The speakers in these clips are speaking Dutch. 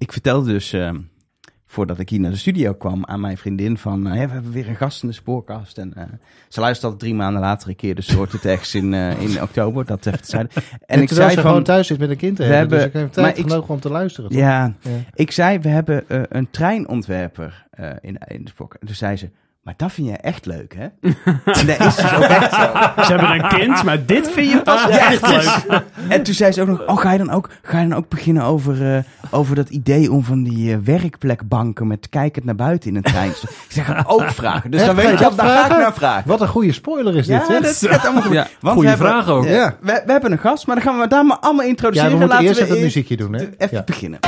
ik vertelde dus, ehm, voordat ik hier naar de studio kwam, aan mijn vriendin van... ja, we hebben weer een gast in de spoorkast. En eh, ze luistert altijd drie maanden later een keer, dus ze hoort het in, eh, in oktober. Dat even te En, En ik zei ze gewoon van... thuis zit met een kind we hebben. hebben- dus ik heb maar tijd ik- genoeg om te luisteren. Ja, Ja. ik zei, we hebben een treinontwerper in, in de spoorkast. En toen zei ze, maar dat vind jij echt leuk, hè? en dat is dus ook echt zo. Ze hebben een kind, maar dit vind je pas Ja, echt het leuk. En toen zei ze ook nog, oh, ga je dan ook, ga je dan ook beginnen over, eh, over dat idee om van die eh, werkplekbanken met kijkend naar buiten in een trein? te- Ik zeg, ga ik ook vragen. Dus dan weet je je, daar ga ik naar vragen. Wat een goede spoiler is Ja, dit, zeg. dat gaat allemaal goed. Ja, Want goeie we hebben- vraag ook. Ja, Ja. We, we hebben een gast, maar dan gaan we daar maar allemaal Ja, introduceren. we moeten Laten eerst we even het muziekje doen, hè? Even Ja. beginnen.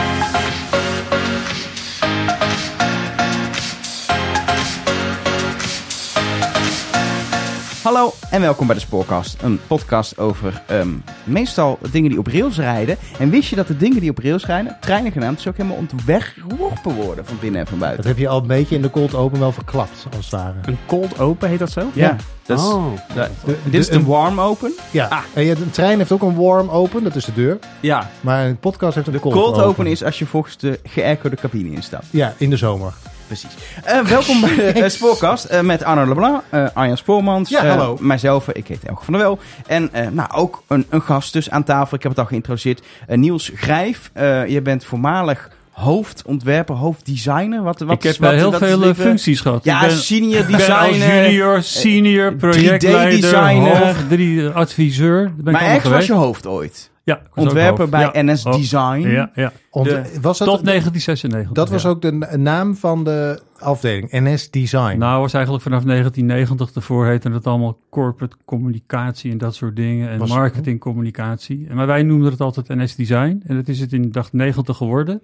Hallo en welkom bij de Spoorkast. Een podcast over ehm, meestal dingen die op rails rijden. En wist je dat de dingen die op rails rijden, treinen genaamd, dus ook helemaal ontwerpen worden van binnen en van Dat buiten? heb je al een beetje in de cold open wel verklapt, als het ware. Een cold open heet dat zo? Ja, dat is, Oh. dat- De- dit is de- de warm open. Ja, Ah. en je, een trein heeft ook een warm open, dat is de deur. Ja, Maar een podcast heeft een de cold, cold open is als je volgens de geaircode cabine instapt. Ja, in de zomer. Precies. Eh, welkom bij de eh, Spoorkast eh, met Arno Leblanc, eh Arjan Spoormans, Ja, hallo. mijzelf, ik heet Elke van der Wel. En nou, ook een, een gast dus aan tafel, ik heb het al geïntroduceerd, Niels Grijf. Je bent voormalig hoofdontwerper, hoofddesigner. Wat, wat ik heb eh, heel veel functies gehad. Ja, ik ben, senior ik designer. junior, senior, 3D projectleider, designer. hoofd, drie, adviseur. Ben ik maar echt was geweest. je hoofd ooit. Ja, Ontwerper bij Ja. NS Oh, Design. Ja, ja. Ont- De- was dat, Tot 1996. dat was ook de na- naam van de afdeling, NS Design. Nou, was eigenlijk vanaf 1990 ervoor heette het allemaal corporate communicatie en dat soort dingen. En Was- marketingcommunicatie. En Maar wij noemden het altijd NS Design. En dat is het in dag 90 geworden.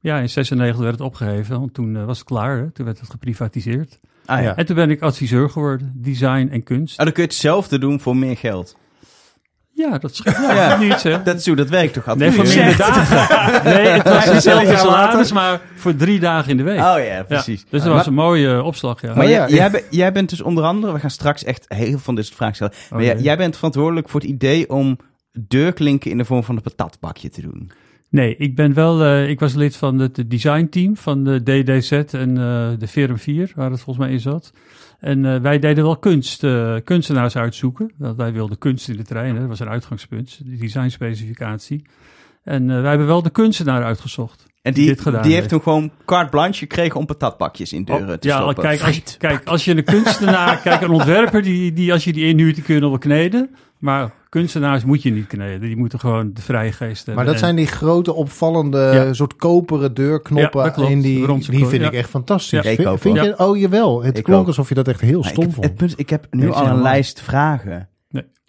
Ja, in 96 werd het opgeheven, want toen eh, was het klaar. Hè? Toen werd het geprivatiseerd. Ah, ja. En toen ben ik adviseur geworden, design en kunst. Oh, dan kun je hetzelfde doen voor meer geld. Ja, dat is ja, Ja. niet hè. Dat is hoe dat werkt toch? Nee, voor minder dagen. Nee, het was hetzelfde salaris, maar voor drie dagen in de week. Oh ja, precies. Dus dat was een mooie opslag, ja. Maar Oh, jij, ja. jij, be- jij bent dus onder andere, we gaan straks echt heel veel van dit soort vragen stellen. Maar Oh, jij, nee. jij bent verantwoordelijk voor het idee om deurklinken in de vorm van een patatbakje te doen. Nee, ik ben wel, eh, ik was lid van het designteam van de DDZ en eh, de Verum 4, waar het volgens mij in zat. En eh, wij deden wel kunst, eh, kunstenaars uitzoeken. Want wij wilden kunst in de trein, dat was een uitgangspunt, de designspecificatie. En eh, wij hebben wel de kunstenaar uitgezocht. En Die die, heeft heeft. toen gewoon carte blanche gekregen om patatbakjes in deuren te ja, stoppen. kijk als, kijk, als je een kunstenaar, kijk, een ontwerper, die, die als je die inhuurt, die kun je nog wel kneden. Maar kunstenaars moet je niet kneden. Die moeten gewoon de vrije geest hebben. maar dat En- zijn die grote, opvallende, Ja. soort koperen deurknoppen. Ja, dat klopt. in die, die vind ja. ik echt fantastisch. Ja, ik vind ook vind wel. je, oh jawel, het Ik klonk ook. alsof je dat echt heel ik, stom vond. het punt, ik heb nu al een lijst vragen.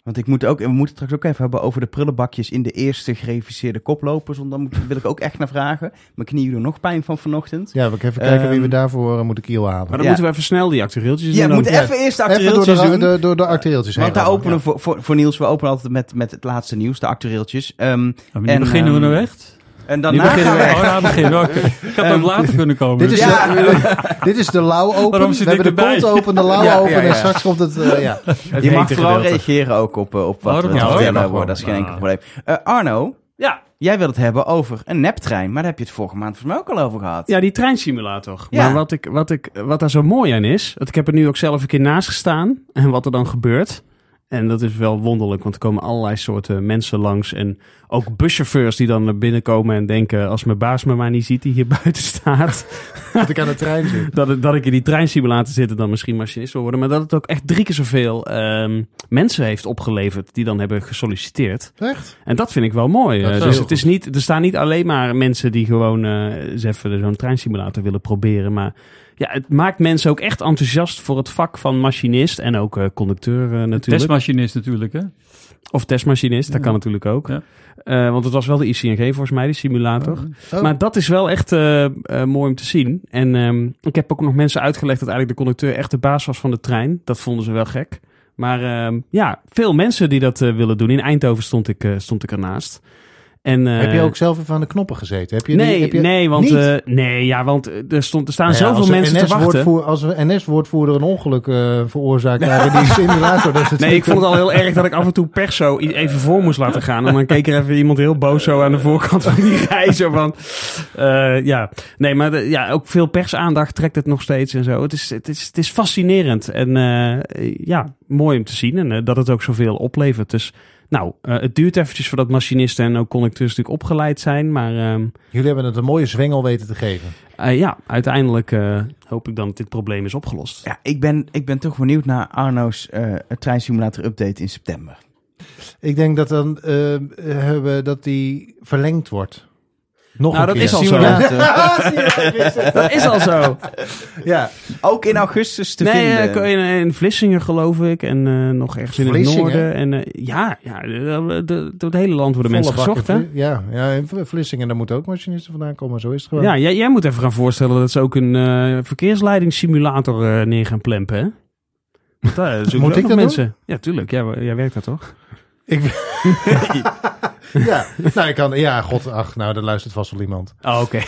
Want ik moet ook, en we moeten het straks ook even hebben over de prullenbakjes in de eerste gereviseerde koplopers. Want moet, wil ik ook echt naar vragen. Mijn knieën doen nog pijn van vanochtend. Ja, we even kijken wie we Ehm, daarvoor eh, moeten kiel Maar halen. dan Ja. moeten we even snel die actueeltjes Ja, doen. we dan. moeten ja. even eerst de Even door actueeltjes de, doen. de, door de arterieeltjes heen. Want daar openen Ja. voor, voor, voor Niels, we openen altijd met, met het laatste nieuws, de actueeltjes. Ehm, maar En, beginnen we ehm, nou echt? En Nu daarna beginnen gaan we echt. Oh, beginnen. Oké. Ik had ook later kunnen komen. Dit is, Ja. de, dit is de lauw open. Waarom we zit hebben ik de kont open, de lauw Ja, open ja, ja. en straks komt het... eh, ja, het Je mag vooral gedeelte. reageren ook op, eh, op wat Oh, we dat vertellen is geen enkel Ah. probleem. Eh, Arno, Ja. jij wil het hebben over een neptrein. Maar daar heb je het vorige maand volgens mij ook al over gehad. ja, die treinsimulator. Ja. Maar wat, ik, wat, ik, wat daar zo mooi aan is, dat ik heb er nu ook zelf een keer naast gestaan. En wat er dan gebeurt. En dat is wel wonderlijk, want er komen allerlei soorten mensen langs. En ook buschauffeurs die dan naar binnen komen en denken... als mijn baas me maar niet ziet die hier buiten staat... Dat ik aan de trein zit. dat, ik- dat ik in die treinsimulator zit en dan misschien machinist wil worden. Maar dat het ook echt drie keer zoveel ehm, mensen heeft opgeleverd die dan hebben gesolliciteerd. Echt? En dat vind ik wel mooi. Dus het is niet, er staan niet alleen maar mensen die gewoon eh, eens even zo'n treinsimulator willen proberen. Maar ja, het maakt mensen ook echt enthousiast voor het vak van machinist en ook eh, conducteur eh, natuurlijk. Testmachinist natuurlijk, hè? Of testmachinist, dat kan natuurlijk ook. Ja. Eh, want het was wel de ICNG volgens mij, die simulator. Oh. Maar dat is wel echt mooi om te zien. En ehm, ik heb ook nog mensen uitgelegd dat eigenlijk de conducteur echt de baas was van de trein. Dat vonden ze wel gek. Maar ehm, ja, veel mensen die dat willen doen. In Eindhoven stond ik, eh, stond ik ernaast. En, eh, heb je ook zelf even aan de knoppen gezeten? Heb je die- nee, heb je, nee, want, eh, nee, ja, want er, stond, er staan Nou ja, zoveel mensen te wachten. Als een NS-woordvoerder een ongeluk eh, veroorzaakt die simulator. Dat is het Nee, ik vond het al heel erg dat ik af en toe pers zo i- even voor moest laten gaan. En dan keek er even iemand heel boos zo aan de voorkant van die rij. Zo van, eh, ja. Nee, maar de- ja, ook veel persaandacht trekt het nog steeds en zo. Het is, het is, het is fascinerend. En eh, ja, mooi om te zien. En eh, dat het ook zoveel oplevert. Dus nou, eh, het duurt eventjes voordat machinisten en ook conducteurs natuurlijk opgeleid zijn. Maar ehm, Jullie hebben het een mooie zwengel weten te geven. eh, ja, uiteindelijk eh, hoop ik dan dat dit probleem is opgelost. Ja, ik ben, ik ben toch benieuwd naar Arno's eh treinsimulator update in september. Ik denk dat dan hebben dat die verlengd wordt. Nog Nou, een dat keer. is al zo. Dat is al zo. Ja, Ook in augustus te nee, vinden. eh, in, in Vlissingen geloof ik. En eh, nog ergens in het noorden. En, eh, ja, ja de- de- door het hele land worden mensen volle gezocht. Hè? Ja, ja, in Vlissingen, daar moeten ook machinisten vandaan komen. Zo is het gewoon. Ja, jij, jij moet even gaan voorstellen dat ze ook een eh, verkeersleidingssimulator neer gaan plempen. Hè? Want daar zoeken Moet ik dat mensen. Ja, tuurlijk. Jij, jij werkt daar toch? Ik, ja, nou, ik kan, ja, god, ach, nou, daar luistert vast wel iemand. Oh, oké.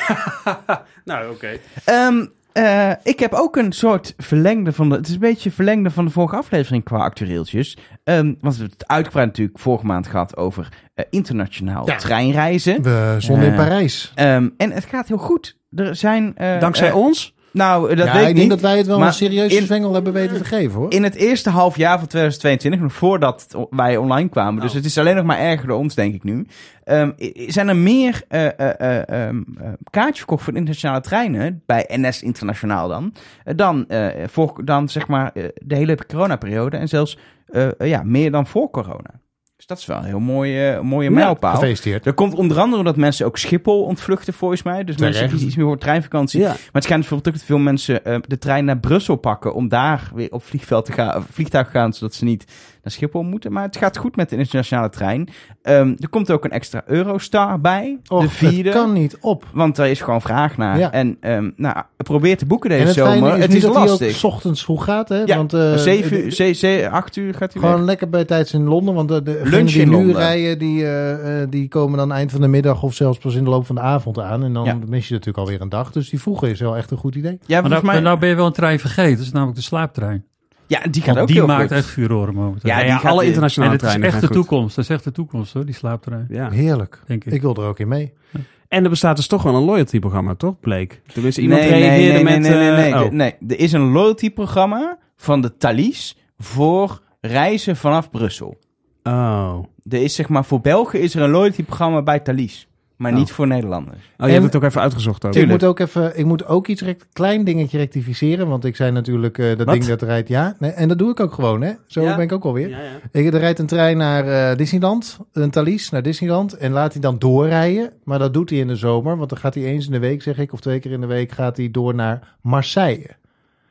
nou, oké. Ehm, eh, ik heb ook een soort verlengde van de. Het is een beetje verlengde van de vorige aflevering qua actueeltjes. Ehm want we hebben het uitgebreid natuurlijk vorige maand gehad over eh, internationaal Ja. treinreizen. We zonden in Eh, Parijs. Ehm, en het gaat heel goed. Er zijn. eh, Dankzij eh, ons? Nou, dat ja, weet ik ik denk niet. dat wij het wel Maar een serieuze in- zwengel hebben weten te geven, hoor. In het eerste half jaar van 2022, nog voordat wij online kwamen, dus Oh. het is alleen nog maar erger door ons, denk ik nu. i- zijn er meer eh, kaartjes verkocht voor internationale treinen, bij NS Internationaal dan, dan, voor, dan zeg maar de hele coronaperiode en zelfs ja, meer dan voor corona. Dus dat is wel een heel mooie, eh, mooie Ja, mijlpaal. Gefeliciteerd. Er komt onder andere omdat mensen ook Schiphol ontvluchten, volgens mij. Dus mensen kiezen iets meer voor treinvakantie. Maar het schijnt bijvoorbeeld ook dat veel mensen eh, de trein naar Brussel pakken om daar weer op vliegveld te gaan, vliegtuig te gaan, zodat ze niet naar Schiphol moeten. Maar het gaat goed met de internationale trein. Ehm, er komt ook een extra Eurostar bij, Och, de vierde. het kan niet op. Want daar is gewoon vraag naar. Ja. En ehm, nou, probeer te boeken deze en het zomer. is, het is dat lastig. ook 's ochtends vroeg gaat, hè? Ja, Want, eh, zeven de- uur, ze, ze, acht uur gaat hij Gewoon weg. lekker bij tijds in Londen, want de, de Lunch die in nu Londen. rijden, die, eh, eh, die komen dan eind van de middag of zelfs pas in de loop van de avond aan. En dan Ja. mis je natuurlijk alweer een dag. Dus die vroege is wel echt een goed idee. Ja, Maar volgens nou, mij, nou ben je wel een trein vergeten. Dat is namelijk de slaaptrein. Ja, die gaat Want ook die heel maakt goed. echt furoren momenteel. Ja, Ja, die ja, gaat alle in. en internationale het is treinen echt gaan de goed. toekomst. Dat is echt de toekomst hoor, die slaaptrein. Ja. Heerlijk. Denk ik. Ik wil er ook in mee. En er bestaat dus toch wel een loyalty-programma, toch? Bleek. Tenminste, iemand nee, nee, reageerde nee, met... Nee, nee, nee, eh, nee, oh. nee. Er is een loyalty-programma van de Thalys voor reizen vanaf Brussel. Oh. Er is zeg maar voor Belgen is er een loyalty-programma bij Thalys, maar Oh. niet voor Nederlanders. Oh, je En- hebt het ook even uitgezocht ook. Ik moet ook even, ik moet ook iets rect, klein dingetje rectificeren, want ik zei natuurlijk eh, dat Wat? ding dat rijdt, ja. Nee, en dat doe ik ook gewoon, hè. Zo Ja. ben ik ook alweer. Ja, ja. Ik, er rijdt een trein naar eh, Disneyland, een Thalys naar Disneyland. En laat hij dan doorrijden. Maar dat doet hij in de zomer. Want dan gaat hij eens in de week, zeg ik, of twee keer in de week, gaat hij door naar Marseille.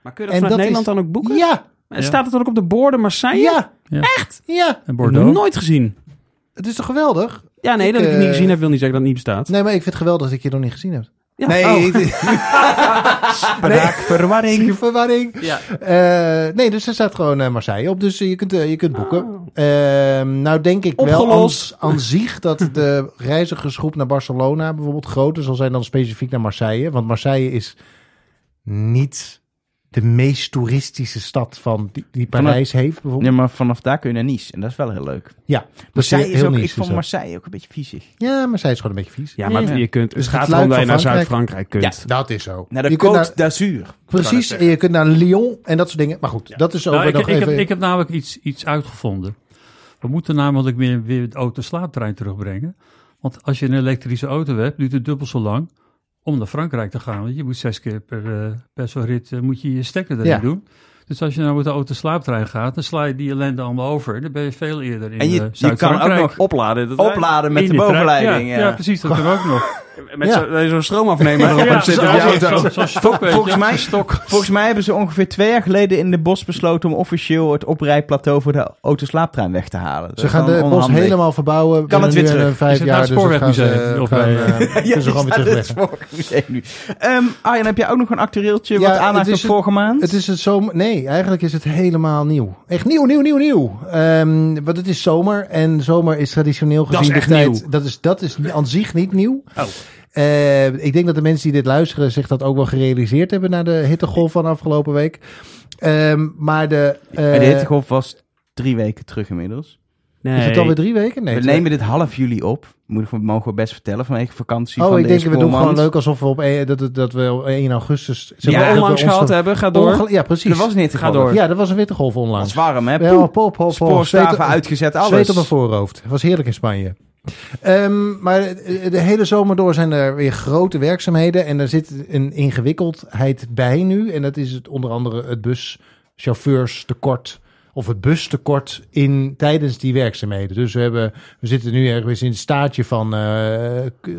Maar kun je dat En vanuit dat Nederland is- dan ook boeken? Ja, En Staat het dan ook op de borden Marseille? ja, Ja. Echt? ja. En Nog Bordeaux. nooit gezien. Het is toch geweldig? Ja, nee, Ik, dat ik het niet eh, gezien heb, wil niet zeggen dat het niet bestaat. Nee, maar ik vind het geweldig dat ik je nog niet gezien heb. Ja, Nee, oh. spraakverwarring. Verwarring. Ja. Eh, nee, dus er staat gewoon eh, Marseille op. Dus je kunt, je kunt boeken. Oh. Ehm, nou denk ik wel Opgelost. aan zich dat de reizigersgroep naar Barcelona bijvoorbeeld groter zal zijn dan specifiek naar Marseille. Want Marseille is niet de meest toeristische stad van die, die Parijs heeft bijvoorbeeld. Ja, maar vanaf daar kun je naar Nice en dat is wel heel leuk. Ja, Marseille is heel ook, nice ik vond dus. Marseille ook een beetje viezig. Ja, Marseille is gewoon een beetje vies. Ja, maar Ja. je kunt, Dus het gaat erom dat je naar Frankrijk. Zuid-Frankrijk kunt. Dat is zo. Naar de Je kunt Côte naar- d'Azur. Precies, en je kunt naar Lyon en dat soort dingen. Maar goed, dat is over Nou, ik, nog ik, even... heb, ik heb namelijk iets, iets uitgevonden. We moeten namelijk weer, weer de auto-slaaptrein terugbrengen. Want als je een elektrische auto hebt, duurt het dubbel zo lang om naar Frankrijk te gaan. Want je moet zes keer per, eh, per zo'n rit eh, moet je je stekker erin Ja. doen. Dus als je nou met de auto-slaaptrein gaat, dan sla je die ellende allemaal over. Dan ben je veel eerder in En je- eh, je kan ook nog Opladen. dat Opladen met In de trein. bovenleiding. Ja, Ja, ja, precies, dat kan ook nog. Met Ja. zo- zo'n stroomafnemer erop op je auto. je. Volgens mij, volgens mij hebben ze ongeveer twee jaar geleden in de bos besloten om officieel het oprijplateau voor de autoslaaptrein weg te halen. Ze gaan de bos helemaal verbouwen. Kan het weer terug? Vijf Is het jaar, het dus gaan Spoorwegmuseum? Gaan, eh, Ja, ze gewoon weer terugleggen. museum nu. Ehm Arjen, heb jij ook nog een actueeltje Ja, wat aanhaakt het op vorige maand? Het is het zomer. Nee, eigenlijk is het helemaal nieuw. Echt nieuw, nieuw, nieuw, nieuw. Ehm, want het is zomer en zomer is traditioneel Dat is gezien echt de tijd. nieuw. Dat is, dat is aan zich niet nieuw. Oh. Eh, ik denk dat de mensen die dit luisteren zich dat ook wel gerealiseerd hebben na de hittegolf van afgelopen week. Ehm, maar de. eh, de hittegolf was drie weken terug inmiddels. Nee. Is het alweer drie weken? Nee. we twee- nemen dit half juli op. Moet, mogen we best vertellen vanwege vakantie Oh, van ik de denk we doen gewoon leuk alsof we op een, dat, het- dat we op 1 augustus. zeg maar, dat onlangs ons- gehad hebben, ga door. Onge- Ja, precies. Er was niet Ga door. Ja, dat was een wittegolf Het onlangs. was warm, hè? Ja, pop, pop, pop. Spoorstaven Zweet- uitgezet, alles. Zweet op mijn voorhoofd. Het was heerlijk in Spanje. Ehm, maar de hele zomer door zijn er weer grote werkzaamheden. En er zit een ingewikkeldheid bij nu. En dat is het, onder andere het buschauffeurstekort. Of het bustekort in, tijdens die werkzaamheden. Dus we, hebben, we zitten nu ergens in het staartje van eh,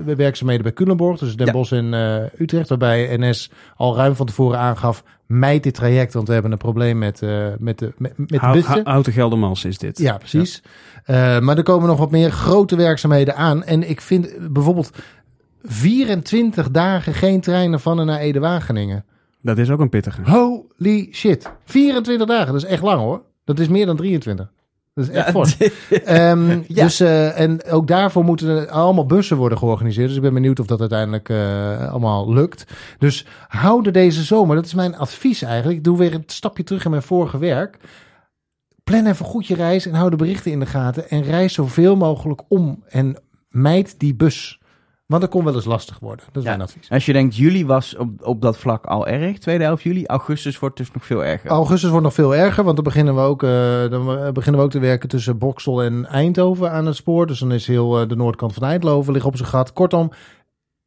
werkzaamheden bij Culemborg. Dus Den Ja. Bosch en eh, Utrecht. Waarbij NS al ruim van tevoren aangaf... Mijt dit traject, want we hebben een probleem met, eh, met de, met, met bussen. Houten Geldermals is dit. Ja, precies. Eh, maar er komen nog wat meer grote werkzaamheden aan. En ik vind bijvoorbeeld 24 dagen geen treinen van en naar Ede-Wageningen. Dat is ook een pittige. Holy shit. 24 dagen, dat is echt lang hoor. Dat is meer dan 23. Dat is echt fort. Ehm, Ja. Dus, eh, en ook daarvoor moeten allemaal bussen worden georganiseerd. Dus ik ben benieuwd of dat uiteindelijk eh, allemaal lukt. Dus houden deze zomer, dat is mijn advies eigenlijk. Ik doe weer een stapje terug in mijn vorige werk. Plan even goed je reis en hou de berichten in de gaten. En reis zoveel mogelijk om. En mijd die bus. Want dat kon wel eens lastig worden. Dat is Ja. mijn advies. Als je denkt, juli was op, op dat vlak al erg, tweede helft juli. Augustus wordt dus nog veel erger. Augustus wordt nog veel erger, want dan beginnen we ook, eh, dan beginnen we ook te werken tussen Boksel en Eindhoven aan het spoor. Dus dan is heel eh, de noordkant van Eindhoven ligt op zijn gat. Kortom,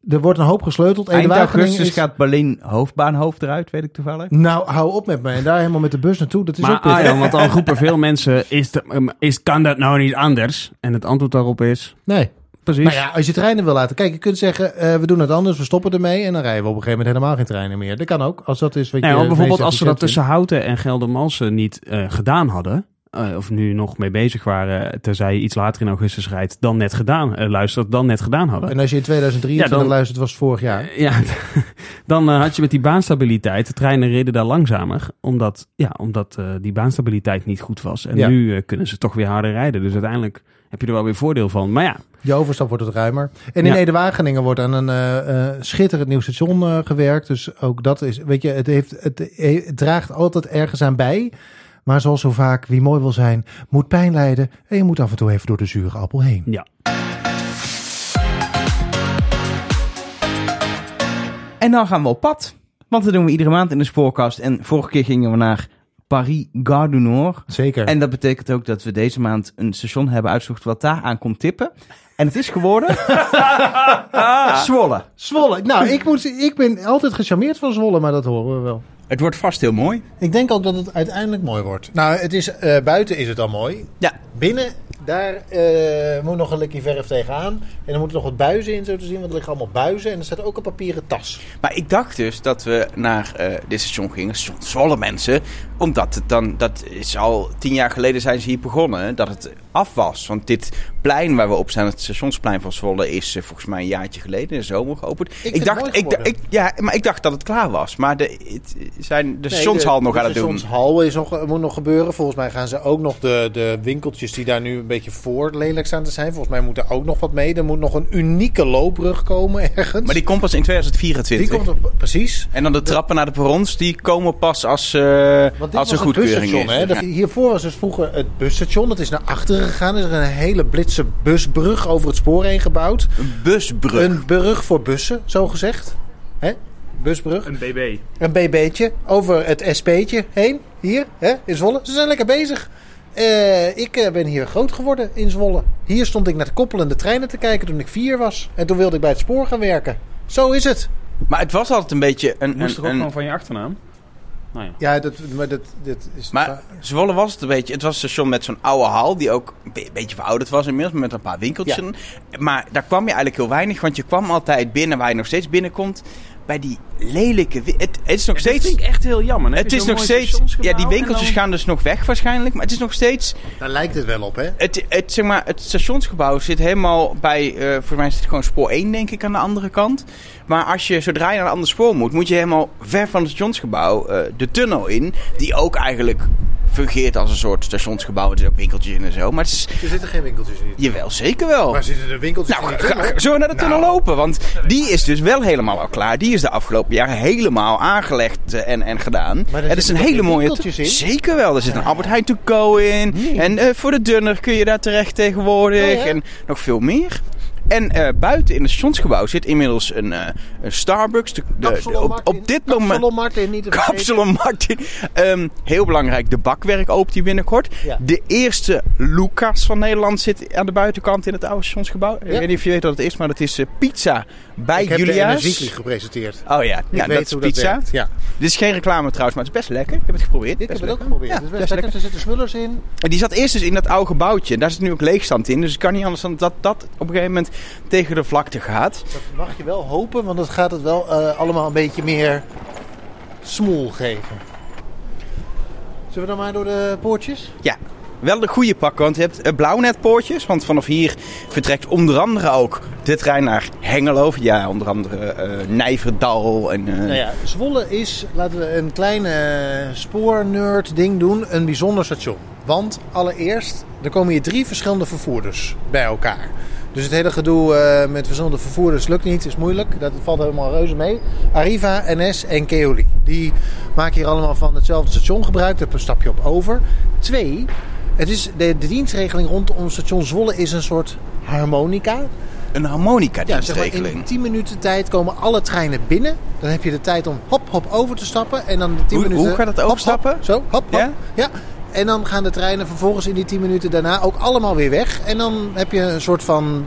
er wordt een hoop gesleuteld. Eind augustus is- gaat Berlin hoofdbaanhoofd eruit, weet ik toevallig. Nou, hou op met me. En daar helemaal met de bus naartoe. Dat is Maar ook pittig. Arjan, want dan roepen veel mensen, is, de- is, kan dat nou niet anders? En het antwoord daarop is, Nee. Precies. Nou ja, als je treinen wil laten. Kijk, je kunt zeggen, eh, we doen het anders, we stoppen ermee. En dan rijden we op een gegeven moment helemaal geen treinen meer. Dat kan ook, als dat is wat Nee, je bijvoorbeeld als ze dat tussen Houten en Geldermalsen niet eh, gedaan hadden, eh, of nu nog mee bezig waren, terzij je iets later in augustus rijdt, dan net gedaan, luistert, dan net gedaan hadden. En als je in 2023 Ja, dan- luistert, was het vorig jaar. Ja, dan had je met die baanstabiliteit, de treinen reden daar langzamer, omdat, ja, omdat die baanstabiliteit niet goed was. En Ja. nu kunnen ze toch weer harder rijden. Dus uiteindelijk heb je er wel weer voordeel van. Maar ja, Je overstap wordt het ruimer. En in Ja. Ede-Wageningen wordt aan een eh, eh, schitterend nieuw station eh, gewerkt. Dus ook dat is, weet je, het, heeft, het, het draagt altijd ergens aan bij. Maar zoals zo vaak, wie mooi wil zijn, moet pijn lijden. En je moet af en toe even door de zure appel heen. ja. En dan gaan we op pad. Want dat doen we iedere maand in de spoorkast. En vorige keer gingen we naar Paris Gare du Nord. Zeker. En dat betekent ook dat we deze maand een station hebben uitgezocht wat daar aan komt tippen. En het is geworden... Zwolle. Zwolle. Nou, ik, moet, ik ben altijd gecharmeerd van Zwolle, maar dat horen we wel. Het wordt vast heel mooi. Ik denk ook dat het uiteindelijk mooi wordt. Nou, het is, eh, buiten is het al mooi. Ja. Binnen, daar eh, moet nog een likje verf tegenaan. En er moeten nog wat buizen in, zo te zien. Want er liggen allemaal buizen. En er staat ook een papieren tas. Maar ik dacht dus dat we naar eh, dit station gingen, Zwolle mensen. Omdat het dan, dat is al tien jaar geleden zijn ze hier begonnen, dat het af was. Want dit plein waar we op zijn, het stationsplein van Zwolle, is eh, volgens mij een jaartje geleden in de zomer geopend. het dacht, ik, ik, ja, maar ik dacht dat het klaar was. Maar de, het zijn de stationshal nog aan het De doen. stationshal is nog, moet nog gebeuren. Volgens mij gaan ze ook nog de, de winkeltjes die daar nu een beetje voor lelijk staan te zijn. Volgens mij moet er ook nog wat mee. Er moet nog een unieke loopbrug komen ergens. Maar die komt pas in 2024. Die komt precies. En dan de trappen naar de perrons, die komen pas als, dit als er het goedkeuring is. Hè? Hiervoor was dus vroeger het busstation. Dat is naar achteren gegaan. Er is een hele busbrug over het spoor heen gebouwd. Een busbrug. Een brug voor bussen, zo gezegd. Hè? Busbrug. Een BB. Een BB'tje over het SP'tje heen. Hier, hè, in Zwolle. Ze zijn lekker bezig. Eh, ik eh, ben hier groot geworden in Zwolle. Hier stond ik naar de koppelende treinen te kijken toen ik vier was. En toen wilde ik bij het spoor gaan werken. Zo is het. Maar het was altijd een beetje een... Moest er een, ook een gewoon van je achternaam? Nou ja. Ja, dat, maar dat, dat is... Maar Zwolle was het een beetje. Het was een station met zo'n oude hal die ook een be- beetje verouderd was inmiddels, met een paar winkeltjes. Ja. Maar daar kwam je eigenlijk heel weinig, want je kwam altijd binnen waar je nog steeds binnenkomt. Bij die lelijke... Het, het is nog Dat steeds... vind ik echt heel jammer. Heb Het is nog steeds... Ja, die winkeltjes dan- gaan dus nog weg waarschijnlijk. Maar het is nog steeds... Daar lijkt het wel op, hè? Het, het, zeg maar, het stationsgebouw zit helemaal bij... eh voor mij zit het gewoon spoor 1, denk ik, aan de andere kant. Maar als je, zodra je naar een ander spoor moet... moet je helemaal ver van het stationsgebouw eh, de tunnel in. Die ook eigenlijk fungeert als een soort stationsgebouw. Er zitten ook winkeltjes in en zo. Maar het is... Er zitten geen winkeltjes in. Jawel, zeker wel. Waar zitten de winkeltjes Nou, in? ga- ga- zullen we naar de tunnel lopen? Want die is dus wel helemaal al klaar. Die is de afgelopen jaren helemaal aangelegd eh, en, en gedaan. Maar er het is een hele mooie... winkeltjes in? Zeker wel. Er zit een Albert Heijn to go in. En eh, voor de dunner kun je daar terecht tegenwoordig. Oh ja? En nog veel meer. En eh, buiten in het stationsgebouw zit inmiddels een, eh, een Starbucks. De, de- op, dit moment... Kapsalon Martin, niet. Kapsalon Martin. Ehm, heel belangrijk, de bakwerk opent die binnenkort. Ja. De eerste Lucas van Nederland zit aan de buitenkant in het oude stationsgebouw. Ik weet niet of je weet wat het is, maar dat is eh, pizza bij Ik heb de Julia's. Gepresenteerd. Oh ja, Ik ja weet dat is pizza. dat. Ja. Dit is geen reclame trouwens, maar het is best lekker. Ik heb het geprobeerd. Ik heb het ook geprobeerd. Ja, Het is best best lekker. Er zitten smullers in. En die zat eerst dus in dat oude gebouwtje. Daar zit nu ook leegstand in. Dus het kan niet anders dan dat dat op een gegeven moment tegen de vlakte gaat. Dat mag je wel hopen, want dat gaat het wel eh, allemaal een beetje meer smoel geven. Zullen we dan maar door de poortjes? Ja, wel de goede pakken. Want je hebt eh, blauwnetpoortjes. Want vanaf hier vertrekt onder andere ook de trein naar Hengelo. Ja, onder andere eh Nijverdal. En, Nou ja, Zwolle is, laten we een kleine spoornerd ding doen, een bijzonder station. Want allereerst, er komen hier drie verschillende vervoerders bij elkaar. Dus het hele gedoe eh, met verschillende vervoerders lukt niet, is moeilijk. Dat valt helemaal reuze mee. Arriva, NS en Keoli. Die maken hier allemaal van hetzelfde station gebruik. Daar stap je op over. Twee, het is, de, de dienstregeling rondom station Zwolle is een soort harmonica. Een harmonica Ja, zeg maar in dienstregeling. 10 minuten tijd komen alle treinen binnen. Dan heb je de tijd om hop, hop over te stappen. En dan de 10 Hoe- minuten... hoe gaat hop, overstappen? hop, zo, hop, hop. Ja? Ja? En dan gaan de treinen vervolgens in die 10 minuten daarna ook allemaal weer weg. En dan heb je een soort van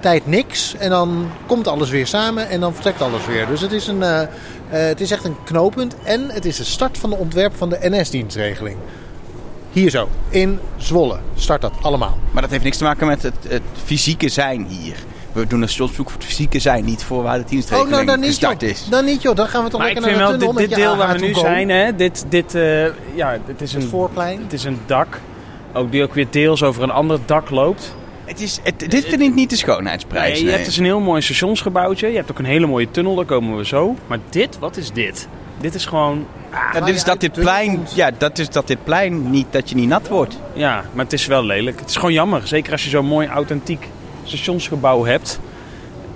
tijd niks. En dan komt alles weer samen en dan vertrekt alles weer. Dus het is, een, eh, eh, het is echt een knooppunt. En het is de start van de ontwerp van de NS-dienstregeling. Hier zo, in Zwolle start dat allemaal. Maar dat heeft niks te maken met het, het fysieke zijn hier. We doen een stationsbezoek voor het fysieke zijn, niet voor waar de Oh, dienstregeling nou dan niet gestart joh. is. Dan niet joh, dan gaan we toch Maar lekker naar de tunnel dit, met dit je deel waar we nu zijn, hè, dit, dit, eh, ja, dit is Het een, voorplein. het is een dak. Ook die ook weer deels over een ander dak loopt. Het is, het, dit vind ik niet de schoonheidsprijs. Nee, je nee. hebt dus een heel mooi stationsgebouwtje. Je hebt ook een hele mooie tunnel, daar komen we zo. Maar dit, wat is dit? Dit is gewoon... Ja, dit is dat dit plein, ja, dat is dat dit plein niet, dat je niet nat wordt. Ja, maar het is wel lelijk. Het is gewoon jammer. Zeker als je zo'n mooi authentiek stationsgebouw hebt.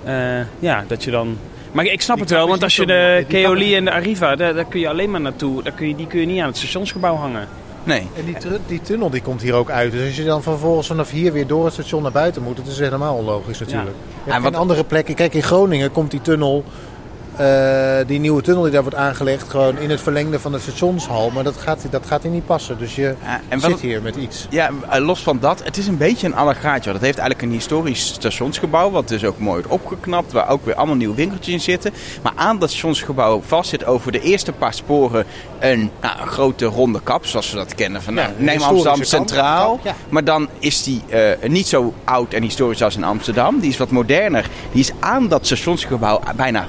Eh, ja, dat je dan... Maar ik snap Die het wel, want als je de Keoli en de Arriva, daar, daar kun je alleen maar naartoe. Daar kun je, die kun je niet aan het stationsgebouw hangen. Nee. En die, tu- die tunnel die komt hier ook uit. Dus als je dan vervolgens vanaf hier weer door het station naar buiten moet, dat is helemaal onlogisch natuurlijk. Hebt En wat- andere plekken. Kijk, in Groningen komt die tunnel, eh, die nieuwe tunnel die daar wordt aangelegd, gewoon in het verlengde van de stationshal. Maar dat gaat, dat gaat hier niet passen. Dus je Ja, en zit het- hier met iets. Ja, eh, los van dat, het is een beetje een allegaatje. Dat heeft eigenlijk een historisch stationsgebouw, wat dus ook mooi wordt opgeknapt, waar ook weer allemaal nieuwe winkeltjes in zitten. Maar aan dat stationsgebouw vast zit over de eerste paar sporen een, nou, een grote ronde kap, zoals we dat kennen. Van, nou, neem Amsterdam Centraal, ja. maar dan is die eh, niet zo oud en historisch als in Amsterdam. Die is wat moderner. Die is aan dat stationsgebouw bijna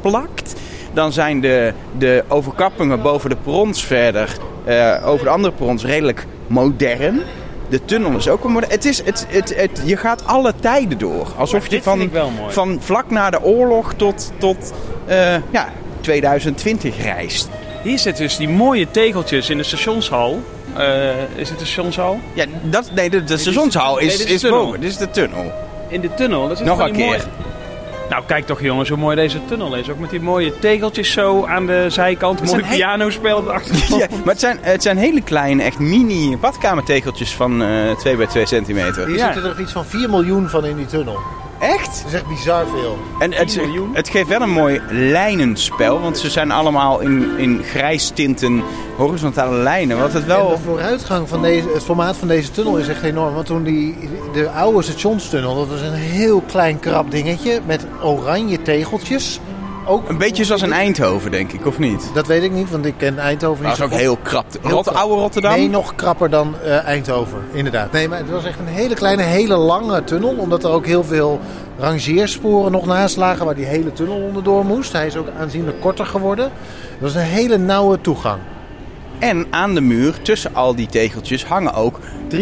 vastgeplakt. Dan zijn de, de overkappingen boven de perrons verder, eh, over de andere perrons, redelijk modern. De tunnel is ook een modern. Het is, het, het, het, je gaat alle tijden door. Alsof je van, van vlak na de oorlog tot, tot eh, ja, 2020 reist. Hier zitten dus die mooie tegeltjes in de stationshal. Eh, is het de stationshal? Ja, dat, nee, de, de stationshal is, is boven. Dit is de tunnel. In de tunnel. Dat is Nog een keer. mooie- Nou, kijk toch jongens hoe mooi deze tunnel is. Ook met die mooie tegeltjes zo aan de zijkant. Mooi pianospel op de achtergrond. Ja, maar het zijn, het zijn hele kleine, echt mini badkamertegeltjes van eh 2 bij 2 centimeter. Hier Ja. zitten er iets van 4 miljoen van in die tunnel. Echt? Dat is echt bizar veel. En het, 10 miljoen? het geeft wel een mooi lijnenspel, want ze zijn allemaal in, in grijs tinten horizontale lijnen. Wat het En wel... de vooruitgang van deze, het formaat van deze tunnel is echt enorm. Want toen die, de oude stationstunnel, dat was een heel klein krap dingetje met oranje tegeltjes. Ook... Een beetje zoals in Eindhoven, denk ik, of niet? Dat weet ik niet, want ik ken Eindhoven niet Dat is zo ook heel krap. Heel Rot, krap. oude Rotterdam? Nee, nog krapper dan eh, Eindhoven, inderdaad. Nee, maar het was echt een hele kleine, hele lange tunnel. Omdat er ook heel veel rangeersporen nog naast lagen waar die hele tunnel onderdoor moest. Hij is ook aanzienlijk korter geworden. Het was een hele nauwe toegang. En aan de muur, tussen al die tegeltjes, hangen ook... 3,2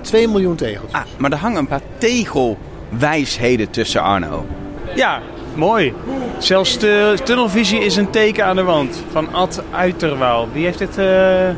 te- miljoen tegels. Ah, maar er hangen een paar tegelwijsheden tussen, Arno. Ja, mooi. Zelfs de tunnelvisie is een teken aan de wand. Van Ad Uiterwaal. Wie heeft dit... eh,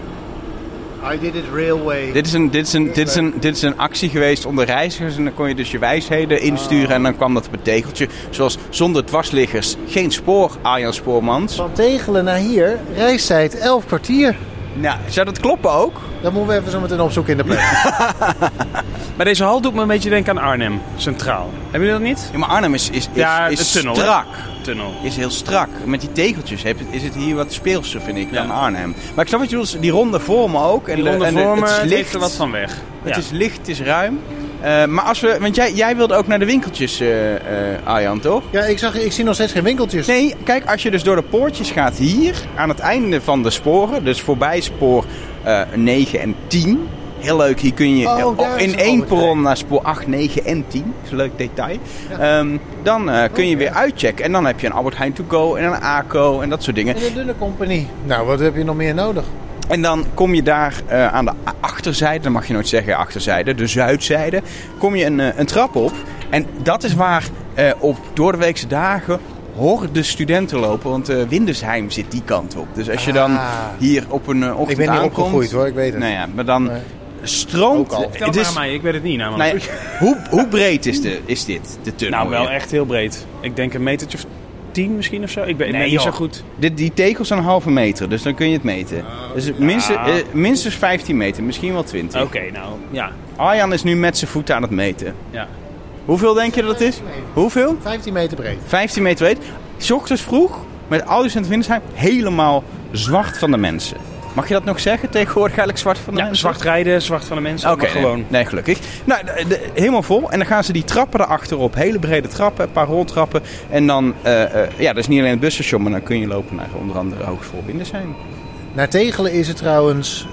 I did it railway. Dit is, een, dit, is een, dit, is een, dit is een actie geweest onder reizigers. En dan kon je dus je wijsheden insturen. En dan kwam dat op het tegeltje. Zoals zonder dwarsliggers geen spoor, Arjan Spoormans. Van Tegelen naar hier, reistijd 11 kwartier. Nou, zou dat kloppen ook? Dat moeten we even zo meteen opzoeken in de planning. Maar deze hal doet me een beetje denken aan Arnhem, centraal. Hebben jullie dat niet? Ja, maar Arnhem is, is, is, Ja, is hè? strak. Tunnel. Is heel strak. Met die tegeltjes heb- is het hier wat speelser, vind ik, Ja. dan Arnhem. Maar ik snap wat je bedoelt. Die ronde vormen ook. En Die de- ronde en de- vormen, het is licht. er wat van weg. Het Ja. is licht, het is ruim. Eh, maar als we, want jij, jij wilde ook naar de winkeltjes, eh, Arjan, toch? ja, ik, zag, ik zie nog steeds geen winkeltjes. Nee, kijk, als je dus door de poortjes gaat hier, aan het einde van de sporen, dus voorbij spoor eh 9 en 10. Heel leuk, hier kun je Oh, in één perron naar spoor 8, 9 en 10. Dat is een leuk detail. Ehm, dan kun je weer uitchecken. En dan heb je een Albert Heijn to go en een ACO en dat soort dingen. En een dunne compagnie. Nou, wat heb je nog meer nodig? En dan kom je daar eh, aan de achterzijde, dan mag je nooit zeggen achterzijde, de zuidzijde, kom je een, eh, een trap op. En dat is waar eh, op doordeweekse dagen horden studenten lopen, want eh Windesheim zit die kant op. Dus als je dan Ah. hier op een ochtend Ik ben niet aankomt, opgegroeid hoor, ik weet het. Nou ja, maar dan Nee. stroomt... Het maar is, aan mij, ik weet het niet namelijk. nou ja, hoe, hoe breed is, de, is dit, de tunnel? Nou, wel echt heel breed. Ik denk een metertje of tien misschien of zo. Ik ben Nee, niet zo goed. Dit, die tegels zijn een halve meter, dus dan kun je het meten. Dus minstens, eh, minstens 15 meter, misschien wel 20. Oké, nou, ja. Arjan is nu met zijn voeten aan het meten. ja. Hoeveel denk je dat het is? Hoeveel? 15 meter breed. 15 meter breed. 's ochtends vroeg, met al die Windesheim, helemaal zwart van de mensen. Mag je dat nog zeggen? Tegenwoordig eigenlijk zwart van de Ja, mensen? zwart rijden, zwart van de mensen. Oké, gewoon. Nee, nee, gelukkig. Nou, de- de- helemaal vol. En dan gaan ze die trappen erachter op. Hele brede trappen, een paar roltrappen. En dan, eh, eh, ja, dat is niet alleen het busstation, maar dan kun je lopen naar onder andere Hogeschool Windesheim. Naar Tegelen is het trouwens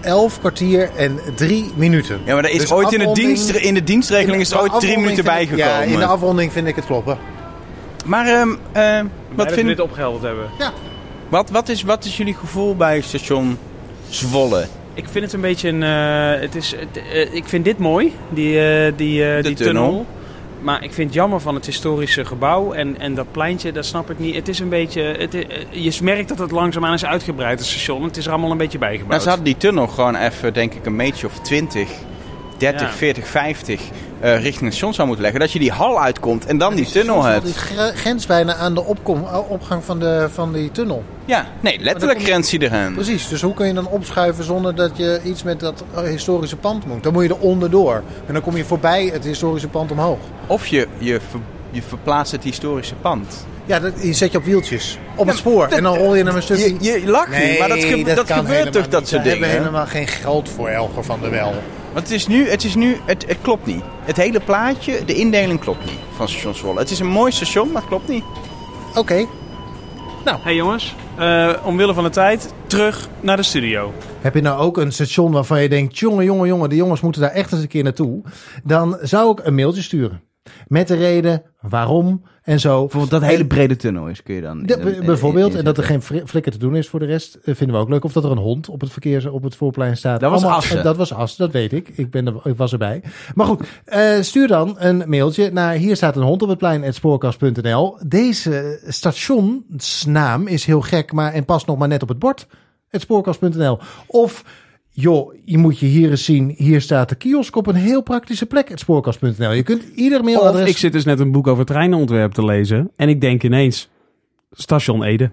11 kwartier en 3 minuten. Ja, maar er is Dus ooit in de, dienst, in de dienstregeling is er de ooit drie afronding minuten vind ik- bijgekomen. Ja, in de afronding vind ik het kloppen. Maar ehm, eh, wat, vind, we dit opgehelderd hebben. Wat, wat, is, wat is jullie gevoel bij station Zwolle? Ik vind het een beetje een. eh, het is, het, eh, ik vind dit mooi, die, eh, die, De die tunnel. tunnel. Maar ik vind het jammer van het historische gebouw en, en dat pleintje, dat snap ik niet. Het is een beetje. Het, je merkt dat het langzaamaan is uitgebreid, het station. Het is er allemaal een beetje bijgebouwd. Nou, ze hadden die tunnel gewoon even, denk ik, een meetje of 20, 30, Ja. 40, 50 eh, richting het station zou moeten leggen. Dat je die hal uitkomt en dan die tunnel hebt. Die gre- grens bijna aan de opkom, opgang van, de, van die tunnel. Ja, nee, letterlijk kom- grens hij eraan. Precies, dus hoe kun je dan opschuiven zonder dat je iets met dat historische pand moet? Dan moet je er onderdoor. En dan kom je voorbij het historische pand omhoog. Of je, je, ver- je verplaatst het historische pand. Ja, dat, die zet je op wieltjes. Op het spoor. En dan rol je hem een stukje... Je, je lacht niet, maar dat, ge- dat, kan gebeurt helemaal toch, dat soort dingen. hebben we helemaal geen geld voor, Elger van der Wel. Want het is nu, het, is nu het, het klopt niet. Het hele plaatje, de indeling klopt niet van station Zwolle. Het is een mooi station, maar het klopt niet. Oké. hey jongens, eh, omwille van de tijd, terug naar de studio. Heb je nou ook een station waarvan je denkt... jongen, jongen, jongen, de jongens moeten daar echt eens een keer naartoe. Dan zou ik een mailtje sturen. Met de reden, waarom en zo. Bijvoorbeeld dat hele brede tunnel is, kun je dan... De- in- in- bijvoorbeeld, en dat er geen flikker te doen is voor de rest, eh, vinden we ook leuk. Of dat er een hond op het verkeers op het voorplein staat. Dat was Allemaal- Assen. Dat was Assen, dat weet ik. Ik, ben er, ik was erbij. Maar goed, eh, stuur dan een mailtje naar hier staat een hond op het plein, spoorkast.nl. Deze stationsnaam is heel gek, maar en past nog maar net op het bord, spoorkast.nl. Of joh, je moet je hier eens zien, hier staat de kiosk op een heel praktische plek, het spoorkast.nl. Je kunt ieder Of mailadres... ik zit dus net een boek over treinenontwerp te lezen. En ik denk ineens, station Ede.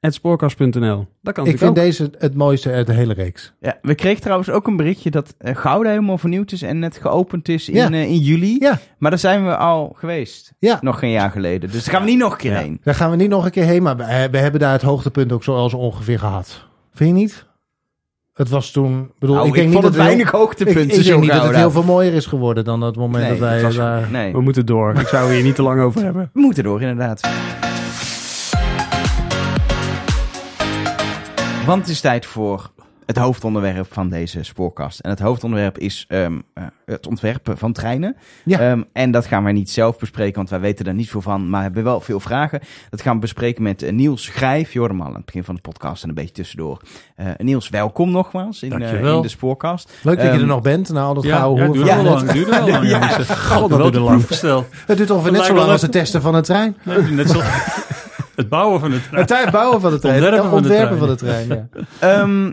Het spoorkast.nl. Dat kan ik vind ook. deze het mooiste uit de hele reeks. Ja, we kregen trouwens ook een berichtje dat eh, Gouda helemaal vernieuwd is en net geopend is in, Ja. eh, in juli. Ja. Maar daar zijn we al geweest. Ja. Nog geen jaar geleden. Dus daar gaan we niet nog een keer heen. Daar gaan we niet nog een keer heen, maar we, we hebben daar het hoogtepunt ook zoals ongeveer gehad. Vind je niet? het was toen. Bedoel, nou, ik denk ik niet dat weinig hoogtepunten. Ik, ik denk niet nou, dat het heel veel mooier is geworden dan dat moment dat wij daar. Nee. We moeten door. Ik zou hier niet te lang over hebben. We moeten door, inderdaad. Want het is tijd voor het hoofdonderwerp van deze spoorkast. En het hoofdonderwerp is ehm, eh, het ontwerpen van treinen. Ja. Ehm, en dat gaan wij niet zelf bespreken, want wij weten daar niet veel van. Maar hebben wel veel vragen. Dat gaan we bespreken met eh, Niels Grijf. Je hoorde hem al aan het begin van de podcast en een beetje tussendoor. Eh, Niels, welkom nogmaals in, eh, in de spoorkast. Leuk dat je Ehm, er nog bent, na al dat Ja, gouden ja, hoer. duurde Ja, wel dat- lang. Wel lang. Ja. God, dat duurde de lang. Het duurt ongeveer net zo lang als het testen van een trein. Nee, net zo. Het bouwen van het Het trein bouwen van de trein. Ontwerpen Ontwerpen, van de van de trein, ja. Ehm,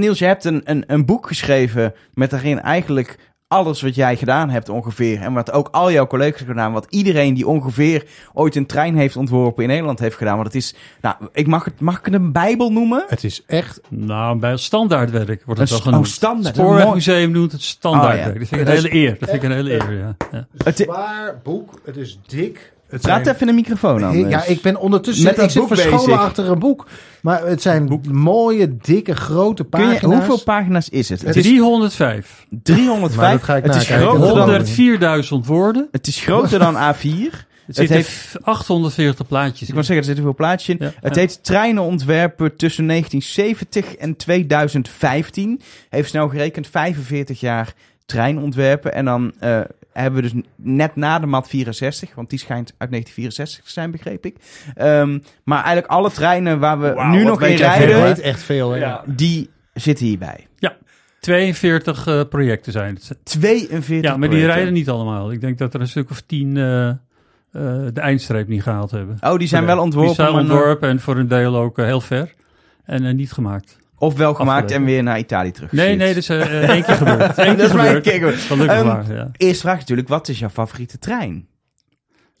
Niels, je hebt een, een, een boek geschreven met daarin eigenlijk alles wat jij gedaan hebt ongeveer. En wat ook al jouw collega's hebben gedaan. Wat iedereen die ongeveer ooit een trein heeft ontworpen in Nederland heeft gedaan. Want het is, nou, ik mag het, mag ik het een bijbel noemen? Het is echt... Nou, bij standaardwerk wordt het wel genoemd. oh, standaard. Het Spoorwegmuseum noemt het Oh, standaardwerk. ja. Dat vind ik een hele eer. Dat vind ik een hele eer, ja. ja. Het, Zwaar boek. Het is dik. Het praat zijn- even in de microfoon aan. Ja, ik ben ondertussen... Met dat ik zit boek verscholen bezig. achter een boek. Maar het zijn mooie, dikke, grote je, pagina's. hoeveel pagina's is het? Het is 305. 305. Maar dat ga ik het, is groter dan, 104.000 woorden. het is groter dan A4. Het heeft- 840 plaatjes Ik wil zeggen, er zitten veel plaatjes in. Ja, Het ja. heet Treinen ontwerpen tussen 1970 en 2015. Heeft snel gerekend 45 jaar treinontwerpen. En dan eh, hebben we dus net na de MAT 64, want die schijnt uit 1964 te zijn, begreep ik. Ehm, maar eigenlijk alle treinen waar we nu nog in rijden, veel, echt veel, hè? Ja. die zitten hierbij. 42 eh, projecten zijn het. 42 Ja, maar die rijden niet allemaal. Ik denk dat er een stuk of 10 eh, eh, de eindstreep niet gehaald hebben. Oh, die zijn wel Die ontworpen, zijn maar nog- ontworpen en voor een deel ook heel ver. En niet gemaakt. Of wel gemaakt en weer naar Italië terug. Nee, nee, dat is eh, eh, één keer gebeurd. Eén dat keer is keer gebeurd. Gelukkig Ehm, maar, ja. Eerste vraag natuurlijk, wat is jouw favoriete trein?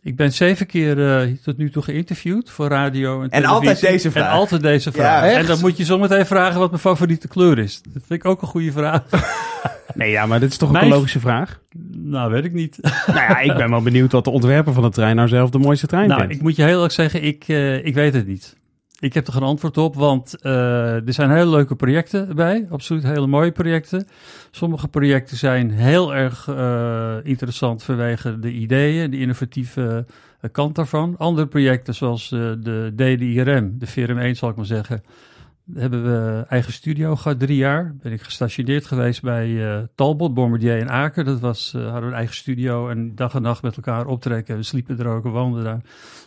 Ik ben zeven keer eh, tot nu toe geïnterviewd voor radio en En altijd deze vraag. En altijd deze vraag. en dan moet je zometeen vragen wat mijn favoriete kleur is. Dat vind ik ook een goede vraag. Nee, ja, maar dit is toch ook een logische vraag? nou, weet ik niet. nou ja, ik ben wel benieuwd wat de ontwerper van de trein nou zelf de mooiste trein nou, vindt. ik moet je heel erg zeggen, ik, eh, ik weet het niet. Ik heb er geen antwoord op, want eh, er zijn hele leuke projecten bij. Absoluut hele mooie projecten. Sommige projecten zijn heel erg eh, interessant vanwege de ideeën, de innovatieve eh, kant daarvan. Andere projecten zoals de DDIRM, de VRM1 zal ik maar zeggen, hebben we eigen studio gehad, drie jaar. Ben ik gestationeerd geweest bij eh, Talbot, Bombardier in Aken. Dat was, eh, hadden we een eigen studio en dag en nacht met elkaar optrekken. We sliepen er ook, we woonden daar.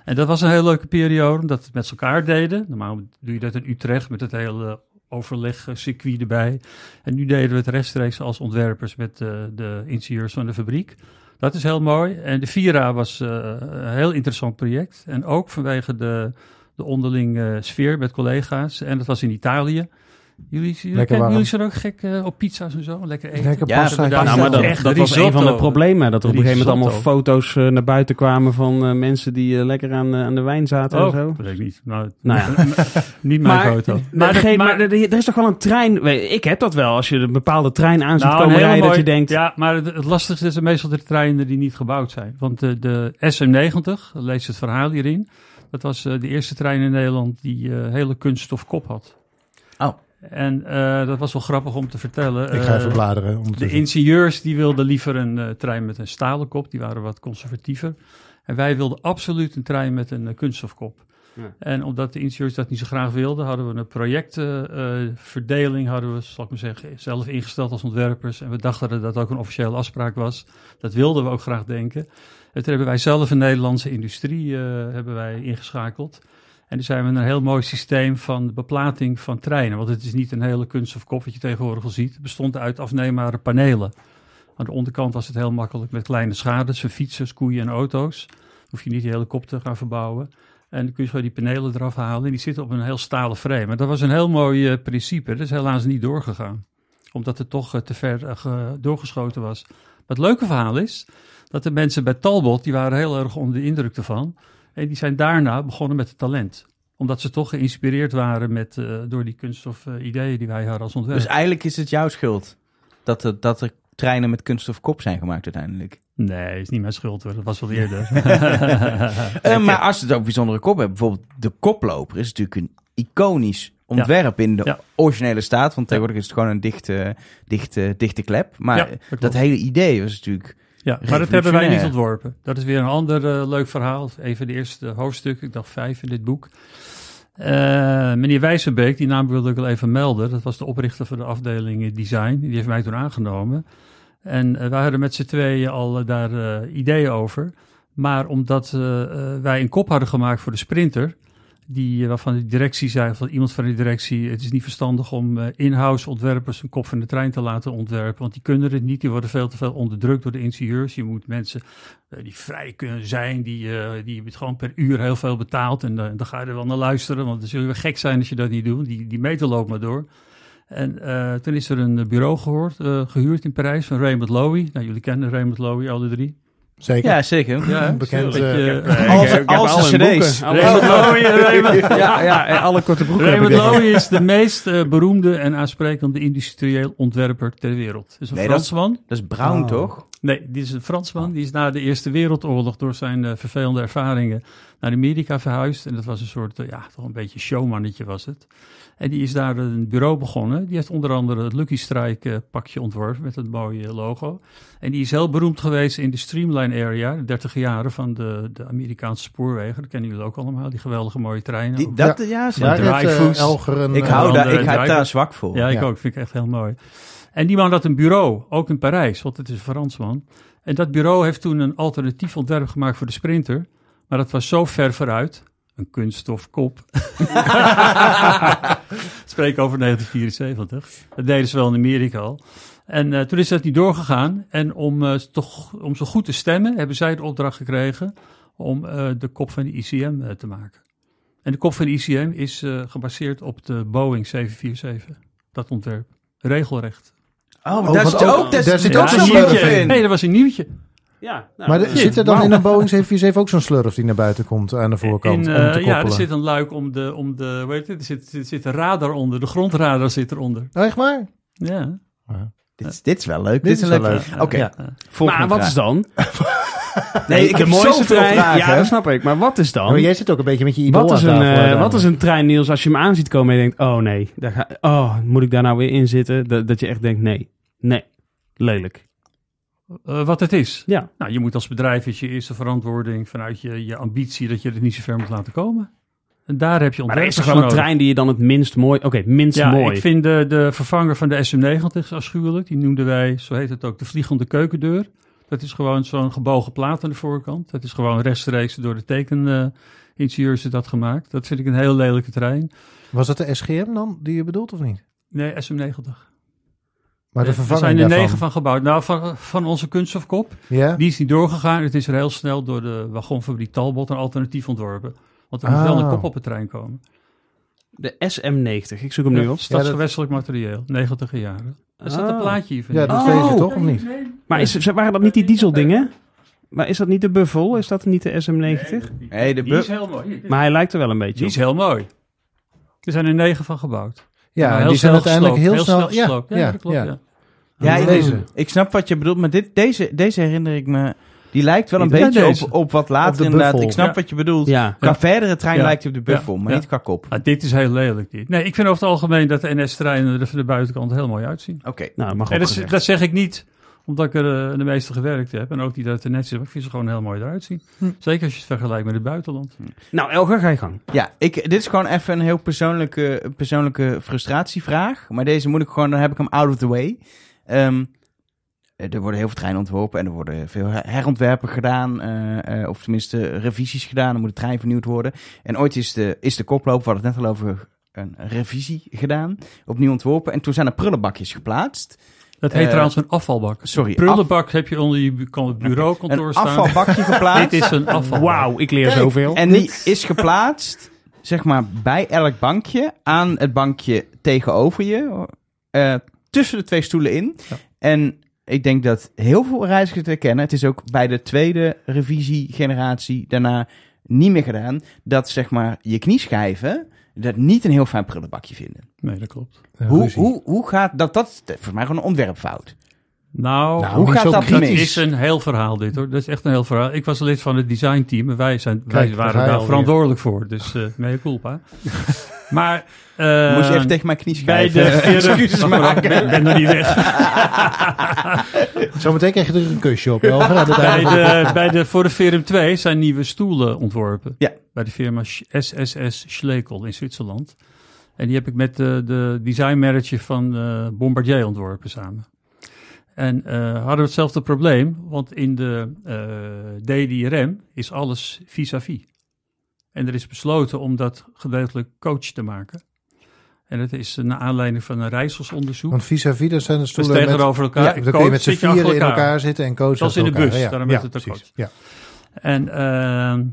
En dat was een hele leuke periode, omdat we het met elkaar deden. Normaal doe je dat in Utrecht met het hele overlegcircuit erbij. En nu deden we het rechtstreeks als ontwerpers met eh, de ingenieurs van de fabriek. Dat is heel mooi. En de Vira was een heel interessant project. En ook vanwege de, de onderlinge sfeer met collega's. En dat was in Italië. Jullie, jullie, jullie zijn ook gek eh, op pizza's en zo? Lekker eten? Lekker Ja, pasta. nou, maar dat, echt dat was een van de problemen. Dat er op een gegeven moment allemaal foto's eh, naar buiten kwamen van eh, mensen die eh, lekker aan, eh, aan de wijn zaten en Oh, zo. dat weet ik niet. Nou, Nou ja. niet mijn Maar, foto. maar, maar er er is toch wel een trein. Ik heb dat wel. Als je een bepaalde trein aan ziet Nou, komen rijden, dat je denkt. Ja, maar het, het lastigste is meestal de treinen die niet gebouwd zijn. Want de, de SM90, lees het verhaal hierin. Dat was eh, de eerste trein in Nederland die eh, hele kunststof kop had. Oh. En eh, dat was wel grappig om te vertellen. Ik ga even bladeren. de ingenieurs die wilden liever een trein met een stalen kop. Die waren wat conservatiever. En wij wilden absoluut een trein met een kunststofkop. Ja. En omdat de ingenieurs dat niet zo graag wilden, hadden we een projectverdeling, hadden we, zal ik maar zeggen, zelf ingesteld als ontwerpers. En we dachten dat dat ook een officiële afspraak was. Dat wilden we ook graag denken. Toen hebben wij zelf een Nederlandse industrie eh, hebben wij ingeschakeld. En toen zijn we een heel mooi systeem van beplating van treinen. Want het is niet een hele kunststofkop wat je tegenwoordig al ziet. Het bestond uit afneembare panelen. Aan de onderkant was het heel makkelijk met kleine schades voor fietsers, koeien en auto's. Hoef je niet die hele kop te gaan verbouwen. En dan kun je gewoon die panelen eraf halen. En die zitten op een heel stalen frame. En dat was een heel mooi eh, principe. Dat is helaas niet doorgegaan. Omdat het toch eh, te ver ge- doorgeschoten was. Maar het leuke verhaal is dat de mensen bij Talbot, die waren heel erg onder de indruk ervan. En die zijn daarna begonnen met het talent. Omdat ze toch geïnspireerd waren met, eh, door die kunststof eh, ideeën die wij hadden als Dus ontwerper. eigenlijk is het jouw schuld dat er, dat er treinen met kunststof kop zijn gemaakt uiteindelijk. Nee, is niet mijn schuld hoor. Dat was wel eerder. Eh, maar als het ook bijzondere kop hebt, bijvoorbeeld de koploper is natuurlijk een iconisch ontwerp in de Ja. originele staat. Want tegenwoordig is het gewoon een dichte, dichte, dichte klep. Maar Ja, dat klopt. dat hele idee was natuurlijk... Ja, maar dat hebben wij niet ontworpen. Dat is weer een ander eh, leuk verhaal. Even de eerste hoofdstuk, ik dacht vijf in dit boek. Eh, meneer Wijzenbeek, die naam wilde ik wel even melden. Dat was de oprichter van de afdeling design. Die heeft mij toen aangenomen. En eh, wij hadden met z'n tweeën al daar ideeën over. Maar omdat wij een kop hadden gemaakt voor de sprinter, die, eh, waarvan de directie zei, van iemand van de directie, het is niet verstandig om eh, in-house ontwerpers een kop van de trein te laten ontwerpen, want die kunnen het niet, die worden veel te veel onderdrukt door de ingenieurs. Je moet mensen eh, die vrij kunnen zijn, die, eh die je gewoon per uur heel veel betaalt en dan ga je er wel naar luisteren, want dan zul je weer gek zijn als je dat niet doet. Die, die meter loopt maar door. En toen is er een bureau gehoord, eh, gehuurd in Parijs van Raymond Loewy. Nou, jullie kennen Raymond Loewy, alle drie. Zeker. Ja, zeker. Ja, Bekend, eh, eh, Al Ik heb- ik heb al al zijn hun cd's. boeken. Raymond Loewy, Raymond, Ja, ja, en alle korte broeken. Raymond. Loewy is de meest eh, beroemde en aansprekende industrieel ontwerper ter wereld. Is een Nee, dat- Fransman. Dat is Brown, Oh. toch? Nee, dit is een Fransman. Die is na de Eerste Wereldoorlog door zijn eh, vervelende ervaringen naar Amerika verhuisd. En dat was een soort, eh, ja, toch een beetje showmannetje was het. En die is daar een bureau begonnen. Die heeft onder andere het Lucky Strike eh, pakje ontworpen met het mooie logo. En die is heel beroemd geweest in de Streamline Area, de 30 jaren van de, de Amerikaanse spoorwegen. Dat kennen jullie ook allemaal, die geweldige mooie treinen. Die, dat, ja, Daar zeker. heeft eh, Dreyfus. Elger een... ik hou daar, ik heb daar zwak voor. Ja, ik Ja. ook. Vind ik echt heel mooi. En die man had een bureau, ook in Parijs, want het is een Fransman. En dat bureau heeft toen een alternatief ontwerp gemaakt voor de Sprinter. Maar dat was zo ver vooruit. Een kunststofkop. Spreek over 1974. Dat deden ze wel in Amerika al. En eh, toen is dat niet doorgegaan. En om, eh, toch, om zo goed te stemmen, hebben zij de opdracht gekregen om eh, de kop van de ICM te maken. En de kop van de ICM is gebaseerd op de Boeing 747. Dat ontwerp. Regelrecht. Oh, Oh, maar daar zit ook- daar zit ook zo'n een slurf in. Nee, dat was een nieuwtje. Ja, nou, Maar zit er dan in een Boeing 747 ook zo'n slurf die naar buiten komt aan de voorkant In, om eh, te ja, er zit een luik om de, om de weet je, er zit, er zit een radar onder. De grondradar zit eronder. Oh, echt waar? Ja. Dit, is- dit is wel leuk. Dit Dit, is is een wel leuk. leuk. Oké, Ja. Maar wat vraag. is dan? Nee, ik de heb mooiste trein. vragen. Ja, dat snap ik. Maar wat is dan? Ja, maar jij zit ook een beetje met je idool wat, is een, eh, wat is een trein, Niels, als je hem aan ziet komen en je denkt... Oh nee, daar ga, oh, moet ik daar nou weer in zitten? Dat, dat je echt denkt, nee, nee, lelijk. Eh, wat het is. Ja. Nou, je moet als bedrijf is je eerste verantwoording vanuit je, je ambitie dat je het niet zo ver moet laten komen. En daar heb je Maar er is ontwerpers toch wel een nodig. trein die je dan het minst mooi... Oké, minst Ja, mooi. ik vind de, de vervanger van de SM90 afschuwelijk. Die noemden wij, zo heet het ook, de vliegende keukendeur. Dat is gewoon zo'n gebogen plaat aan de voorkant. Dat is gewoon rechtstreeks door de tekeningenieurs dat gemaakt. Dat vind ik een heel lelijke trein. Was dat de SGM dan, die je bedoelt, of niet? Nee, SM90. Maar de er vervanging zijn er daarvan. negen van gebouwd. Nou, van, van onze kunststofkop. Ja? Die is niet doorgegaan. Het is er heel snel door de wagonfabriek Talbot een alternatief ontworpen. Want er moet wel een Ah. kop op de trein komen. De SM90, ik zoek hem nu op. Stadsgewestelijk materieel, 90 jaren. Is dat een Ah. plaatje hier? Ja, dat is Oh. deze toch, of niet? Maar is, waren dat niet die dieseldingen? Maar is dat niet de Buffel? Is dat niet de SM90? Nee, de Die is bu- heel mooi. Maar hij lijkt er wel een Die beetje is op. heel mooi. Er zijn er negen van gebouwd. Ja, die zijn snel uiteindelijk heel snel... snel. Ja, dat klopt, ja. Ja, ik, Deze. ik snap wat je bedoelt, maar dit, deze, deze herinner ik me... Die lijkt wel een Ja, beetje op, op wat later Op de inderdaad. Buffel. Ik snap Ja. wat je bedoelt. Ja. Qua Ja. verdere trein Ja. lijkt hij op de Buffel, Ja. maar Ja. niet qua kop. Ah, dit is heel lelijk. Dit. Nee, ik vind over het algemeen dat de NS-treinen er van de buitenkant heel mooi uitzien. Oké. Nou, mag En dat, dat zeg ik niet omdat ik er eh, de meeste gewerkt heb. En ook niet dat er net is. Maar ik vind ze gewoon heel mooi eruit zien. Hm. Zeker als je het vergelijkt met het buitenland. Nou, Elger, ga je gang. Ja, ik, dit is gewoon even een heel persoonlijke, persoonlijke frustratievraag. Maar deze moet ik gewoon, dan heb ik hem out of the way. Ehm, er worden heel veel treinen ontworpen en er worden veel her- herontwerpen gedaan. eh, eh, of tenminste revisies gedaan. Dan moet de trein vernieuwd worden. En ooit is de, is de koploop, we hadden het net al over, een revisie gedaan. Opnieuw ontworpen. En toen zijn er prullenbakjes geplaatst. Dat heet Eh, trouwens een afvalbak. Sorry, Prullenbak heb je onder je kan het bureaukantoor Een staan. afvalbakje geplaatst. Dit is een afvalbak. Wauw, ik leer Kijk, zoveel. En die is geplaatst, zeg maar, bij elk bankje, aan het bankje tegenover je, eh, tussen de twee stoelen in. Ja. En ik denk dat heel veel reizigers het herkennen. Het is ook bij de tweede revisiegeneratie daarna niet meer gedaan, dat zeg maar je knieschijven dat niet een heel fijn prullenbakje vinden. Nee, dat klopt. Hoe, hoe, hoe gaat dat? Dat is voor mij gewoon een ontwerpfout. Nou, Nou, hoe gaat dat dat mis? is een heel verhaal dit hoor. Dat is echt een heel verhaal. Ik was lid van het designteam en wij, zijn, wij Kijk, waren daar verantwoordelijk voor. Dus eh mea culpa. Maar... eh, Moest je even tegen mijn knie bij schrijven. de vierde... Excuses maken. Ik ben, ben nog niet weg. Zometeen krijg je er een kusje op. Het bij de, bij de, voor de Verum 2 zijn nieuwe stoelen ontworpen. Ja. Bij de firma SSS Schlekel in Zwitserland. En die heb ik met de, de designmanager van eh, Bombardier ontworpen samen. En eh, hadden we hetzelfde probleem, want in de eh DDRM is alles vis-à-vis. En er is besloten om dat gedeeltelijk coach te maken. En dat is naar aanleiding van een rijselsonderzoek. Want vis-à-vis, dat zijn de Dus stoelen met... tegenover elkaar. Ja, En dan kun je coach met z'n vieren in elkaar zitten en coachen Zoals in de elkaar. bus, Ja, daarom ja, het precies. Ja. En ehm,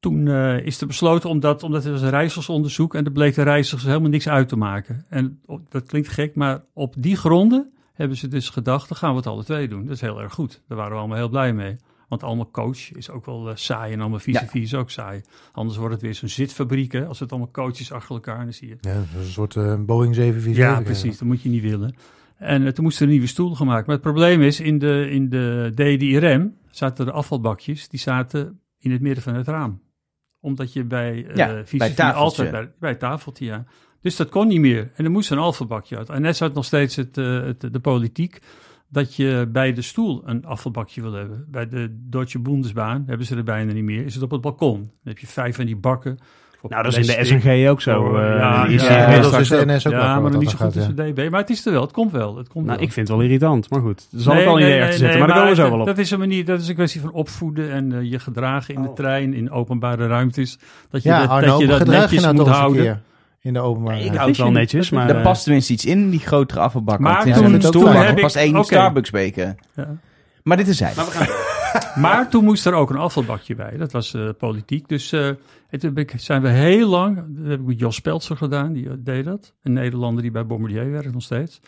toen eh, is er besloten, omdat, omdat het was een rijzersonderzoek en er bleek de reizigers helemaal niks uit te maken. En op- dat klinkt gek, maar op die gronden hebben ze dus gedacht, dan gaan we het alle twee doen. Dat is heel erg goed. Daar waren we allemaal heel blij mee. Want allemaal coach is ook wel eh, saai en allemaal vis-à-vis is ook saai. Anders wordt het weer zo'n zitfabriek, hè, als het allemaal coaches achter elkaar en dan zie je Ja, een soort eh, Boeing 747. ja, precies. Dat moet je niet willen. En eh, toen moesten er nieuwe stoelen gemaakt. Maar het probleem is, in de, in de DDRM zaten de afvalbakjes, die zaten in het midden van het raam. Omdat je bij uh, Ja, bij tafeltje. altijd bij, bij tafeltje, ja. Dus dat kon niet meer. En er moest een afvalbakje uit. En net zat nog steeds het, eh, het, de politiek dat je bij de stoel een afvalbakje wil hebben. Bij de Deutsche Bundesbahn hebben ze er bijna niet meer. Is het op het balkon. Dan heb je vijf van die bakken. Nou, dat is in de. SNG ook zo. Oh, eh, ja, is de. NS ook ja, maar niet zo gaat, goed als de DB. Maar het is er wel. Het komt wel. Het komt Nou, wel. ik vind het wel irritant, maar goed. Er zal Nee, ook wel een nee, achter zitten, maar daar komen we zo dat- wel op. Dat is een manier, dat is een kwestie van opvoeden en eh, je gedragen in de Oh. trein, in openbare ruimtes. Dat je Ja, dat, Arno, dat, je dat je netjes nou moet houden. In de openbare Ik hou het wel netjes, maar... Er eh, past tenminste iets in, die grotere afvalbak. Maar Want toen- toen heb ik- past één oké. Starbucks beker. Ja. Maar dit is hij. Maar toen moest er ook een afvalbakje bij. Dat was eh, politiek. Dus eh, en toen ik- zijn we heel lang, dat heb ik met Jos Speltzer gedaan, die eh, deed dat. Een Nederlander die bij Bombardier werkt nog steeds.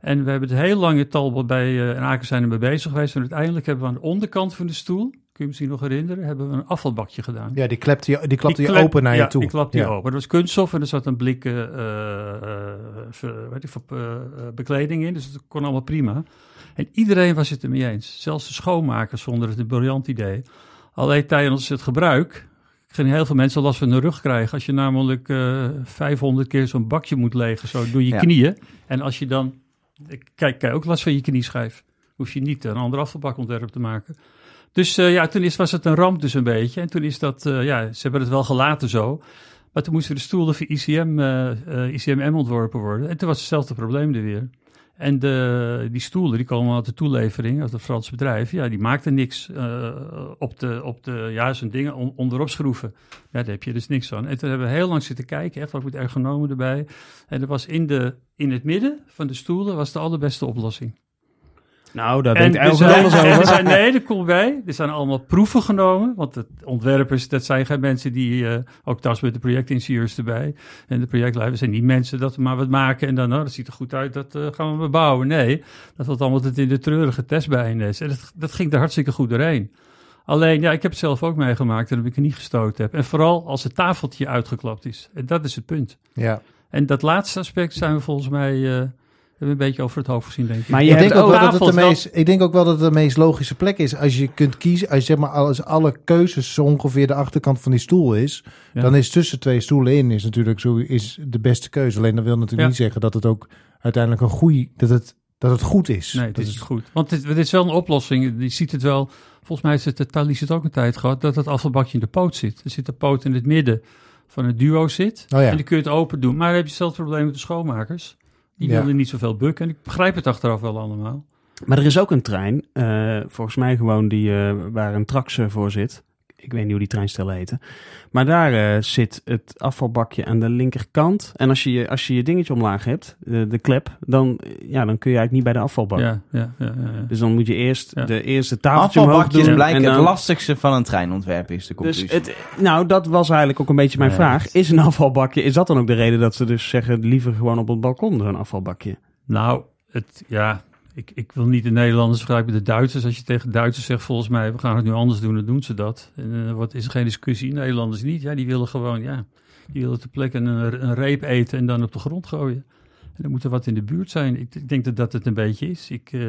En we hebben het heel lang in Talbot bij uh, in Aken zijn er mee bezig geweest. En uiteindelijk hebben we aan de onderkant van de stoel, kun je misschien nog herinneren, hebben we een afvalbakje gedaan. Ja, die, klept die, die klapte je klep- open naar ja, je toe. die klapte je Ja. open. Dat was kunststof en er zat een blik eh, eh, weet ik, eh, bekleding in. Dus het kon allemaal prima. En iedereen was het ermee eens. Zelfs de schoonmakers vonden het een briljant idee. Alleen tijdens het gebruik gingen heel veel mensen last van de rug krijgen. Als je namelijk eh 500 keer zo'n bakje moet legen, zo door je Ja. knieën. En als je dan... Kijk, kijk, ook last van je knieschijf. Hoef je niet een ander afvalbakontwerp te maken. Dus eh, ja, toen is, was het een ramp dus een beetje. En toen is dat, eh, ja, ze hebben het wel gelaten zo. Maar toen moesten de stoelen voor ICM, eh, eh, ICMM ontworpen worden. En toen was hetzelfde probleem er weer. En de, die stoelen, die komen uit de toelevering, uit het Frans bedrijf. Ja, die maakten niks op de, op de, ja, dingen on, onderop schroeven. Ja, daar heb je dus niks van. En toen hebben we heel lang zitten kijken, echt ook met ergonomen erbij. En er was in, de, in het midden van de stoelen was de allerbeste oplossing. Nou, daar En denkt Elger zijn, anders er zijn, nee, dat komt bij. Er zijn allemaal proeven genomen. Want het ontwerpers, dat zijn geen mensen die... eh, ook thuis met de projectingenieurs erbij. En de projectleiders zijn niet mensen dat we maar wat maken. En dan, nou, dat ziet er goed uit, dat eh, gaan we bebouwen. Nee, dat was allemaal het in de treurige test bij NS. En dat, dat ging er hartstikke goed doorheen. Alleen, ja, ik heb het zelf ook meegemaakt en dat ik er niet gestoten heb. En vooral als het tafeltje uitgeklapt is. En dat is het punt. Ja. En dat laatste aspect zijn we volgens mij... eh, hebben een beetje over het hoofd gezien, denk ik. Maar je Ik denk, ook wel dat het de meest, ik denk ook wel dat het de meest logische plek is. Als je kunt kiezen, als je zeg maar als alle keuzes zo ongeveer de achterkant van die stoel is, Ja. dan is tussen twee stoelen in is natuurlijk zo is de beste keuze. Alleen dat wil natuurlijk Ja. niet zeggen dat het ook uiteindelijk een goede, dat het, dat het goed is. Nee, dat het is niet goed. Want dit, dit is wel een oplossing. Je ziet het wel. Volgens mij is het de Thalys het ook een tijd gehad dat het afvalbakje in de poot zit. Er zit de poot in het midden van het duo zit. Oh ja. En die kun je het open doen. Maar dan heb je hetzelfde probleem met de schoonmakers. Die Ja. willen niet zoveel bukken. En ik begrijp het achteraf wel allemaal. Maar er is ook een trein, eh, volgens mij gewoon, die, eh, waar een trax voor zit. Ik weet niet hoe die treinstellen heten. Maar daar eh, zit het afvalbakje aan de linkerkant. En als je je, als je, je dingetje omlaag hebt, eh, de klep, dan, eh, ja, dan kun je eigenlijk niet bij de afvalbak. Ja, ja, ja, ja, ja. Dus dan moet je eerst Ja. de eerste tafeltje omhoog doen. blijken en dan- het lastigste van een treinontwerp is de Dus conclusie. het, nou, dat was eigenlijk ook een beetje mijn vraag. Is een afvalbakje, is dat dan ook de reden dat ze dus zeggen, liever gewoon op het balkon zo'n afvalbakje? Nou, het, ja, ik, ik wil niet de Nederlanders vergelijken met de Duitsers. Als je tegen Duitsers zegt, volgens mij, we gaan het nu anders doen, dan doen ze dat. En eh, wat is er geen discussie? Nederlanders niet. Ja, die willen gewoon, ja, die willen ter plekke een, een reep eten en dan op de grond gooien. En dan moet er wat in de buurt zijn. Ik, ik denk dat dat het een beetje is. Ik, eh,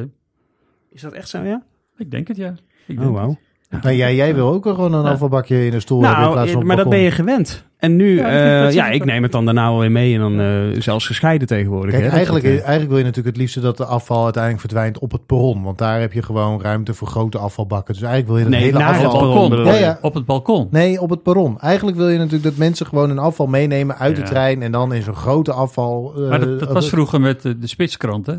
Is dat echt zo, ja? ik denk het, ja. Ik Oh, denk wauw. Nou, jij, jij wil ook gewoon een Ja. afvalbakje in een stoel hebben in Nou, plaats van eh, maar dat ben je gewend. En nu, Ja, ik ja, ik neem het dan daarna wel weer mee en dan eh, zelfs gescheiden tegenwoordig. Kijk, hè. eigenlijk, Dat- eigenlijk wil je natuurlijk het liefste dat de afval uiteindelijk verdwijnt op het perron. Want daar heb je gewoon ruimte voor grote afvalbakken. Dus eigenlijk wil je dat Nee, hele het afval... balkon. Ja, ja. Op het balkon. Nee, op het perron. Eigenlijk wil je natuurlijk dat mensen gewoon hun afval meenemen uit de trein en dan in zo'n grote afval. eh, Maar dat, dat was vroeger met de, de spitskrant, hè?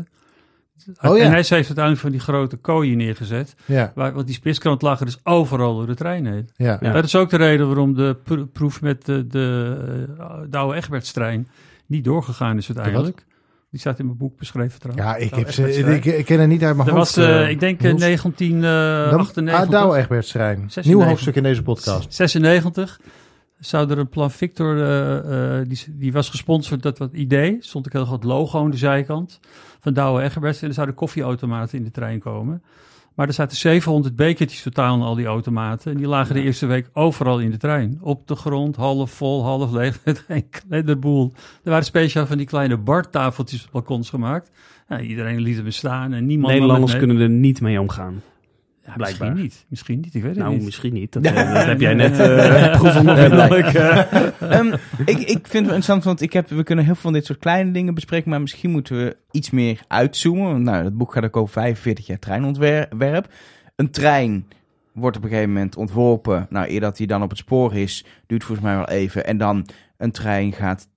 Oh ja. En hij heeft uiteindelijk van die grote kooien neergezet. Ja, Waar, want die spitskrant lag er dus overal door de trein heen. ja. Ja. Dat is ook de reden waarom de pro- proef met de, de, eh, de oude Egbertstrein niet doorgegaan is uiteindelijk. Die staat in mijn boek beschreven trouwens. Ja, ik, heb ze, ik, ik ken het niet uit mijn Dat hoofd. was, eh, eh, ik denk. Dan- 1998. Ah, Douwe Egbertstrein. 96. Nieuw hoofdstuk in deze podcast. 96 zou er een Plan Victor, eh, eh, die, die was gesponsord, dat wat idee, stond ook heel groot logo aan de zijkant van Douwe Egberts en er zouden koffieautomaten in de trein komen. Maar er zaten 700 bekertjes totaal in al die automaten en die lagen de eerste week overal in de trein. Op de grond, half vol, half leeg, met geen klederboel. Er waren speciaal van die kleine bartafeltjes op balkons gemaakt. Ja, iedereen liet hem staan en niemand... Nederlanders kunnen er niet mee omgaan. Ja, blijkbaar. Misschien niet, misschien niet, ik weet het Nou, niet. misschien niet. Dat, dat heb jij net proefondervindelijk. eh. Ehm, ik, ik vind het interessant, want ik heb, we kunnen heel veel van dit soort kleine dingen bespreken, maar misschien moeten we iets meer uitzoomen. Nou, het boek gaat ook over 45 jaar treinontwerp. Een trein wordt op een gegeven moment ontworpen. Nou, eer dat hij dan op het spoor is, duurt volgens mij wel even. En dan een trein gaat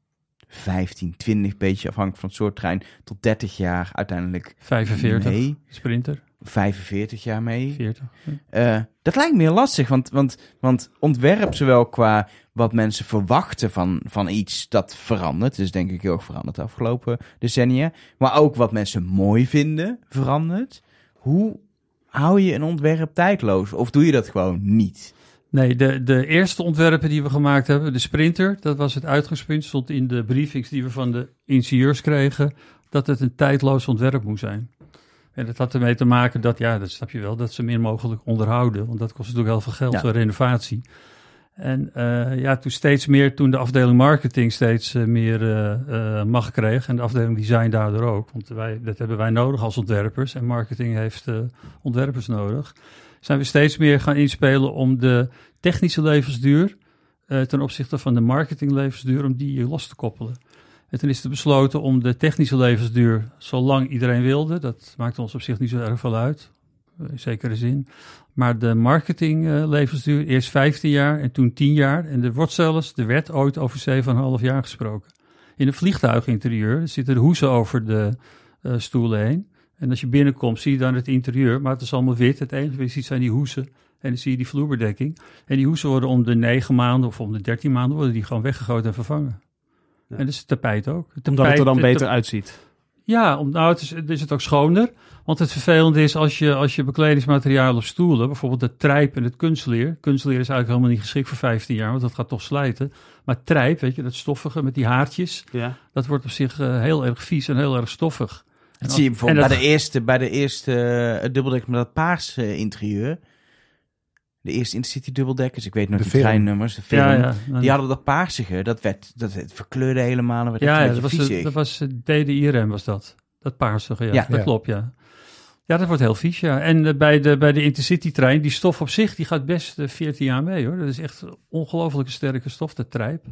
15, 20, beetje afhankelijk van het soort trein, tot 30 jaar uiteindelijk 45, mee. sprinter, 45 jaar mee. 40. Eh, dat lijkt me heel lastig, want, want, want ontwerp, zowel qua wat mensen verwachten van, van iets, dat verandert. Dus denk ik heel erg veranderd de afgelopen decennia. Maar ook wat mensen mooi vinden, verandert. Hoe hou je een ontwerp tijdloos? Of doe je dat gewoon niet? Nee, de, de eerste ontwerpen die we gemaakt hebben, de Sprinter, dat was het uitgangspunt, stond in de briefings die we van de ingenieurs kregen, dat het een tijdloos ontwerp moest zijn. En dat had ermee te maken dat, ja, dat snap je wel, dat ze min mogelijk onderhouden, want dat kost natuurlijk heel veel geld Ja. voor renovatie. En eh, ja, toen steeds meer, toen de afdeling marketing steeds eh, meer eh, macht kreeg en de afdeling design daardoor ook, want wij, dat hebben wij nodig als ontwerpers en marketing heeft ontwerpers nodig, zijn we steeds meer gaan inspelen om de technische levensduur ten opzichte van de marketinglevensduur, om die los te koppelen. En toen is er besloten om de technische levensduur, zolang iedereen wilde, dat maakt ons op zich niet zo erg veel uit, in zekere zin, maar de marketinglevensduur eerst 15 jaar en toen 10 jaar. En er wordt zelfs, er werd ooit over 7,5 jaar gesproken. In een vliegtuiginterieur zitten de hoezen over de eh, stoelen heen. En als je binnenkomt, zie je dan het interieur, maar het is allemaal wit. Het enige wat je ziet zijn die hoezen. En dan zie je die vloerbedekking. En die hoezen worden om de 9 maanden of om de 13 maanden worden die gewoon weggegooid en vervangen. Ja. En dus het tapijt ook. Het Omdat het er dan tapijt- beter uitziet. ja, om, nou, het is, het is het ook schoner. Want het vervelende is als je, als je bekledingsmateriaal op stoelen, bijvoorbeeld het trijp en het kunstleer. Kunstleer is eigenlijk helemaal niet geschikt voor 15 jaar, want dat gaat toch slijten. Maar trijp, weet je, dat stoffige met die haartjes, Ja. dat wordt op zich eh, heel erg vies en heel erg stoffig. En Dat zie je bijvoorbeeld en bij dat- de eerste, bij de eerste uh, dubbeldekker met dat paars eh, interieur. De eerste Intercity dubbeldekkers, ik weet nog De treinnummers, de film. Ja, ja. Die hadden dat paarsige, dat werd, dat het verkleurde helemaal. en werd ja, ja, dat was, dat was DDIRM was dat. Dat paarsige, ja. Ja. dat Ja. klopt, ja. Ja, dat wordt heel vies, ja. En eh, bij de, bij de Intercity-trein, die stof op zich, die gaat best eh, 14 jaar mee, hoor. Dat is echt ongelooflijke sterke stof, dat trijp.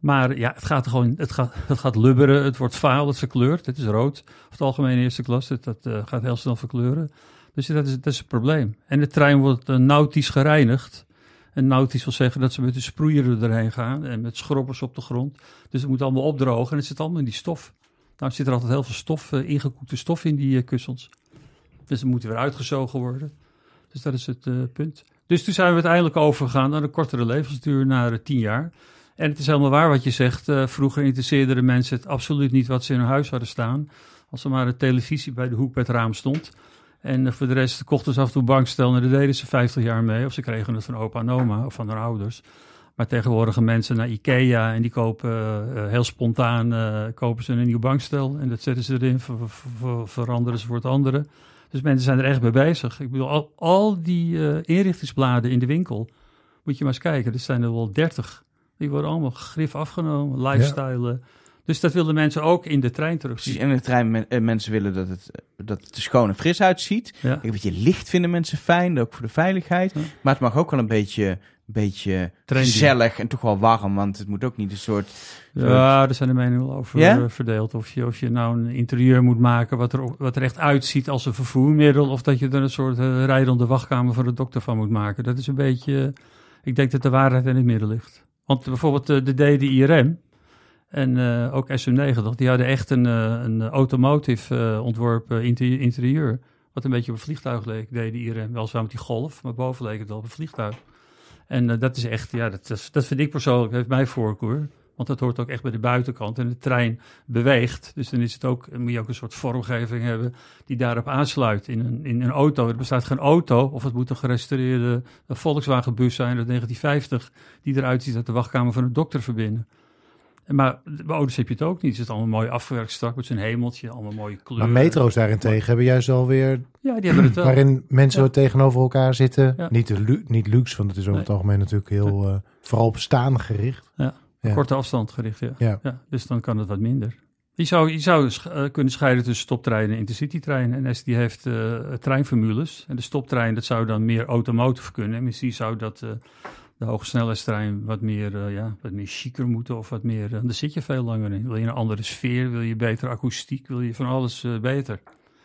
Maar ja, het gaat gewoon, het gaat, het gaat lubberen, het wordt vaal, het verkleurt. Het is rood, over het algemeen eerste klas, dat, dat eh, gaat heel snel verkleuren. Dus dat is, dat is het probleem. En de trein wordt eh, nautisch gereinigd. En nautisch wil zeggen dat ze met de sproeier erheen gaan en met schrobbers op de grond. Dus het moet allemaal opdrogen en het zit allemaal in die stof. Nou zit er altijd heel veel stof, eh, ingekoekte stof in die eh, kussens. Dus ze moeten weer uitgezogen worden. Dus dat is het punt. Dus toen zijn we uiteindelijk overgegaan naar een kortere levensduur, naar 10 jaar. En het is helemaal waar wat je zegt. vroeger interesseerden de mensen het absoluut niet wat ze in hun huis hadden staan. Als er maar een televisie bij de hoek bij het raam stond. En eh, voor de rest kochten ze af en toe bankstel en daar deden ze 50 jaar mee. Of ze kregen het van opa en oma of van hun ouders. Maar tegenwoordig gaan mensen naar Ikea en die kopen eh, eh, heel spontaan kopen ze een nieuw bankstel. En dat zetten ze erin, ver- ver- ver- veranderen ze voor het andere. Dus mensen zijn er echt mee bezig. Ik bedoel, al, al die inrichtingsbladen in de winkel, moet je maar eens kijken. Er zijn er wel 30. Die worden allemaal grif afgenomen, lifestyle. eh. Dus dat wilden mensen ook in de trein Precies, terugzien. en in de trein, men- eh, mensen willen dat het, eh, dat het er schoon en fris uitziet. Ja. Een beetje licht vinden mensen fijn, ook voor de veiligheid. Ja. Maar het mag ook wel een beetje beetje Trendy. gezellig en toch wel warm. Want het moet ook niet een soort... Ja, daar zijn de meningen wel over Ja? eh, verdeeld. Of je, of je nou een interieur moet maken wat er, wat er echt uitziet als een vervoermiddel. Of dat je er een soort eh, rijdende wachtkamer voor de dokter van moet maken. Dat is een beetje... ik denk dat de waarheid in het midden ligt. Want bijvoorbeeld eh, de DDIRM en eh, ook SM90, die hadden echt een, eh, een automotive eh, ontworpen inter- interieur. Wat een beetje op een vliegtuig leek, DDIRM. Weliswaar met die golf, maar boven leek het wel op een vliegtuig. En dat is echt, ja, dat, vind ik persoonlijk, heeft mij voorkeur. Want dat hoort ook echt bij de buitenkant. En de trein beweegt. Dus dan is het ook, moet je ook een soort vormgeving hebben die daarop aansluit. In een, in een auto. Er bestaat geen auto, of het moet een gerestaureerde Volkswagen-bus zijn uit 1950, die eruit ziet dat de wachtkamer van een dokter verbinden. Maar bij auto's heb je het ook niet. Het is allemaal mooi afgewerkt strak met zijn hemeltje, allemaal mooie kleuren. Maar metro's daarentegen hebben juist alweer... Ja, die hebben het wel. waarin mensen Ja. tegenover elkaar zitten. Ja. Niet, de lu- niet luxe, want het is over Nee. het algemeen natuurlijk heel... eh, vooral op staan gericht. Ja. Korte afstand gericht, ja. Dus dan kan het wat minder. Je zou, je zou eh, kunnen scheiden tussen stoptreinen en intercitytreinen. En die heeft eh, treinformules. En de stoptrein, dat zou dan meer automotive kunnen. En misschien zou dat de hogesnelheidstrein wat meer, eh, ja, wat meer chiquer moeten. Of wat meer, eh, daar zit je veel langer in. Wil je een andere sfeer, wil je betere akoestiek, wil je van alles eh, beter.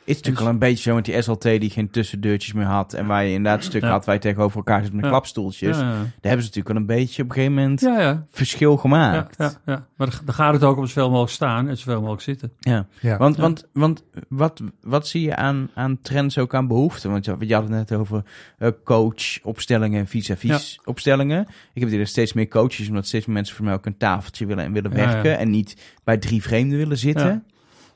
Is natuurlijk al een beetje zo met die SLT die geen tussendeurtjes meer had. En waar je inderdaad een stuk Ja. had waar je tegenover elkaar zit met Ja. klapstoeltjes. Ja, ja. Daar hebben ze natuurlijk al een beetje op een gegeven moment ja, ja. verschil gemaakt. ja, ja. Maar dan- gaat het ook om zoveel mogelijk staan en zoveel mogelijk zitten. Ja. Ja. Want, Ja. want, want wat, wat zie je aan, aan trends ook aan behoeften? Want je, je had het net over eh, coach-opstellingen en vis-à-vis opstellingen. Ik heb dat steeds meer coaches, omdat steeds meer mensen voor mij ook een tafeltje willen en willen Ja, ja. werken. En niet bij drie vreemden willen zitten.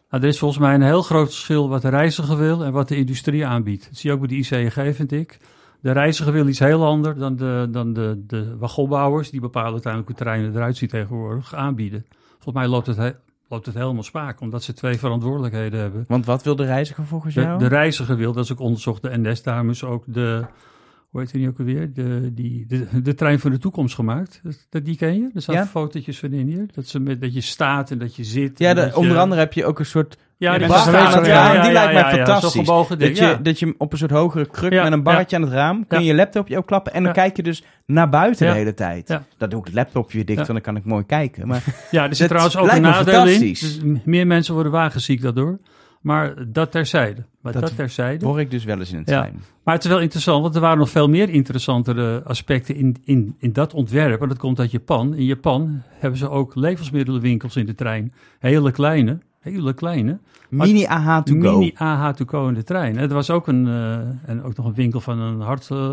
Nou, er is volgens mij een heel groot verschil wat de reiziger wil en wat de industrie aanbiedt. Dat zie je ook bij de ICNG, vind ik. De reiziger wil iets heel anders dan de, dan de, de wagonbouwers, die bepalen uiteindelijk hoe terreinen eruit zien tegenwoordig, aanbieden. Volgens mij loopt het, he- loopt het helemaal spaak, omdat ze twee verantwoordelijkheden hebben. Want wat wil de reiziger volgens De, jou? de reiziger wil, dat is ook onderzocht, de NS, daarom is ook de, hoe heet die nu ook alweer, de, die, de, de trein van de toekomst gemaakt. Dat, die ken je? Er staan Ja. fotootjes van in hier. Dat, ze met, dat je staat en dat je zit. ja, de, dat je- onder andere heb je ook een soort ja, die aan het raam, die lijkt mij fantastisch. Gebogen Dat je, dat je op een soort hogere kruk met een barretje aan het raam kun je je laptopje opklappen en dan kijk je dus naar buiten de hele tijd. Ja. Dat doe ik het laptopje weer dicht, want dan kan ik mooi kijken. Maar Ja, er zit trouwens ook een nadeel in. Dus meer mensen worden wagenziek daardoor. Maar dat terzijde. Maar Dat dat, terzijde. hoor ik dus wel eens in het Ja. Maar het is wel interessant, want er waren nog veel meer interessantere aspecten in, in, in dat ontwerp. En dat komt uit Japan. In Japan hebben ze ook levensmiddelenwinkels in de trein. Hele kleine, hele kleine. Mini AH to go. Mini AH to go in de trein. Er was ook, een, eh, en ook nog een winkel van een hard, eh,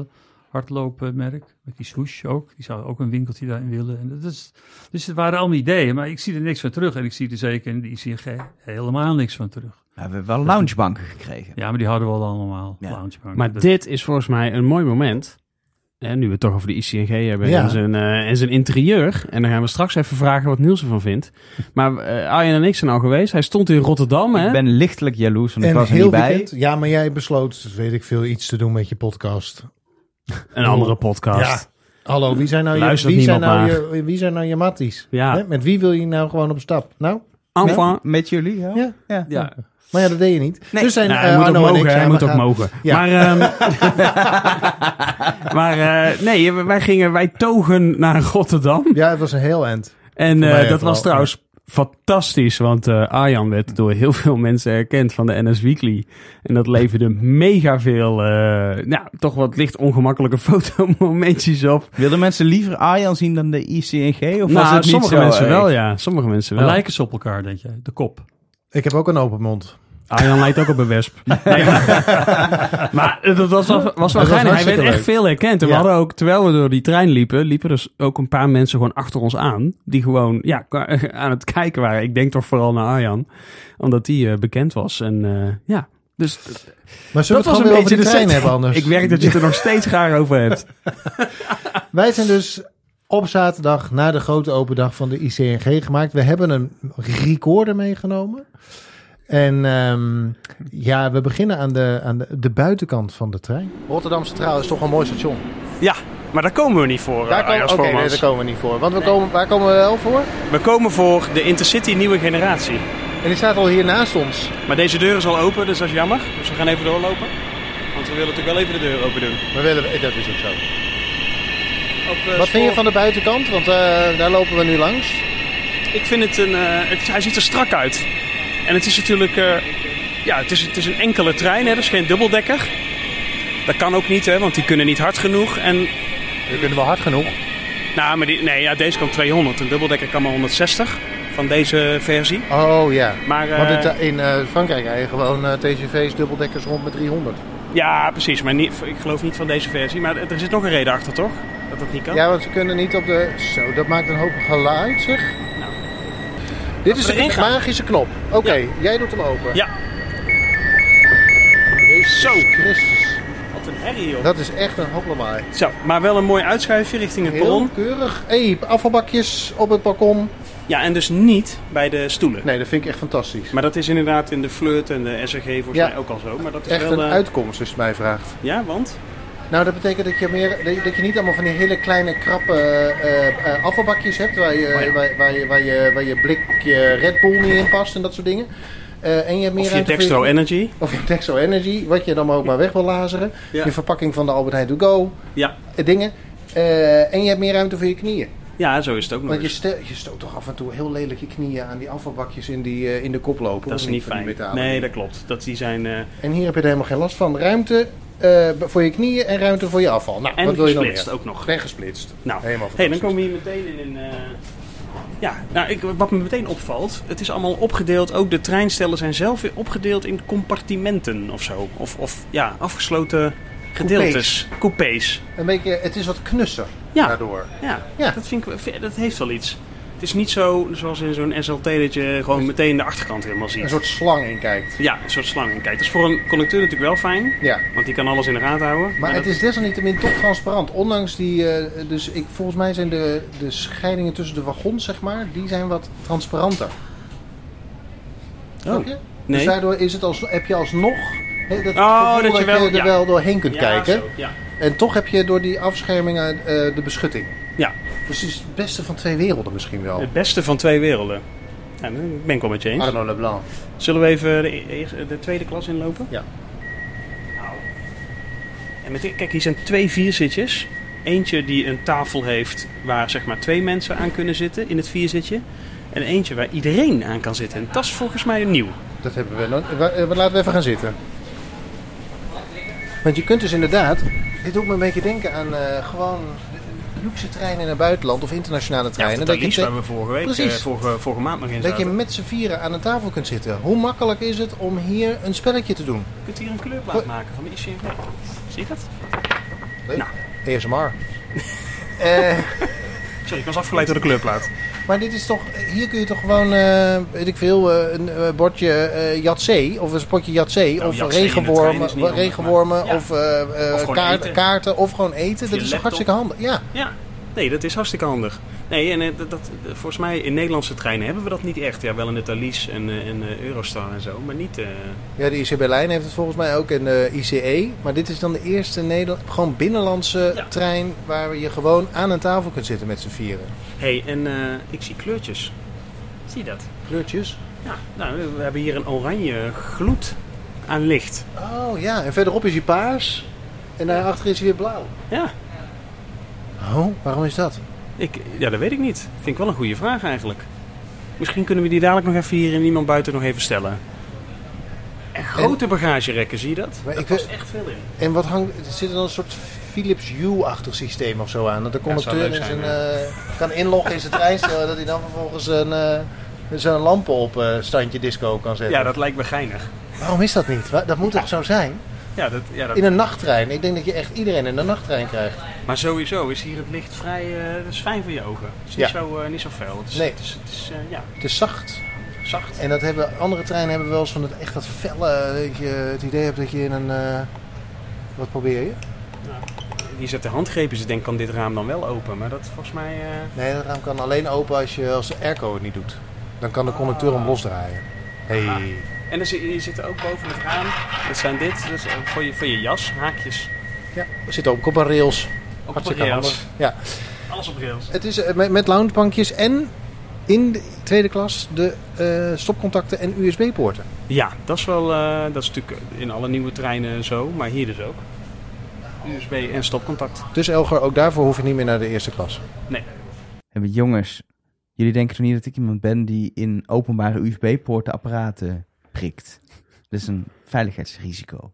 hardloopmerk. Met die swoosh ook. Die zou ook een winkeltje daarin willen. En dat is, dus het waren allemaal ideeën, maar ik zie er niks van terug. En ik zie er zeker in de ICG helemaal niks van terug. We hebben wel loungebanken gekregen. Ja, maar die hadden we al allemaal. Ja. Loungebank. Maar Dat- dit is volgens mij een mooi moment. Hè, nu we het toch over de ICNG hebben Ja. en, zijn, eh, en zijn interieur. En dan gaan we straks even vragen wat Niels ervan vindt. Maar eh Arjen en ik zijn al geweest. Hij stond in Rotterdam. Hè? Ik ben lichtelijk jaloers, want ik En was er heel niet bij. weekend. Ja, maar jij besloot, weet ik veel, iets te doen met je podcast. Een andere podcast. Hallo, wie zijn nou, je, wie zijn niemand nou, je, wie zijn nou je matties? Ja. Hè? Met wie wil je nou gewoon op stap? Nou, Enfin. Met, met jullie, ja? Ja. ja. Maar ja, dat deed je niet. Nee. Dus zijn Nou, eh, hij moet ook Arno mogen. ik Hij moet ook mogen. Ja. Maar, ehm, maar eh, nee, wij gingen, wij togen naar Rotterdam. Ja, het was een heel eind. En eh, dat vooral, was trouwens fantastisch, want eh, Arjan werd door heel veel mensen herkend van de NS Weekly. En dat leverde mega veel, eh, nou, toch wat licht ongemakkelijke fotomomentjes op. Wilden mensen liever Arjan zien dan de ICNG? Of was nou, het niet sommige zo mensen erg? wel, ja. Sommige mensen wel. lijken ze op elkaar, denk jij? De kop. Ik heb ook een open mond. Arjan lijkt ook op een wesp. Nee, maar, maar dat was, wel- was wel geinig. Hij werd echt leuk. veel herkend. En we hadden ook, terwijl we door die trein liepen, liepen dus ook een paar mensen gewoon achter ons aan. Die gewoon ja, aan het kijken waren. Ik denk toch vooral naar Arjan. Omdat die eh, bekend was. En eh, ja, dus Maar zullen dat we was een beetje de de trein hebben anders? Ik werk dat je het er nog steeds graag over hebt. Wij zijn dus op zaterdag na de grote open dag van de ICNG gemaakt. We hebben een recorder meegenomen. En ehm, ja, we beginnen aan, de, aan de, de buitenkant van de trein. Rotterdam Centraal is toch een mooi station. Ja, maar daar komen we niet voor. Daar komen, Oké, nee, daar komen we niet voor. Want we komen, waar komen we wel voor? We komen voor de Intercity nieuwe generatie. En die staat al hier naast ons. Maar deze deur is al open, dus dat is jammer. Dus we gaan even doorlopen. Want we willen natuurlijk wel even de deur open doen. We willen, dat is ook zo. Op, eh, Wat vind je van de buitenkant? Want eh, daar lopen we nu langs. Ik vind het een. eh, het, hij ziet er strak uit. En het is natuurlijk. eh, ja, het is, het is een enkele trein, hè, dus geen dubbeldekker. Dat kan ook niet, hè, want die kunnen niet hard genoeg. En, We kunnen wel hard genoeg. nou, maar die, nee, ja, deze kan 200. Een dubbeldekker kan maar 160 van deze versie. Oh ja. Maar, eh, Want het, in eh, Frankrijk rijden gewoon eh, TGV's dubbeldekkers rond met 300. ja, precies. Maar niet, ik geloof niet van deze versie. Maar er zit nog een reden achter, toch? Dat dat niet kan. Ja, want ze kunnen niet op de... Zo, dat maakt een hoop geluid zeg. Dit is gaan. magische knop. Oké, Ja. jij doet hem open. Ja. Jezus Zo. Christus. Wat een herrie, joh. Dat is echt een hoplamaai. Zo, maar wel een mooi uitschuifje richting het Heel perron. keurig. Hé, afvalbakjes op het balkon. Ja, en dus niet bij de stoelen. Nee, dat vind ik echt fantastisch. Maar dat is inderdaad in de flirt en de SRG volgens Ja. mij ook al zo. Maar dat is Echt wel... een eh, uitkomst, als je het mij vraagt. Ja, want? Nou, dat betekent dat je, meer, dat- je niet allemaal van die hele kleine krappe eh, eh, afvalbakjes hebt waar je, Oh ja. waar, waar je, waar, je, waar je blikje Red Bull niet in past en dat soort dingen. Eh, en je hebt meer Of je voor Dextro Energy. Of je Dextro Energy, wat je dan maar ook maar weg wil lazeren. Ja. Je verpakking van de Albert Heijn To Go, Ja. dingen. En je hebt meer ruimte voor je knieën. ja, zo is het ook nog Want je, stel, je stoot toch af en toe heel lelijk je knieën aan die afvalbakjes in, die, in de kop lopen. Dat is niet fijn. Nee, dat klopt. Dat die zijn... En hier heb je er helemaal geen last van. Ruimte eh, voor je knieën en ruimte voor je afval. Nou, en wat wil je nog gesplitst meer? ook nog. En gesplitst. Nou, Helemaal hey, dan komen we hier meteen in een... eh, Ja, nou, ik, wat me meteen opvalt, het is allemaal opgedeeld. Ook de treinstellen zijn zelf weer opgedeeld in compartimenten of zo. Of, of ja, afgesloten gedeeltes. Coupés. Een beetje, het is wat knusser Ja. daardoor. Ja, Ja. Dat, vind ik, dat heeft wel iets. Het is niet zo zoals in zo'n SLT dat je gewoon meteen de achterkant helemaal ziet. Een soort slang in kijkt. Ja, een soort slang. Kijk, dat is voor een conducteur natuurlijk wel fijn. Ja. Want die kan alles in de gaten houden. Maar het dat- is desalniettemin toch transparant. Ondanks die, eh, dus ik, volgens mij zijn de, de scheidingen tussen de wagons, zeg maar, die zijn wat transparanter. Oh. je? Nee. Dus daardoor is het als, heb je alsnog dat, Oh, dat je wel- er ja. wel doorheen kunt Ja, kijken. zo, ja. En toch heb je door die afschermingen eh, de beschutting. Dus het is het beste van twee werelden misschien wel. het beste van twee werelden. Ja, dat ben ik wel met je eens. Arno Leblanc. Zullen we even de, e- eerste- de tweede klas inlopen? Ja. Nou. En met, kijk, hier zijn twee vierzitjes. Eentje die een tafel heeft waar zeg maar twee mensen aan kunnen zitten in het vierzitje. En eentje waar iedereen aan kan zitten. En dat is volgens mij nieuw. Dat hebben we. eh, Laten we even gaan zitten. Want je kunt dus inderdaad. Dit doet me een beetje denken aan eh, gewoon luxe treinen in het buitenland of internationale treinen. Ja, dat je, te- waar we vorige week, Precies. eh, vorige, vorige maand nog in dat je met z'n vieren aan een tafel kunt zitten. Hoe makkelijk is het om hier een spelletje te doen? Je kunt hier een kleurplaat maken van de ICMP. Zie je dat? Leuk. Nou. ASMR. Eh, Sorry, ik was afgeleid door de kleurplaat. Maar dit is toch, hier kun je toch gewoon, eh, weet ik veel, eh, een eh, bordje eh Yatzee of een spotje Yatzee Nou, of Yatzee regenwormen, handig, regenwormen ja. of, Of kaart- kaarten of gewoon eten. Of dat is toch hartstikke handig. Ja. Ja, nee, dat is hartstikke handig. Nee, en eh, dat, dat, volgens mij in Nederlandse treinen hebben we dat niet echt. Ja, wel in de Thalys en, eh, en eh, Eurostar en zo, maar niet... Ja, de IC Berlijn heeft het volgens mij ook en de ICE. Maar dit is dan de eerste Nederland, gewoon binnenlandse Ja. trein waar je gewoon aan een tafel kunt zitten met z'n vieren. hey, en ik zie kleurtjes. Zie je dat? Kleurtjes. Ja, nou, we hebben hier een oranje gloed aan licht. Oh ja, en verderop is hij paars. En daarachter is hij weer blauw. Ja, Oh, waarom is dat? ik, ja, dat weet ik niet. Vind ik wel een goede vraag eigenlijk. Misschien kunnen we die dadelijk nog even hier in iemand buiten nog even stellen. En grote bagagerekken, zie je dat? Maar Daar ik past echt veel in. En wat hangt, er zit er dan een soort Philips Hue-achtig systeem of zo aan? Dat de Ja, conducteur in zijn, zijn, eh, kan inloggen in zijn treinstel en dat hij dan vervolgens een, eh zo'n lampen op eh, standje disco kan zetten. Ja, dat lijkt me geinig. Waarom is dat niet? Dat moet toch zo zijn? Ja, dat, ja, dat, In een nachttrein. Ik denk dat je echt iedereen in een nachttrein krijgt. Maar sowieso is hier het licht vrij, eh, dat is fijn voor je ogen. Het is Ja. niet, zo, eh, niet zo fel. Het is, Nee. het is, het is eh, ja, Het is zacht. zacht. En dat hebben andere treinen hebben wel eens van het echt dat felle, dat je het idee hebt dat je in een... wat probeer je? Hier zet de handgrepen, ze denken kan dit raam dan wel open. Maar dat volgens mij... Nee, dat raam kan alleen open als, je, als de airco het niet doet. Dan kan de conducteur hem losdraaien. Hey. En er, zit- zitten ook boven het raam, dat zijn dit, dat is, eh, voor, je, voor je jas, haakjes. Ja, we zitten ook op een rails. Op Hartstikke rails. handig. Ja. Alles op rails. Het is eh, met, met loungebankjes en in de tweede klas de eh, stopcontacten en USB-poorten. Ja, dat is wel, eh, dat is natuurlijk in alle nieuwe treinen zo, maar hier dus ook. USB en stopcontact. Dus Elger, ook daarvoor hoef je niet meer naar de eerste klas. En we- jongens, jullie denken toch niet dat ik iemand ben die in openbare USB-poorten apparaten prikt? Dat is een veiligheidsrisico.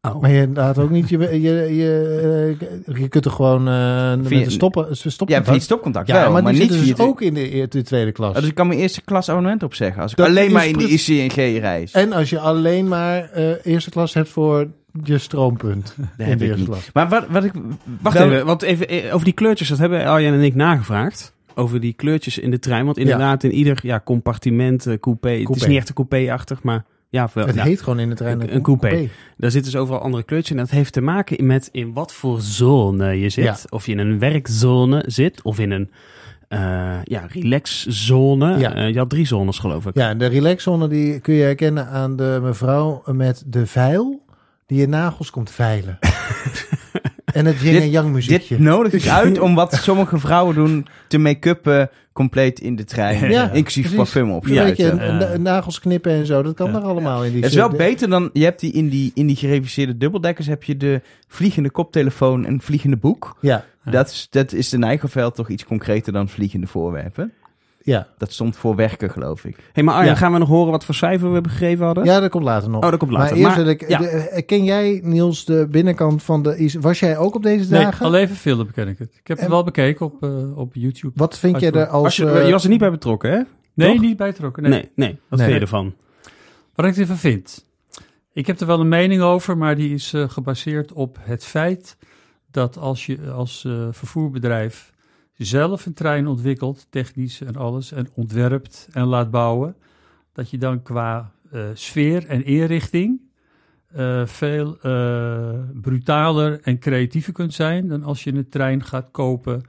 Oh. Maar je laat ook niet je... je, je, eh, je kunt er gewoon eh met Via- de stoppen, stoppen Ja, via stopcontact Ja, wel, maar, maar, die niet dus het- ook in de, e- de tweede klas. Oh, dus ik kan mijn eerste klas abonnement opzeggen als ik Dat alleen maar in de ICNG reis. En als je alleen maar eh, eerste klas hebt voor je stroompunt. Dat in heb de eerste niet. klas. Maar wat, wat ik... Wacht wel- even, want even over die kleurtjes, dat hebben Arjen en ik nagevraagd. Over die kleurtjes in de trein. Want inderdaad, in ieder ja, compartiment, eh, coupé. Het is niet echt een coupé-achtig, maar ja, wel, Het heet gewoon in de trein een- een coupé. daar zitten dus overal andere kleurtjes. En dat heeft te maken met in wat voor zone je zit. Ja. Of je in een werkzone zit, of in een eh ja, relaxzone. Ja. Eh, je had drie zones, geloof ik. Ja, de relaxzone die kun je herkennen aan de mevrouw met de veil die je nagels komt veilen. en het yin Dit- en yang muziekje. Dit nodigt dus uit om wat sommige vrouwen doen te make-uppen compleet in de trein. Ja, inclusief precies. parfum Een beetje Ja. nagels knippen en zo, dat kan er allemaal in die Het is wel beter dan, je hebt die in die, in die gereviseerde dubbeldekkers heb je de vliegende koptelefoon en vliegende boek. Ja, Ja. Dat, is, dat is de Nijgerveld toch iets concreter dan vliegende voorwerpen. Ja. Dat stond voor werken, geloof ik. hey, maar Arjen, Ja. gaan we nog horen wat voor cijfer we hebben gegeven hadden? ja, dat komt later nog. Oh, dat komt later. Maar eerst Maar- wil ik, ja. de- eh, ken jij Niels de binnenkant van de... is- Was jij ook op deze Nee, dagen? alleen even filmen ken ik het. Ik heb het wel bekeken op, eh, op YouTube. Wat vind jij er als... Je, eh, je was er niet bij betrokken, hè? Nee, toch? niet bijtrokken. Nee. Nee, nee. Wat Nee. vind je ervan? Wat ik ervan vind. Ik heb er wel een mening over, maar die is eh, gebaseerd op het feit dat als je als eh, vervoerbedrijf zelf een trein ontwikkelt, technisch en alles, en ontwerpt en laat bouwen, dat je dan qua eh, sfeer en inrichting eh, veel eh, brutaler en creatiever kunt zijn dan als je een trein gaat kopen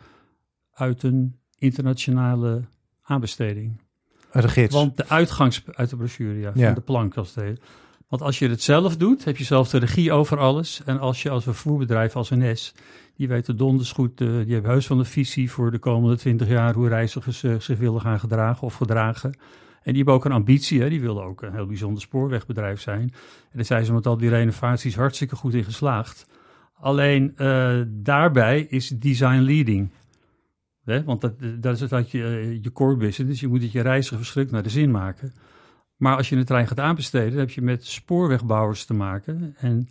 uit een internationale aanbesteding. uit de gids. Want de uitgangs uit de brochure, ja, van Ja. de plank als het heet. Want als je het zelf doet, heb je zelf de regie over alles. En als je als een vervoerbedrijf als NS, die weten donders goed, eh, die hebben heus van een visie voor de komende twintig jaar hoe reizigers eh, zich willen gaan gedragen of gedragen. En die hebben ook een ambitie, hè? die willen ook een heel bijzonder spoorwegbedrijf zijn. En daar zijn ze met al die renovaties hartstikke goed in geslaagd. Alleen eh, daarbij is design leading. Hè? Want dat, dat is het wat je, je core business. Dus je moet het je reiziger verschrikt naar de zin maken. Maar als je een trein gaat aanbesteden, dan heb je met spoorwegbouwers te maken. En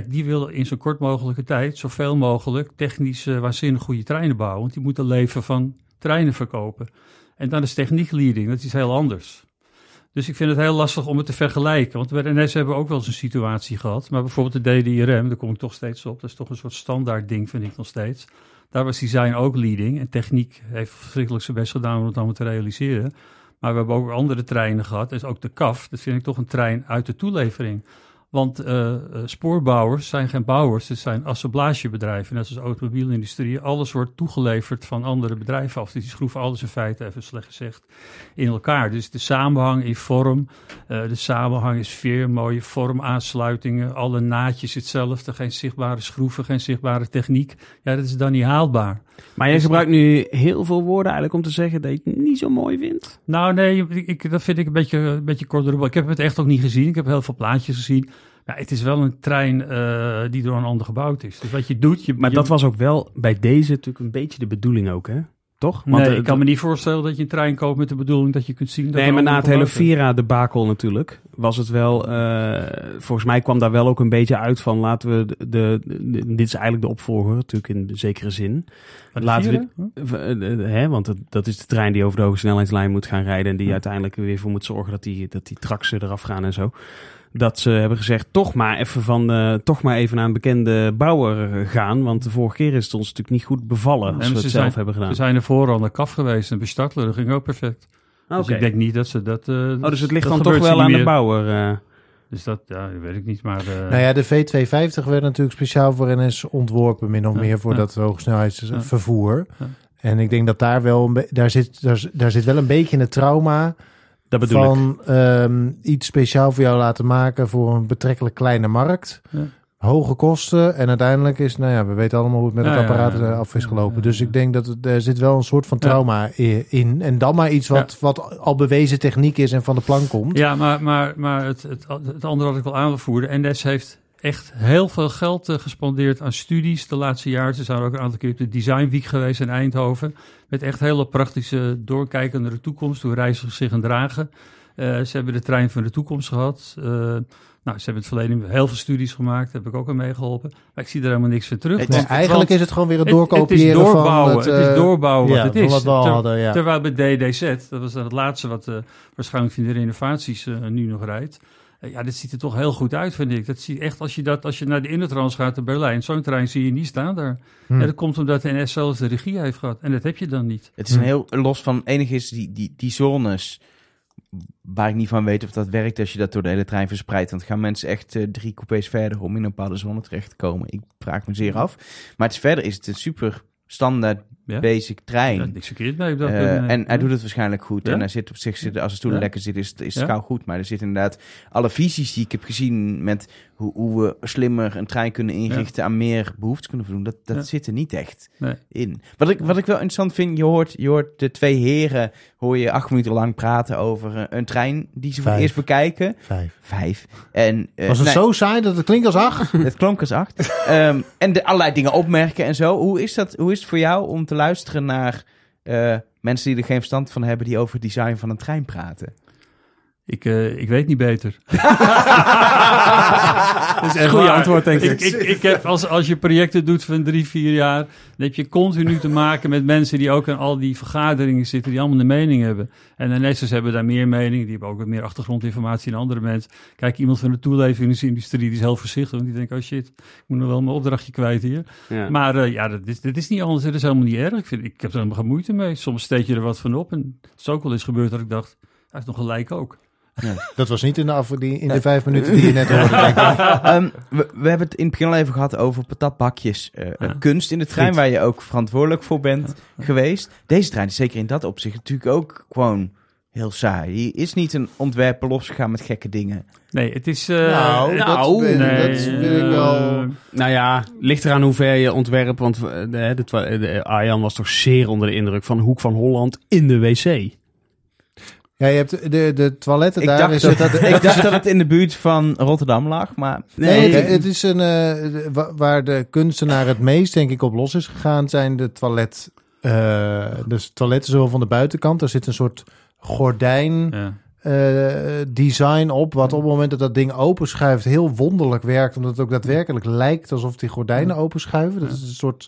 kijk, die willen in zo kort mogelijke tijd zoveel mogelijk technisch eh, waanzinnig goede treinen bouwen. Want die moeten leven van treinen verkopen. En dan is techniek leading, dat is heel anders. Dus ik vind het heel lastig om het te vergelijken. Want bij de NS hebben we ook wel eens een situatie gehad. Maar bijvoorbeeld de DDRM, daar kom ik toch steeds op. Dat is toch een soort standaard ding, vind ik nog steeds. Daar was design ook leading. En techniek heeft verschrikkelijk zijn best gedaan om het allemaal te realiseren. Maar we hebben ook andere treinen gehad. Dus ook de KAF, dat vind ik toch een trein uit de toelevering. Want eh, eh, spoorbouwers zijn geen bouwers, het zijn assemblagebedrijven. Net als de automobielindustrie. Alles wordt toegeleverd van andere bedrijven af. Dus die schroeven alles in feite, even slecht gezegd, in elkaar. Dus de samenhang in vorm, eh, de samenhang in sfeer, mooie vormaansluitingen, alle naadjes hetzelfde, geen zichtbare schroeven, geen zichtbare techniek. Ja, dat is dan niet haalbaar. Maar jij Dus- gebruikt nu heel veel woorden eigenlijk om te zeggen dat je het niet zo mooi vindt. Nou, nee, ik, dat vind ik een beetje, een beetje kort door. Ik heb het echt ook niet gezien. Ik heb heel veel plaatjes gezien. Ja, het is wel een trein eh, die door een ander gebouwd is. Dus wat je doet... Je, Maar je- dat was ook wel bij deze natuurlijk een beetje de bedoeling ook, hè? Toch? Nee, eh, ik kan me niet voorstellen dat je een trein koopt met de bedoeling dat je kunt zien... Dat Nee, maar na het hele is. Vira-debakel natuurlijk, was het wel... eh, volgens mij kwam daar wel ook een beetje uit van laten we de... de, de- dit is eigenlijk de opvolger, natuurlijk in zekere zin. De Laten we- Vira? Eh, hè, want dat, dat is de trein die over de hoge snelheidslijn moet gaan rijden... en die uiteindelijk weer voor moet zorgen dat die, dat die traxen eraf gaan en zo. Dat ze hebben gezegd, toch maar even, van, eh, toch maar even naar een bekende bouwer eh, gaan. Want de vorige keer is het ons natuurlijk niet goed bevallen als we het ze zelf zijn- hebben gedaan. We zijn ervoor al naar KAF geweest en bestartelen. Dat ging ook perfect. Dus ik denk niet dat ze dat... eh, Oh, dus het ligt dan toch wel ze aan de bouwer. Dus dat, ja, dat weet ik niet. Maar eh, Nou ja, de V250 werd natuurlijk speciaal voor NS ontworpen, min of Ja, meer voor ja. dat hoogsnelheidsvervoer. Ja. En ik denk dat daar wel een daar zit, daar, daar zit wel een beetje het trauma Dat bedoel ik. van ehm, iets speciaal voor jou laten maken voor een betrekkelijk kleine markt. Ja. Hoge kosten en uiteindelijk is, nou ja, we weten allemaal hoe het met het ja, apparaat ja, eh, af is gelopen. Dus ik denk dat er zit wel een soort van trauma in. En dan maar iets wat, wat al bewezen techniek is en van de plank komt. Ja, maar, maar, maar het, het, het andere wat ik wil aanvoeren. NS heeft echt heel veel geld eh, gespendeerd aan studies de laatste jaren. Ze zijn ook een aantal keer op de Design Week geweest in Eindhoven. Met echt hele praktische doorkijken naar de toekomst, hoe reizigers zich gedragen. Eh ze hebben de trein van de toekomst gehad. Eh, nou, ze hebben in het verleden heel veel studies gemaakt, daar heb ik ook aan meegeholpen. Maar ik zie er helemaal niks van terug. Het Nee, eigenlijk want is het gewoon weer het het- het is doorkopiëren doorbouwen, van het... het is doorbouwen wat ja, het van is. wat we al Ter- hadden, ja. Terwijl bij DDZ, dat was dan het laatste wat eh, waarschijnlijk van de renovaties eh, nu nog rijdt. Eh, ja, dit ziet er toch heel goed uit, vind ik. Dat zie echt als je, dat, als je naar de Innertrans gaat in Berlijn, zo'n trein zie je niet staan daar. Hm. En dat komt omdat de NS zelf de regie heeft gehad. En dat heb je dan niet. Het is een Hm. heel los van enig is die, die, die zones waar ik niet van weet of dat werkt als je dat door de hele trein verspreidt. Want gaan mensen echt eh, drie coupés verder om in een bepaalde zone terecht te komen? Ik vraag me zeer af. Maar het is verder is het een super standaard Ja. basic trein. Ja, niks verkeerd mee. op dat Eh, punt, nee. en hij doet het waarschijnlijk goed. Ja. En hij zit op zich, zit, als de stoelen Ja. lekker zitten, is, het- is het Ja. gauw goed. Maar er zit inderdaad alle visies die ik heb gezien met hoe, hoe we slimmer een trein kunnen inrichten, aan meer behoeftes kunnen voldoen. Dat, dat Ja. zit er niet echt Nee. in. Wat ik, wat ik wel interessant vind, je hoort, je hoort de twee heren, hoor je acht minuten lang praten over eh, een trein die ze voor het eerst bekijken. Vijf. Vijf. En, eh, Was het nee, zo saai dat het klinkt als acht? Het klonk als acht. Ehm, en de, allerlei dingen opmerken en zo. Hoe is, dat, hoe is het voor jou om te luisteren naar eh, mensen die er geen verstand van hebben, die over het design van een trein praten? Ik, eh, ik weet niet beter. Dat is een goede antwoord, denk ik. ik, ik, ik heb als, als je projecten doet van drie, vier jaar, dan heb je continu te maken met mensen die ook in al die vergaderingen zitten, die allemaal een mening hebben. En de NS'ers hebben daar meer mening, die hebben ook wat meer achtergrondinformatie dan andere mensen. Kijk, iemand van de toeleveringsindustrie, die is heel voorzichtig, want die denkt, oh shit, ik moet nog wel mijn opdrachtje kwijt hier. Ja. Maar eh, ja, dat is, dat is niet anders, dat is helemaal niet erg. Ik, vind, ik heb er helemaal geen moeite mee. Soms steek je er wat van op en het is ook wel eens gebeurd dat ik dacht, hij is nog gelijk ook. Dat was niet in de, af, die, in de vijf minuten die je net hoorde, denk ik. Ehm, we, we hebben het in het begin al even gehad over patatbakjes. eh, Ja. Kunst in de trein, Friet. waar je ook verantwoordelijk voor bent geweest. Deze trein is zeker in dat opzicht natuurlijk ook gewoon heel saai. Die is niet een ontwerper losgegaan met gekke dingen. Nee, het is... eh, Nou, het- dat, nee, dat wil ik wel... eh, Nou ja, ligt eraan hoe ver je ontwerpt. Want eh, de, de, twa- de, Arjan was toch zeer onder de indruk van Hoek van Holland in de wc. Ja, je hebt de, de toiletten Ik daar. dacht, is dat, het, ik dacht dat het in de buurt van Rotterdam lag, maar... Nee, Nee, het, het is een, eh, waar de kunstenaar het meest, denk ik, op los is gegaan, zijn de toilet. eh dus toiletten zowel van de buitenkant. Er zit een soort gordijn ja. eh, design op, wat op het moment dat dat ding openschuift heel wonderlijk werkt, omdat het ook daadwerkelijk lijkt alsof die gordijnen openschuiven. Dat is een soort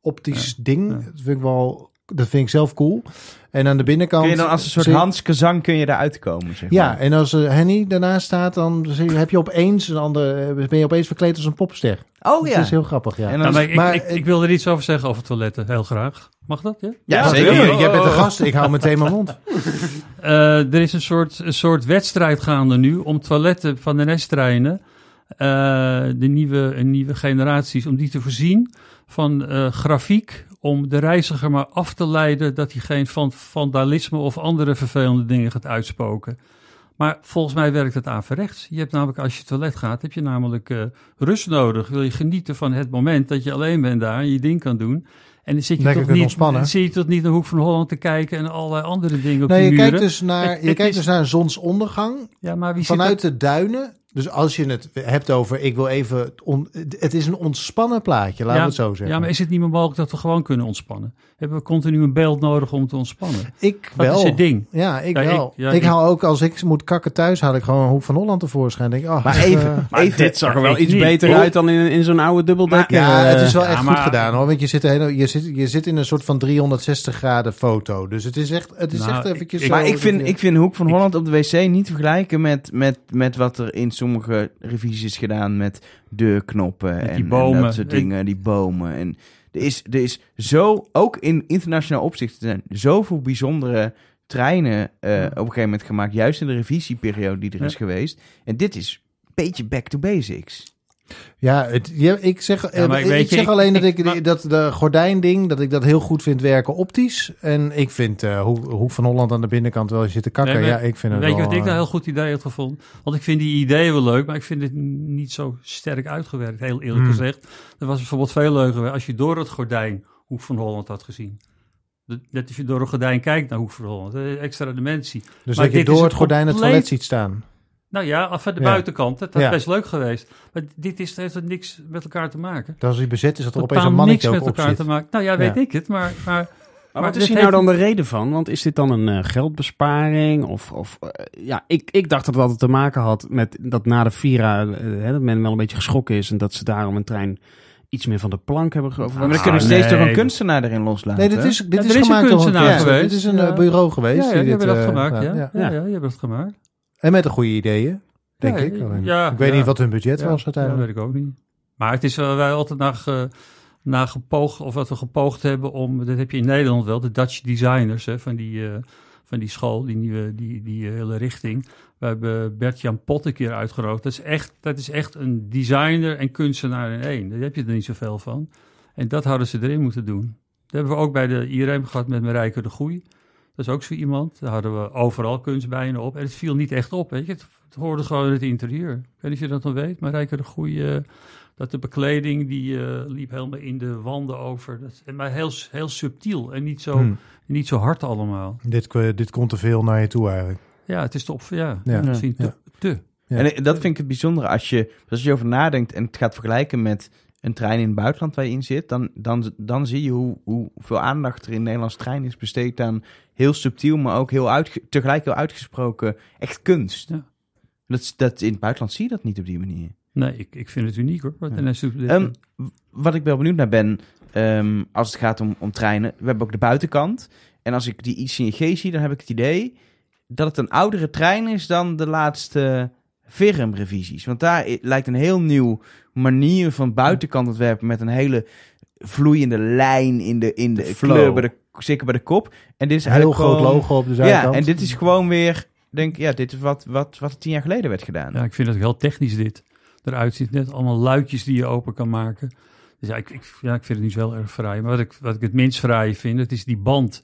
optisch ding. Ja. Dat vind ik wel, dat vind ik zelf cool. En aan de binnenkant. Kun je dan als een soort zie- Hans Kazan kun je daaruit komen, zeg Ja, en als eh, Henny daarnaast staat, dan zie je- heb je opeens een ander, eh, ben je opeens verkleed als een popster. Oh Dat ja. is heel grappig, ja. En Nou, maar ik, maar ik, wil er iets over zeggen over toiletten, heel graag. Mag dat? Ja? Ja, zeker. wil je? Jij bent de gast, ik hou meteen mijn mond. Eh, er is een soort, een soort wedstrijd gaande nu om toiletten van de NS-treinen, eh, de nieuwe, een nieuwe generaties, om die te voorzien van eh, grafiek om de reiziger maar af te leiden dat hij geen van vandalisme of andere vervelende dingen gaat uitspoken. Maar volgens mij werkt het averechts. Je hebt namelijk, als je toilet gaat, heb je namelijk eh, rust nodig. Wil je genieten van het moment dat je alleen bent daar en je ding kan doen. En dan zit je Lekker toch niet, ontspannen. zit je toch niet naar Hoek van Holland te kijken en allerlei andere dingen op Nee, de je muren. kijkt dus naar, Het- je het kijkt is- dus naar een zonsondergang Ja, maar wie zit vanuit de duinen. Dus als je het hebt over, ik wil even, on- het is een ontspannen plaatje, laten we het zo zeggen. Ja, maar is het niet meer mogelijk dat we gewoon kunnen ontspannen? Hebben we continu een beeld nodig om te ontspannen? ik Dat wel. is het ding. Ja, ik Ja, ik- wel. ja, ik, ik- haal ook, als ik moet kakken thuis, haal ik gewoon een hoek van Holland tevoorschijn. Denk, ik, oh, Maar even, Maar even dit zag er wel iets niet. beter uit dan in, in zo'n oude dubbeldekker. Ja, het is wel ja, echt maar- goed gedaan hoor. Want je zit, hele, je, zit, je zit in een soort van 360 graden foto. Dus het is echt, het is Nou, echt eventjes ik- zo Maar ik dat vind, ik vind Hoek van Holland op de wc niet vergelijken met, met, met wat er in sommige revisies is gedaan met deurknoppen Met en, en bomen. dat soort dingen, die bomen. En er is, er is zo, ook in internationaal opzicht, er zijn zoveel bijzondere treinen eh, op een gegeven moment gemaakt, juist in de revisieperiode die er Ja. is geweest. En dit is een beetje back to basics. Ja, het, ja, ik zeg, Ja, maar ik, weet ik je, zeg ik- alleen dat ik- maar- dat de gordijnding, dat ik dat heel goed vind werken optisch. En ik vind eh Hoek, Hoek van Holland aan de binnenkant wel zitten kakken. Nee, maar ja, ik vind het Weet je wat ik nou eh, een heel goed idee had gevonden? Want ik vind die ideeën wel leuk, maar ik vind het niet zo sterk uitgewerkt, heel eerlijk Hmm. gezegd. Er was bijvoorbeeld veel leuker als je door het gordijn Hoek van Holland had gezien. Dat als je door een gordijn kijkt naar Hoek van Holland, eh, extra dimensie. Dus maar dat je door een het gordijn het toilet ziet staan. Nou ja, van de Ja. buitenkant. Dat had Ja. best leuk geweest. Maar dit is, heeft er niks met elkaar te maken. Dat als hij bezet is, dat er opeens een mannetje niks met elkaar zit. te maken. Nou ja, weet Ja. ik het. Maar, maar, Maar, Maar wat is hier nou dan de reden van? Want is dit dan een eh, geldbesparing? Of, of eh, ja, ik, ik dacht dat het altijd te maken had met dat na de Vira eh, hè, dat men wel een beetje geschrokken is en dat ze daarom een trein iets meer van de plank hebben gehoord. Maar we Ah, kunnen steeds nee. toch een kunstenaar erin loslaten. Nee, dit is, dit Ja, is is een gemaakt door kunstenaar ja, geweest. Dit is een Ja. bureau geweest. ja, ja, die die dit, hebben dat gemaakt. Ja. Ja, ja, die hebben dat gemaakt. En met de goede ideeën, denk Ja, ik. Alleen, ja, ik weet ja. niet wat hun budget Ja, was Dat uiteindelijk. weet ik ook niet. Maar het is wel wij altijd naar, ge- naar gepoogd, of wat we gepoogd hebben om, dat heb je in Nederland wel, de Dutch designers hè, van, die, eh, van die school, die nieuwe, die, die eh, hele richting. We hebben Bert-Jan Pot een keer uitgenodigd. Dat is, echt, dat is echt een designer en kunstenaar in één. Daar heb je er niet zoveel van. En dat hadden ze erin moeten doen. Dat hebben we ook bij de IRM gehad met Marijke de Goei. Dat is ook zo iemand. Daar hadden we overal kunstbijen op. En het viel niet echt op, weet je. Het, het hoorde gewoon in het interieur. Ik weet niet of je dat dan weet. Marijke de Goei, eh, dat de bekleding, die eh, liep helemaal in de wanden over. Dat, en maar heel, heel subtiel en niet zo, Hm. niet zo hard allemaal. Dit, eh, dit komt te veel naar je toe eigenlijk. Ja, het is te op, ja, Ja. misschien te. Ja. te. Ja. En eh, dat vind ik het bijzondere. Als je, als je over nadenkt en het gaat vergelijken met een trein in het buitenland waar je in zit, dan, dan, dan zie je hoe, hoeveel aandacht er in Nederlands trein is besteed aan heel subtiel, maar ook heel uitge- tegelijk heel uitgesproken echt kunst. Ja. Dat, dat, in het buitenland zie je dat niet op die manier. Nee, ik, ik vind het uniek hoor. Wat Ja. W- wat ik wel benieuwd naar ben, ehm, als het gaat om, om treinen, we hebben ook de buitenkant. En als ik die ICNG zie, dan heb ik het idee dat het een oudere trein is dan de laatste VIRM-revisies. Want daar lijkt een heel nieuw manier van buitenkant ontwerpen met een hele vloeiende lijn in de, in de, De flow. kleur, bij de, zeker bij de kop. En dit is Een heel groot gewoon- logo op de Ja, zijkant. en dit is gewoon weer, denk ja, dit is wat, wat, wat tien jaar geleden werd gedaan. Ja, ik vind het heel technisch dit. Eruit ziet net allemaal luikjes die je open kan maken. Dus ja, ik, ik, ja, ik vind het niet zo heel erg fraai. Maar wat ik, wat ik het minst fraai vind, het is die band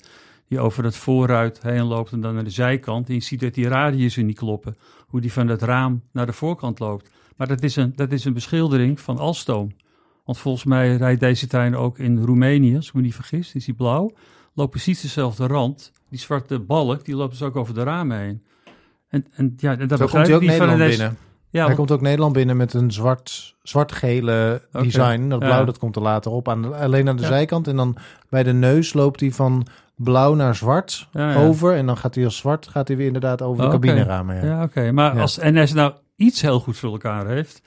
die over dat voorruit heen loopt en dan naar de zijkant. En je ziet dat die radiussen niet kloppen. Hoe die van het raam naar de voorkant loopt. Maar dat is een, dat is een beschildering van Alstom. Want volgens mij rijdt deze trein ook in Roemenië, als ik me niet vergis. Is die blauw. Loopt precies dezelfde rand. Die zwarte balk, die loopt dus ook over de ramen heen. En, en ja, en dat Zo komt hij ook Nederland deze- binnen. Ja, Hij want- komt ook Nederland binnen met een zwart, zwart-gele design. Dat Ja. blauw dat komt er later op. Aan, alleen aan de Ja. zijkant. En dan bij de neus loopt hij van blauw naar zwart Ja, ja. over. En dan gaat hij als zwart gaat hij weer inderdaad over de Oh, oké. cabineramen. Ja. Ja, oké. Maar als NS nou iets heel goed voor elkaar heeft,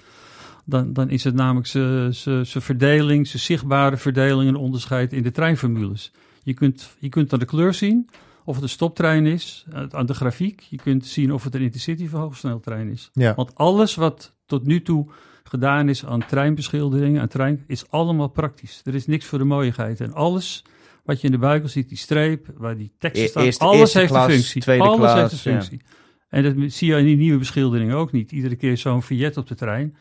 dan, dan is het namelijk zijn verdeling, zijn zichtbare verdeling en onderscheid in de treinformules. Je kunt, je kunt aan de kleur zien of het een stoptrein is, aan de grafiek. Je kunt zien of het een intercity of een hoogsneltrein is. Ja. Want alles wat tot nu toe gedaan is aan treinbeschilderingen, aan trein, is allemaal praktisch. Er is niks voor de mooiigheid. En alles wat je in de buikel ziet, die streep, waar die teksten E- staan, eerste- alles eerste heeft klas, een functie. tweede alles klas, heeft een ja. functie. En dat zie je in die nieuwe beschildering ook niet. Iedere keer zo'n vignet op de trein,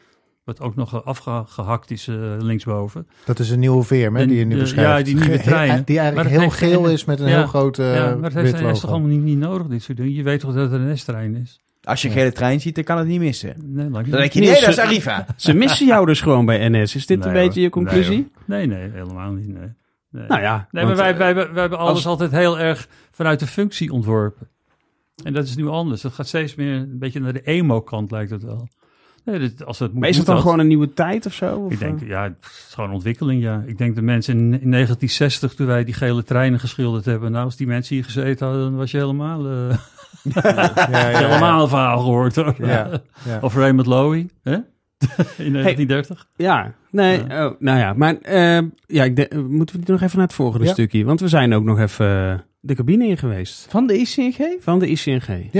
wat ook nog afgehakt is eh, linksboven. Dat is een nieuwe veer hè, die je nu beschrijft. ja, die nieuwe treinen. Die eigenlijk heel heeft- geel is met een Ja. heel groot eh ja, maar het heeft NS toch allemaal niet, niet nodig, dit soort dingen. Je weet toch dat het een S-trein is? Als je een gele trein ziet, dan kan het niet missen. Nee, Dan denk je, Nee, nee, dat is Arriva. Ze missen jou dus gewoon bij NS. Is dit Nee, een beetje je conclusie? Nee, nee, helemaal niet. Nee. Nee. Nou ja. Nee, want, maar wij, eh, wij, wij, wij hebben alles als- altijd heel erg vanuit de functie ontworpen. En dat is nu anders. Dat gaat steeds meer een beetje naar de emo-kant, lijkt het wel. Nee, dit, als het moet, Maar is het dan gewoon een nieuwe tijd of zo? Of, Ik denk, eh? ja, het is gewoon ontwikkeling, ja. Ik denk de mensen in, in 1960, toen wij die gele treinen geschilderd hebben... nou, als die mensen hier gezeten hadden, dan was je helemaal, eh, Ja, ja, ja. helemaal een verhaal gehoord, hoor. Of Raymond Loewy, hè? in 1930. Ja, nee, oh, nou ja. Maar eh, ja, ik denk, eh, moeten we nog even naar het volgende Ja. stukje? Want we zijn ook nog even eh, de cabine in geweest. Van de ICNG? Van de ICNG.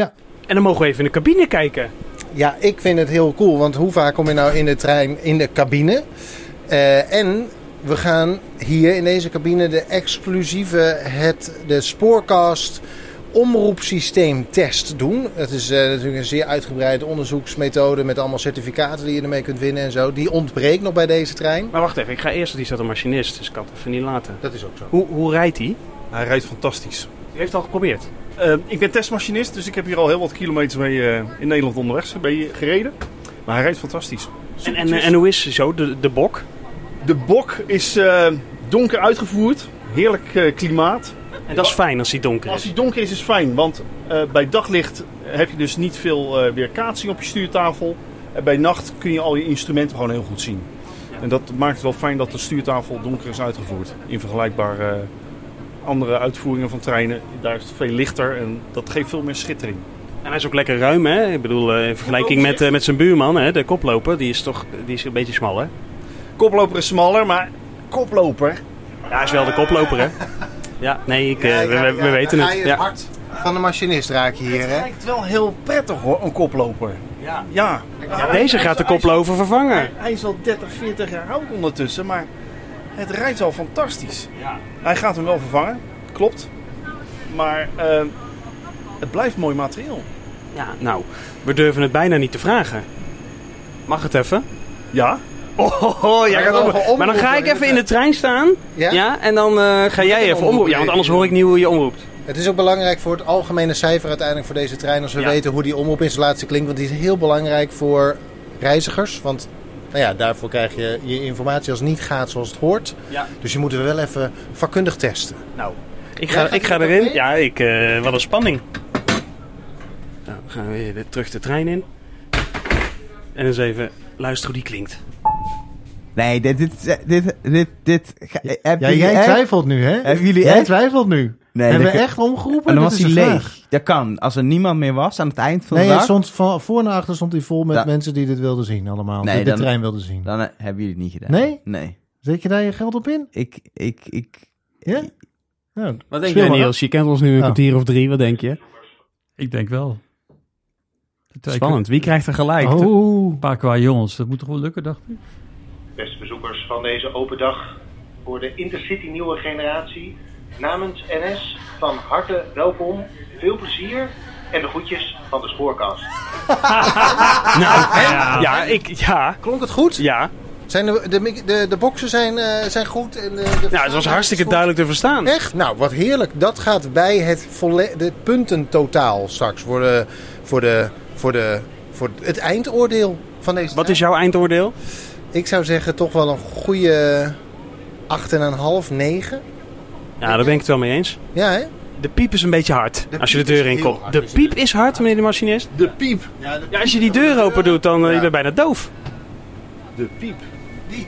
En dan mogen we even in de cabine kijken. Ja, ik vind het heel cool. Want hoe vaak kom je nou in de trein in de cabine? Eh, en we gaan hier in deze cabine de exclusieve, het, de Spoorcast omroepsysteemtest doen. Het is eh, natuurlijk een zeer uitgebreide onderzoeksmethode met allemaal certificaten die je ermee kunt winnen en zo. Die ontbreekt nog bij deze trein. Maar wacht even, ik ga eerst, die staat een machinist, dus ik kan het even niet laten. Dat is ook zo. Hoe, hoe rijdt hij? Hij rijdt fantastisch. U heeft het al geprobeerd. Eh, ik ben testmachinist, dus ik heb hier al heel wat kilometers mee eh, in Nederland onderweg ben gereden. Maar hij rijdt fantastisch. En, en, en hoe is zo de, de bok? De bok is eh, donker uitgevoerd. Heerlijk eh, klimaat. En dat is fijn als hij donker Als is. die donker is, is fijn. Want eh, bij daglicht heb je dus niet veel eh, weerkaatsing op je stuurtafel. En bij nacht kun je al je instrumenten gewoon heel goed zien. En dat maakt het wel fijn dat de stuurtafel donker is uitgevoerd. In vergelijkbaar eh, andere uitvoeringen van treinen. Daar is het veel lichter en dat geeft veel meer schittering. En hij is ook lekker ruim, hè? Ik bedoel, eh, in vergelijking met, eh, met zijn buurman, hè? de koploper, die is toch die is een beetje smal, hè? Koploper is smaller, maar koploper. Ja, hij is wel de koploper, hè? Ja, nee, ik, we, we- we weten het. je het Ja. hart van de machinist raak je hier, Het hè? lijkt wel heel prettig hoor, een koploper. Ja. Ja. Ja, deze gaat de koploper vervangen. Hij, hij is al 30, 40 jaar oud ondertussen, maar het rijdt al fantastisch. Ja. Hij gaat hem wel vervangen, klopt. Maar eh, het blijft mooi materieel. ja, nou, we durven het bijna niet te vragen. Mag het even? Ja, Oh, oh, oh, jij Wij gaat mogen om... Maar dan ga ik omroepen even in de trein staan. Ja? Ja, en dan eh, ga jij even omroep omroepen. Ja, want anders hoor ik niet hoe je omroept. Het is ook belangrijk voor het algemene cijfer uiteindelijk voor deze trein. Als we Ja. weten hoe die omroepinstallatie klinkt. Want die is heel belangrijk voor reizigers. Want nou ja, daarvoor krijg je je informatie als het niet gaat zoals het hoort. Ja. Dus je moet er wel even vakkundig testen. Nou, ik Ja, ga, ik ga erin. mee? Ja, ik, eh, wat een spanning. Nou, dan gaan we weer terug de trein in. En eens even luisteren hoe die klinkt. Nee, dit, dit, dit, dit, dit, Ja, jij echt- twijfelt nu, hè? Hebben jullie jij echt- twijfelt nu. Nee, Hebben we echt omgeroepen? En dan was hij leeg. vraag. Dat kan. Als er niemand meer was aan het eind van Nee, de dag, stond van voor naar achter stond hij vol met mensen die dit wilden zien allemaal. Nee, die de trein wilden zien. dan eh, hebben jullie het niet gedaan. Nee? Nee. Zet je daar je geld op in? Ik, ik, ik... Ja? Nou, Wat denk maar Niels? Je kent ons nu een Oh. kwartier of drie. Wat denk je? Ik denk wel. Spannend. Wie krijgt er gelijk? Oh. Een paar qua jongens, dat moet toch wel lukken, dacht ik? Beste bezoekers van deze open dag voor de Intercity nieuwe generatie. Namens NS van harte welkom, veel plezier en de groetjes van de spoorkast. Nou, ja, ik, ja, Klonk het goed? ja. Zijn de, de, de, de boxen zijn, eh, zijn goed? En de, de Ja, het was hartstikke duidelijk te verstaan. Echt? Nou, wat heerlijk. Dat gaat bij het, volle, de puntentotaal straks voor, de, voor, de, voor, de, voor het eindoordeel van deze Wat is jouw eindoordeel? Ik zou zeggen toch wel een goede 8,5, 9. Ja, daar ben ik het wel mee eens. Ja, hè? De piep is een beetje hard De als je de piep deur in komt. De is piep is hard, meneer de machinist. de piep. Ja, als je die deur open doet, dan uh, Ja. je bijna doof. De piep. Die.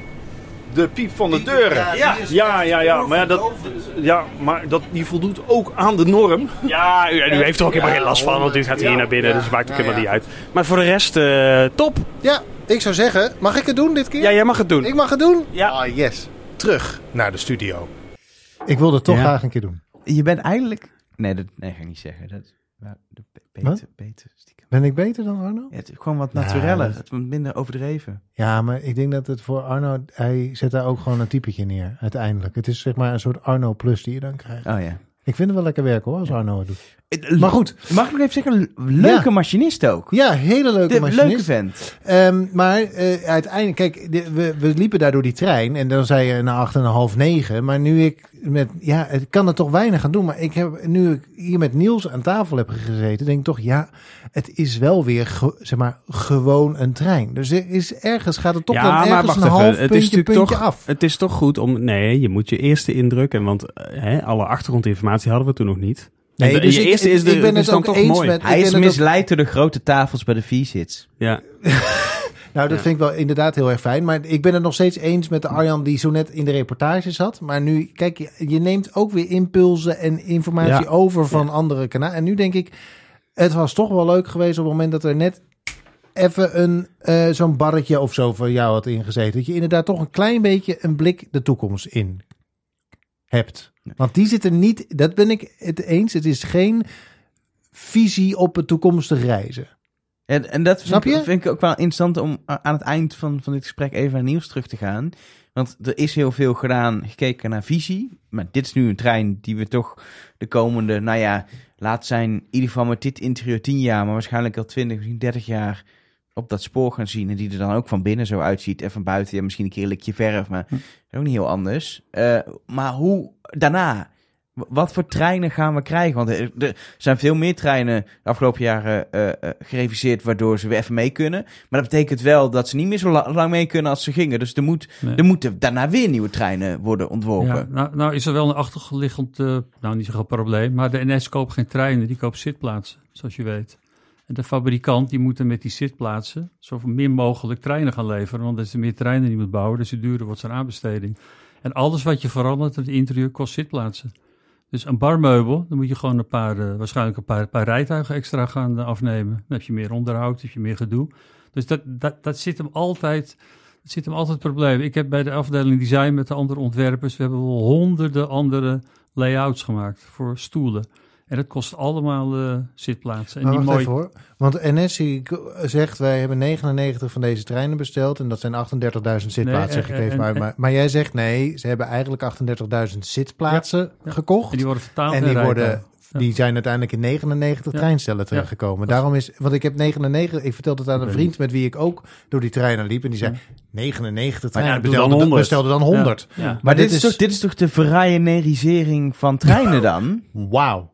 De piep van de deuren. ja, ja, ja, ja. Maar, ja, dat, ja, maar dat, die voldoet ook aan de norm. Ja, u, u heeft er ook helemaal Ja, geen last van, want u gaat hier ja, naar binnen, ja, dus het maakt ook ja, helemaal ja. niet uit. Maar voor de rest, eh, top. Ja, ik zou zeggen, mag ik het doen dit keer? Ja, jij mag het doen. Ik mag het doen? Ja. Ah, yes. Terug naar de studio. Ik wilde het toch Ja. graag een keer doen. Je bent eigenlijk... Nee, dat nee, ga ik niet zeggen. Dat, maar de- beter, Wat? beter. stiekem. Ben ik beter dan Arno? Ja, het is gewoon wat Ja, natureller. dat- Het wordt minder overdreven. Ja, maar ik denk dat het voor Arno... Hij zet daar ook gewoon een typetje neer, uiteindelijk. Het is zeg maar een soort Arno Plus die je dan krijgt. Oh ja. Ik vind het wel lekker werken hoor, als Arno het doet. Het- Maar goed, Mag ik nog even zeggen, leuke Ja. machinist ook. ja, hele leuke De, machinist. leuke vent. Ehm, maar eh, uiteindelijk, kijk, de- we, we liepen daar door die trein en dan zei je na acht en een half negen. Maar nu ik met, ja, ik kan er toch weinig aan doen. Maar ik heb, nu ik hier met Niels aan tafel heb gezeten, denk ik toch, ja, het is wel weer, ge- zeg maar, gewoon een trein. Dus er is ergens, gaat het toch Ja, dan maar ergens een even. half Het is puntje toch- af. Het is toch goed om... Nee, je moet je eerste indruk... En want eh, hè, alle achtergrondinformatie hadden we toen nog niet. Nee, dus je ik, eerste is de, ik ben is het dan ook toch eens mooi. met... Hij is ook- misleid door de grote tafels bij de V-sits. Ja. Nou, dat Ja. vind ik wel inderdaad heel erg fijn. Maar ik ben het nog steeds eens met de Arjan die zo net in de reportage zat. Maar nu, kijk, je, je neemt ook weer impulsen en informatie Ja. over van andere kanalen. En nu denk ik, het was toch wel leuk geweest op het moment dat er net even een eh, zo'n barretje of zo voor jou had ingezeten. Dat je inderdaad toch een klein beetje een blik de toekomst in hebt. Want die zit er niet, dat ben ik het eens. Het is geen visie op het toekomstige reizen. En, en dat vind, Snap ik- je? vind ik ook wel interessant om aan het eind van, van dit gesprek even naar nieuws terug te gaan. Want er is heel veel gedaan, gekeken naar visie. Maar dit is nu een trein die we toch de komende, nou ja, laat zijn in ieder geval met dit interieur 10 jaar, maar waarschijnlijk al 20, misschien 30 jaar op dat spoor gaan zien. En die er dan ook van binnen zo uitziet. En van buiten, ja, misschien een keer een likje verf, maar ook niet heel anders. Eh, maar hoe daarna? wat voor treinen gaan we krijgen? Want er, zijn veel meer treinen de afgelopen jaren eh, eh, gereviseerd, waardoor ze weer even mee kunnen. Maar dat betekent wel dat ze niet meer zo la- lang mee kunnen als ze gingen. Dus er, moet, Nee. er moeten daarna weer nieuwe treinen worden ontworpen. Ja, nou, nou is er wel een achterliggend, eh, nou niet zo'n groot probleem, maar de NS koopt geen treinen, die koopt zitplaatsen, zoals je weet. En de fabrikant die moet er met die zitplaatsen zo min mogelijk treinen gaan leveren, want als je meer treinen niet moet bouwen, dus duurder wordt zijn aanbesteding. En alles wat je verandert in het interieur kost zitplaatsen. Dus een barmeubel, dan moet je gewoon een paar, eh, waarschijnlijk een paar, paar rijtuigen extra gaan eh, afnemen. Dan heb je meer onderhoud, heb je meer gedoe. Dus dat, dat, dat zit hem altijd, dat zit hem altijd probleem. Ik heb bij de afdeling design met de andere ontwerpers, we hebben wel honderden andere layouts gemaakt voor stoelen. En dat kost allemaal eh, zitplaatsen. En Maar die wacht mooi, even hoor. Want NS zegt, wij hebben 99 van deze treinen besteld. En dat zijn 38.000 zitplaatsen, Nee, zeg ik en- even en- maar. Maar, maar jij zegt, nee, ze hebben eigenlijk 38.000 zitplaatsen ja. gekocht. en die worden vertaald En die, worden. Ja. die zijn uiteindelijk in 99 Ja. treinstellen terechtgekomen. Daarom is, want ik heb 99, ik vertelde het aan een vriend met wie ik ook door die treinen liep. En die zei, 99 treinen, bestelde, dan dan 100. bestelde dan 100. Ja. Maar dit is, toch, dit is toch de Ryanaisering van treinen dan? Wauw.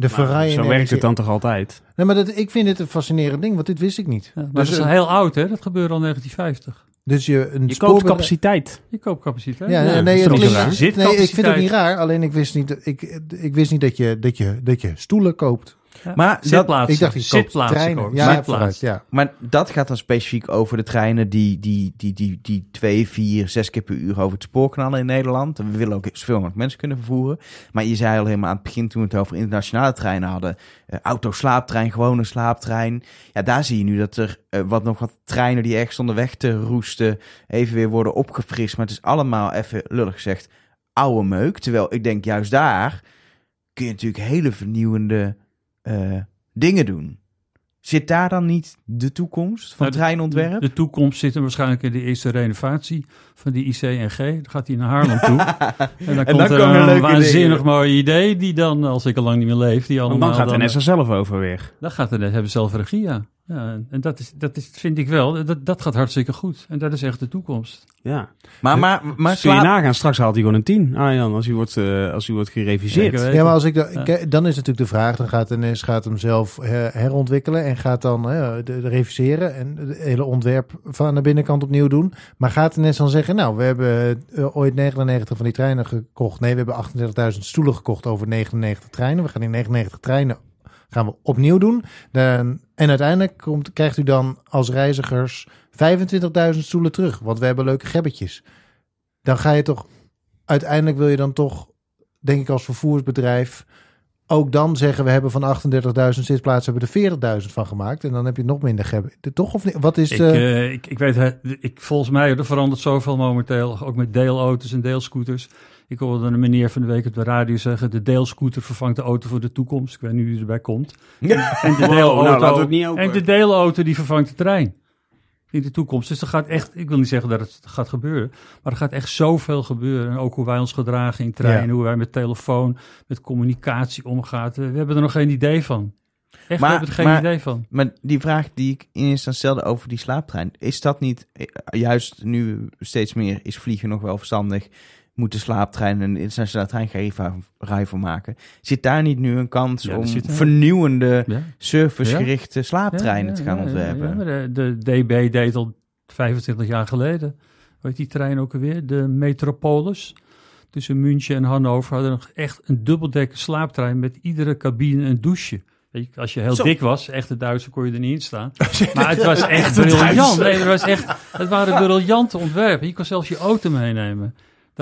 De Ferrari. zo werkt het dan toch altijd? Nee, maar dat, ik vind dit een fascinerend ding, want dit wist ik niet. Ja, maar dus, dat is heel oud, hè? Dat gebeurde al in 1950. dus je een Je koopt capaciteit. Je koopt capaciteit. Ja, nee, is het klinkt- niet raar? nee, ik vind het niet raar. Alleen ik wist niet, ik, ik wist niet dat, je, dat, je, dat je stoelen koopt. Ja. Maar dat-. Ik dacht, koopt Zitplaatsen treinen. Ja, Zitplaatsen. vooruit, ja. Maar dat gaat dan specifiek over de treinen die, die, die, die, die twee, vier, zes keer per uur over het spoor knallen in Nederland. En we willen ook zoveel mogelijk mensen kunnen vervoeren. Maar je zei al helemaal aan het begin toen we het over internationale treinen hadden. eh, auto-slaaptrein, gewone slaaptrein. Ja, daar zie je nu dat er eh, wat nog wat treinen die ergens onderweg te roesten even weer worden opgefrist. Maar het is allemaal, even lullig gezegd, oude meuk. Terwijl ik denk juist daar kun je natuurlijk hele vernieuwende eh, dingen doen. Zit daar dan niet de toekomst van Nou, treinontwerp? De toekomst zit hem waarschijnlijk in de eerste renovatie van die ICNG. Dan gaat hij naar Haarlem toe. en dan dan komt er komen er een leuke waanzinnig dingen. mooi idee die dan, als ik al lang niet meer leef, die Want allemaal... dan gaat de NS er zelf over weer. Dan gaat de NS, hebben ze zelf regie, ja. Ja en dat, is, dat is, vind ik wel, dat, dat gaat hartstikke goed. En dat is echt de toekomst. Ja. Maar, maar, maar Kun je nagaan, straks haalt hij gewoon een 10, Arjan, als hij wordt, eh, als hij wordt gereviseerd. Ja, maar als ik da- dan is natuurlijk de vraag, dan gaat NS gaat hem zelf her- herontwikkelen en gaat dan eh, de, de reviseren en het hele ontwerp van de binnenkant opnieuw doen. Maar gaat NS dan zeggen, nou, we hebben eh, ooit 99 van die treinen gekocht. Nee, we hebben 38.000 stoelen gekocht over 99 treinen. We gaan die 99 treinen gaan we opnieuw doen. Dan, en uiteindelijk komt, krijgt u dan als reizigers 25.000 stoelen terug, want we hebben leuke gebbetjes. Dan ga je toch, uiteindelijk wil je dan toch denk ik als vervoersbedrijf ook dan zeggen we hebben van 38.000 zitplaatsen hebben we er 40.000 van gemaakt en dan heb je nog minder gebben. Toch of niet? Wat is Ik, de eh, ik, ik weet, hè, ik, volgens mij, er verandert zoveel momenteel, ook met deelauto's en deelscooters. Ik hoorde een meneer van de week op de radio zeggen, de deelscooter vervangt de auto voor de toekomst. Ik weet niet wie erbij komt. En de, Wow, deelauto, nou, open. en de deelauto die vervangt de trein. In de toekomst. Dus er gaat echt, ik wil niet zeggen dat het gaat gebeuren, maar er gaat echt zoveel gebeuren. En ook hoe wij ons gedragen in treinen, Ja. hoe wij met telefoon, met communicatie omgaan. We hebben er nog geen idee van. Echt, Maar- we hebben er geen maar- idee van. Maar die vraag die ik in eerste stelde over die slaaptrein, is dat niet eh, juist nu steeds meer is vliegen nog wel verstandig? Moet de slaaptrein een internationale treinrij van maken? Zit daar niet nu een kans Ja, om vernieuwende Ja. servicegerichte slaaptreinen te gaan ontwerpen? de, de DB deed al 25 jaar geleden. Heet die trein ook alweer? De Metropolis. Tussen München en Hannover hadden nog echt een dubbeldekker slaaptrein met iedere cabine een douche. Weet je, als je heel Zo. dik was, echte Duitser, kon je er niet in staan. Maar het was echt briljant. Nee, het, was echt, het waren briljante ontwerpen. Je kon zelfs je auto meenemen.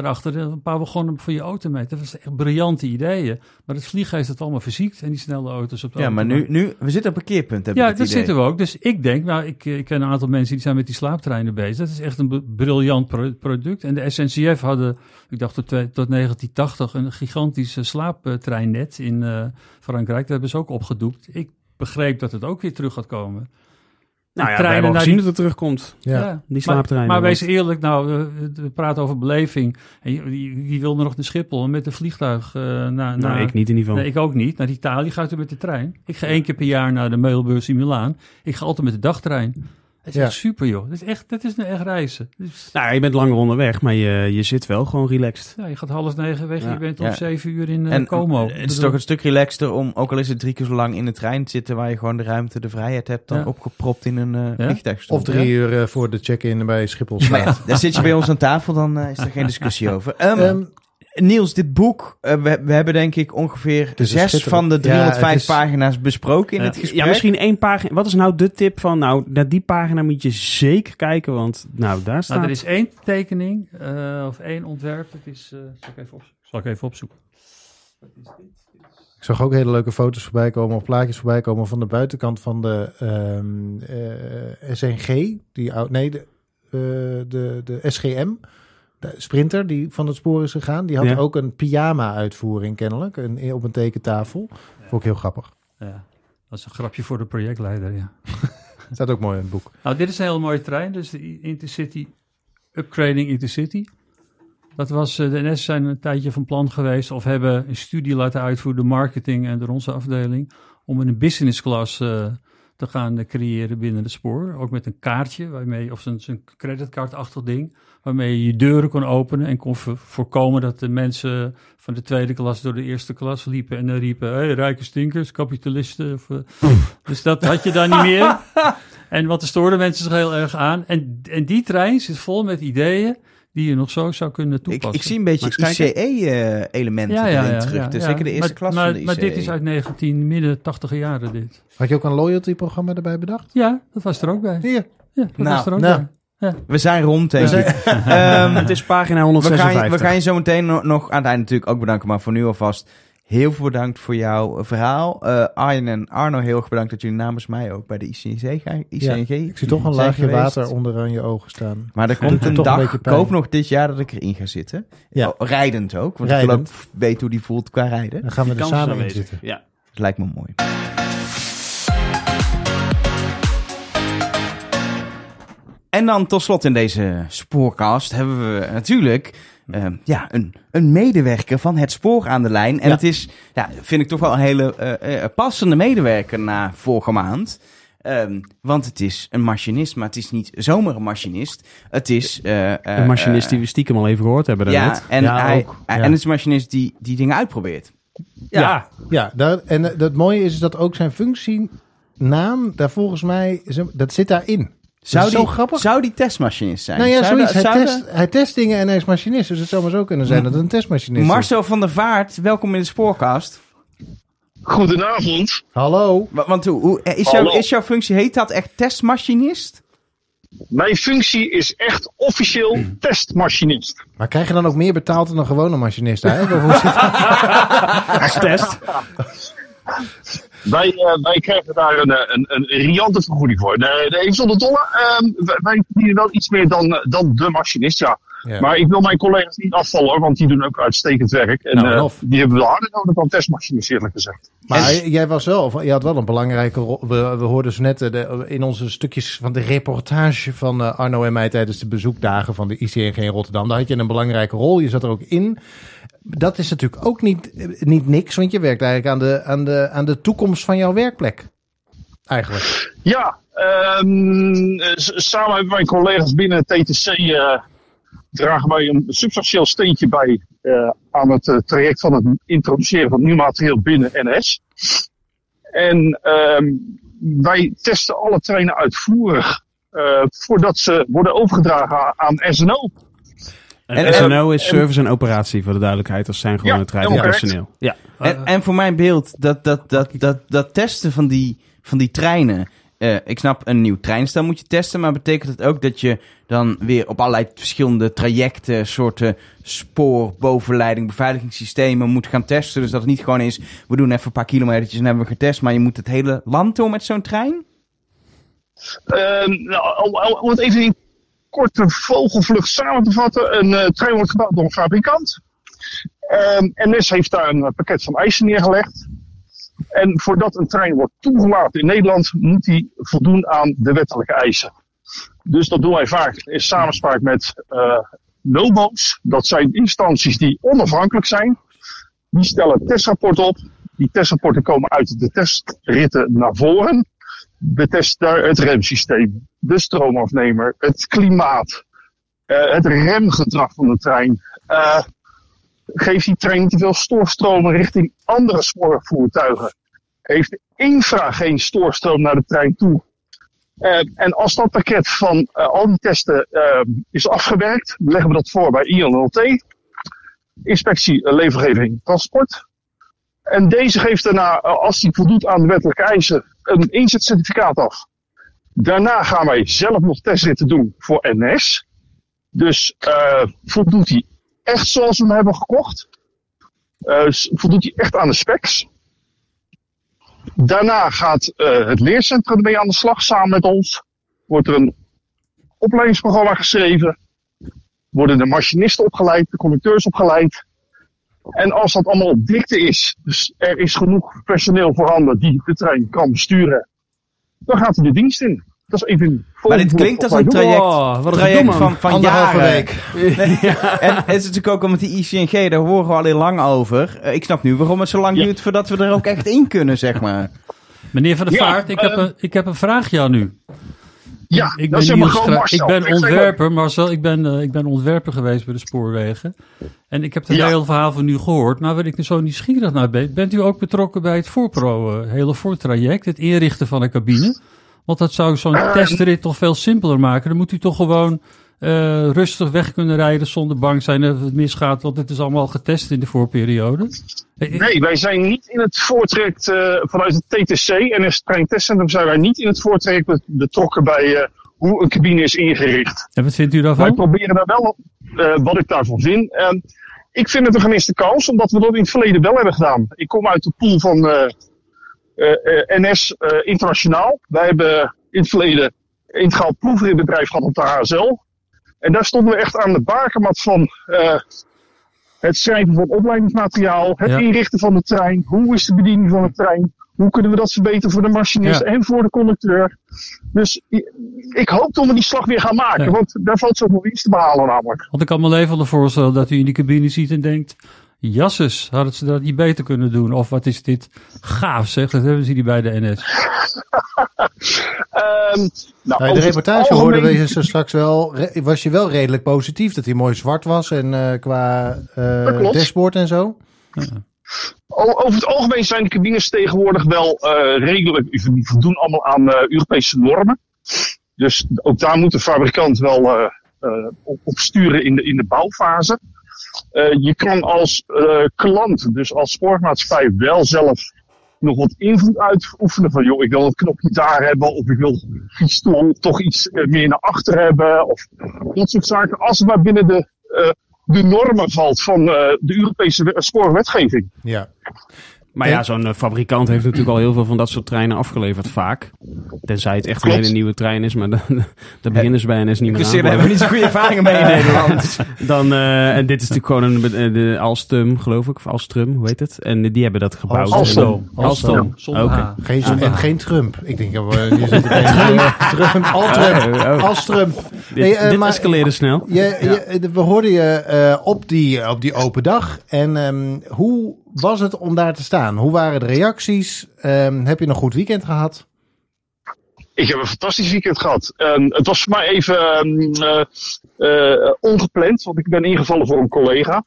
Daarachter een paar begonnen voor je auto mee. Dat was echt briljante ideeën. Maar het vliegen heeft het allemaal verziekt. En die snelle auto's op de Ja, maar nu, nu, we zitten op een keerpunt, heb Ja, dat idee. zitten we ook. Dus ik denk, nou, ik, ik ken een aantal mensen die zijn met die slaaptreinen bezig. Dat is echt een briljant pro- product. En de SNCF hadden, ik dacht tot, twee- tot 1980, een gigantisch eh, slaaptreinnet in eh, Frankrijk. Dat hebben ze ook opgedoekt. Ik begreep dat het ook weer terug gaat komen. Nou ja, we hebben al naar gezien die- dat het terugkomt. ja. Die slaaptreinen. Maar, wees eerlijk, nou, we, we praten over beleving. Wie, wil er nog naar Schiphol met een vliegtuig? eh naar, Nou, naar, ik niet in ieder geval. Nee, ik ook niet. Naar Italië gaat u met de trein. Ik ga één keer per jaar naar de meubelbeurs in Milaan. Ik ga altijd met de dagtrein. Het is Ja. echt super, joh. Het is echt, dat is nou echt reizen. Dus, Nou, je bent langer onderweg, maar je, je zit wel gewoon relaxed. ja, je gaat half negen weg en Ja. je bent Ja. om zeven uur in eh, En Como. Het is bedoel, toch een stuk relaxter om, ook al is het drie keer zo lang in de trein te zitten, waar je gewoon de ruimte, de vrijheid hebt, dan Ja. opgepropt in een eh Ja. vliegtuigstoel. Of drie uur eh, voor de check-in bij Schiphol ja, dan zit je bij ons aan tafel, dan is er geen discussie over. Ehm, Ehm, Niels, dit boek, eh, we, we hebben denk ik ongeveer zes van de Ja, 305 het is- pagina's besproken in Ja. het gesprek. Ja, misschien één pagina. Wat is nou de tip van, nou, naar die pagina moet je zeker kijken, want nou, daar staat... Nou, er is één tekening eh, of één ontwerp. Dat is, eh, zal, ik even op, zal ik even opzoeken. Wat is dit? Ik zag ook hele leuke foto's voorbij komen of plaatjes voorbij komen van de buitenkant van de ehm, eh, SNG. Die, nee, de, de, de SGM. De sprinter die van het spoor is gegaan. Die had Ja. ook een pyjama-uitvoering kennelijk. Een, op een tekentafel. Vond ik heel grappig. Ja, dat is een grapje voor de projectleider, ja. Staat ook mooi in het boek. Nou, dit is een hele mooie trein. Dus de Intercity, upgrading Intercity. Dat was, eh, de NS zijn een tijdje van plan geweest, of hebben een studie laten uitvoeren, de marketing en door onze afdeling, om een business class eh, te gaan creëren binnen het spoor. Ook met een kaartje, waarmee, of zo'n creditcardachtig ding, waarmee je je deuren kon openen en kon vo- voorkomen dat de mensen van de tweede klas door de eerste klas liepen en dan riepen, hey, rijke stinkers, kapitalisten. Of, eh, dus dat had je dan niet meer. En wat er stoorde mensen zich heel erg aan. En, en die trein zit vol met ideeën die je nog zo zou kunnen toepassen. ik zie een beetje? ICE-elementen erin terug. dus zeker de eerste maar, klas maar, van de ICE. Maar dit is uit 19 midden 80 jaren dit. Had je ook een loyalty-programma erbij bedacht? Ja, dat was er ook bij. Hier. Ja, dat Nou, was er ook nou. bij. We zijn rond, denk ik. Ehm, Het is pagina we, gaan, 156. je- we gaan je zo meteen nog, nog aan het eind natuurlijk ook bedanken, maar voor nu alvast heel veel bedankt voor jouw eh, verhaal. Eh, Arjen en Arno, heel erg bedankt dat jullie namens mij ook bij de ICNG gaan. ICNG Ik zie toch een laagje geweest. water onderaan je ogen staan. Maar er komt een een dag, beetje pijn. koop nog dit jaar dat ik erin ga zitten. Ja. Oh, rijdend ook, want Rijdend. ik wil ook weten hoe die voelt qua rijden. Dan gaan we er samen in zitten. Ja. Dat lijkt me mooi. En dan tot slot in deze spoorcast hebben we natuurlijk eh, ja, een, een medewerker van het spoor aan de lijn. En Ja. het is, ja, vind ik toch wel een hele eh, eh, passende medewerker na vorige maand. Ehm, want het is een machinist, maar het is niet zomaar een machinist. Het is... eh, eh, Een machinist die we stiekem al even gehoord hebben ja, en, Ja, hij, ook. hij- Ja. en het is een machinist die, die dingen uitprobeert. Ja, ja daar, en het mooie is dat ook zijn functienaam, daar volgens mij, dat zit daarin. Zou is die, zo grappig. Zou die testmachinist zijn? Nou ja, Zou zoiets. dat- Hij test, hij test dingen en hij is machinist. Dus het zou maar zo kunnen zijn dat het een testmachinist is. Marcel van der Vaart, welkom in de spoorcast. Goedenavond. Hallo. Wa- Want hoe, is, jouw, Hallo. is jouw functie, heet dat echt testmachinist? Mijn functie is echt officieel testmachinist. Maar krijg je dan ook meer betaald dan een gewone machinist? Hè? Of hoe zit dat? Als test. Wij, eh, wij krijgen daar een, eh, een, een riante vergoeding voor. Nee, nee, even zonder dolle. ehm, wij, verdienen wel iets meer dan, eh, dan de machinist, ja. Ja. Maar ik wil mijn collega's niet afvallen, want die doen ook uitstekend werk. En Nou, eh, die hebben we wel harder nodig dan testmachinist, eerlijk gezegd. Maar jij was wel, je had wel een belangrijke rol. We, we hoorden dus net de, in onze stukjes van de reportage van Arno en mij tijdens de bezoekdagen van de ICNG in Rotterdam. Daar had je een belangrijke rol. Je zat er ook in. Dat is natuurlijk ook niet, niet niks, want je werkt eigenlijk aan de, aan, de, aan de toekomst van jouw werkplek. Eigenlijk. Ja, ehm, eh, samen met mijn collega's binnen TTC eh, dragen wij een substantieel steentje bij eh, aan het eh, traject van het introduceren van nieuw materiaal binnen NS. En ehm, wij testen alle treinen uitvoerig voordat ze worden overgedragen aan SNO. En, En- SNO is service en operatie, voor de duidelijkheid. Dat zijn gewoon Ja, het rijdende helemaal correct. personeel. Ja. En, en voor mijn beeld, dat, dat, dat, dat, dat testen van die, van die treinen. eh, ik snap, een nieuw treinstel moet je testen. Maar betekent het ook dat je dan weer op allerlei verschillende trajecten, soorten spoor, bovenleiding, beveiligingssystemen moet gaan testen? Dus dat het niet gewoon is, we doen even een paar kilometertjes en hebben we getest. Maar je moet het hele land door met zo'n trein? Ehm, nou, om, om- om het even in korte vogelvlucht samen te vatten. Een eh, trein wordt gebouwd door een fabrikant. Ehm, NS heeft daar een eh, pakket van eisen neergelegd. En voordat een trein wordt toegelaten in Nederland, moet die voldoen aan de wettelijke eisen. Dus dat doen wij vaak in samenspraak met eh NOBO's. Dat zijn instanties die onafhankelijk zijn. Die stellen testrapport op. Die testrapporten komen uit de testritten naar voren. We testen daar het remsysteem, de stroomafnemer, het klimaat, eh, het remgedrag van de trein. Eh, geeft die trein niet te veel stoorstromen richting andere spoorvoertuigen? Heeft de infra geen stoorstroom naar de trein toe? Eh, en als dat pakket van al die testen is afgewerkt, leggen we dat voor bij INLT. Inspectie Levergeving Transport. En deze geeft daarna, eh, als hij voldoet aan de wettelijke eisen, een inzetcertificaat af. Daarna gaan wij zelf nog testritten doen voor NS. Dus eh voldoet hij echt zoals we hem hebben gekocht? S- voldoet hij echt aan de specs? Daarna gaat het leercentrum ermee aan de slag samen met ons. Wordt er een opleidingsprogramma geschreven. Worden de machinisten opgeleid, de conducteurs opgeleid. En als dat allemaal op dikte is, dus er is genoeg personeel voorhanden die de trein kan besturen, dan gaat hij de dienst in. Dat is even. Maar dit klinkt als een traject, Wow, wat een traject van, van Anderhalve jaren. week. En het is natuurlijk ook omdat die ICNG, daar horen we al heel lang over. Eh, ik snap nu waarom het zo lang Ja. duurt voordat we er ook echt in kunnen, zeg maar. Meneer Van der Ja, Vaart, ik, heb eh, een, ik heb een vraagje aan u. Ja, ik dat is ben, helemaal Marcel. ik ben ontwerper, Marcel. Ik ben, eh, ik ben ontwerper geweest bij de spoorwegen. En ik heb het Ja. hele verhaal van u gehoord. Nou, waar ik er zo nieuwsgierig naar ben. Bent u ook betrokken bij het voorpro, eh, hele voortraject? Het inrichten van een cabine? Want dat zou zo'n Eh, testrit toch veel simpeler maken. Dan moet u toch gewoon eh, rustig weg kunnen rijden zonder bang zijn dat het misgaat. Want het is allemaal getest in de voorperiode. Eh, Nee, wij zijn niet in het voortraject eh, vanuit het TTC en het Trein Testcentrum zijn wij niet in het voortraject bet- betrokken bij hoe een cabine is ingericht. En wat vindt u Wij daarvan? proberen daar wel wat ik daarvan vind. En ik vind het een gemiste kans, omdat we dat in het verleden wel hebben gedaan. Ik kom uit de pool van NS Internationaal. Wij hebben in het verleden integraal proefritbedrijf gehad op de HSL. En daar stonden we echt aan de bakermat van eh, het schrijven van opleidingsmateriaal, het Ja. inrichten van de trein, hoe is de bediening van de trein, hoe kunnen we dat verbeteren voor de machinist Ja. en voor de conducteur. Dus ik hoop dat we die slag weer gaan maken, Ja. want daar valt zoveel winst te behalen namelijk. Want ik kan me leven voorstellen dat u in die cabine ziet en denkt... Jasses, hadden ze dat niet beter kunnen doen? Of wat is dit gaaf zeg, dat hebben ze die bij de NS. Ehm, nou, Bij over de reportage algemeen- hoorden we zo straks wel, was je wel redelijk positief dat hij mooi zwart was en eh, qua klopt. dashboard en zo. Over het algemeen zijn de cabines tegenwoordig wel eh, redelijk, die voldoen allemaal aan Europese normen. Dus ook daar moet de fabrikant wel op, sturen in de, in de bouwfase. Je kan als klant, dus als spoormaatschappij, wel zelf nog wat invloed uitoefenen. Van joh, ik wil het knopje daar hebben, of ik wil die toch iets eh, meer naar achter hebben. Of dat soort zaken. Als het maar binnen de, eh, de normen valt van eh, de Europese we- spoorwetgeving. Ja. Maar ja, zo'n eh, fabrikant heeft natuurlijk al heel veel van dat soort treinen afgeleverd, vaak. Tenzij het echt een Klopt. hele nieuwe trein is, maar dan, daar beginnen ze bij NS niet meer aan. daar hebben we niet zo'n goede ervaringen mee in Nederland. Dan, eh, en dit is natuurlijk gewoon een, eh, de Alstom, geloof ik, of Alstrum, hoe heet het? En die hebben dat gebouwd. Alstom. En- Alstom. Zonder Oké. H. Geen, Ah, en geen Trump. Ik denk, er geen Trump. Al Trump. Oh, oh. Als Trump. Dit, Hey, dit maar- escaleerde snel. Je, je, we hoorden je eh, op, die, op die open dag. En ehm, hoe was het om daar te staan? Hoe waren de reacties? Ehm, heb je een goed weekend gehad? Ik heb een fantastisch weekend gehad. Ehm, het was voor mij even ehm, eh, eh, ongepland, want ik ben ingevallen voor een collega.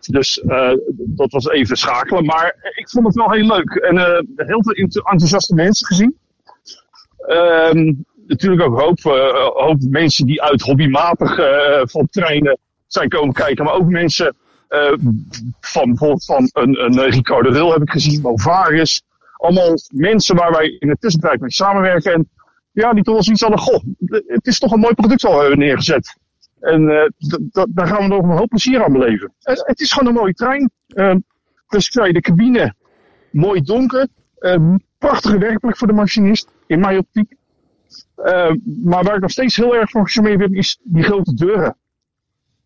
Dus eh, dat was even schakelen. Maar ik vond het wel heel leuk. En heel veel ent- enthousiaste mensen gezien. Natuurlijk ook hoop, hoop mensen die uit hobbymatig van treinen zijn komen kijken. Maar ook mensen van bijvoorbeeld van een, een eh, Ricardo Rul heb ik gezien, Movaris allemaal mensen waar wij in het testbedrijf mee samenwerken. En ja, die toch wel zoiets hadden, goh, het is toch een mooi product al hebben neergezet. En eh, daar gaan we nog een hoop plezier aan beleven. Het, het is gewoon een mooie trein. Ehm, dus ik zei, de cabine, mooi donker. Ehm, prachtige werkplek voor de machinist, in mijn optiek. Ehm, maar waar ik nog steeds heel erg van gecharmeerd ben, is die grote deuren.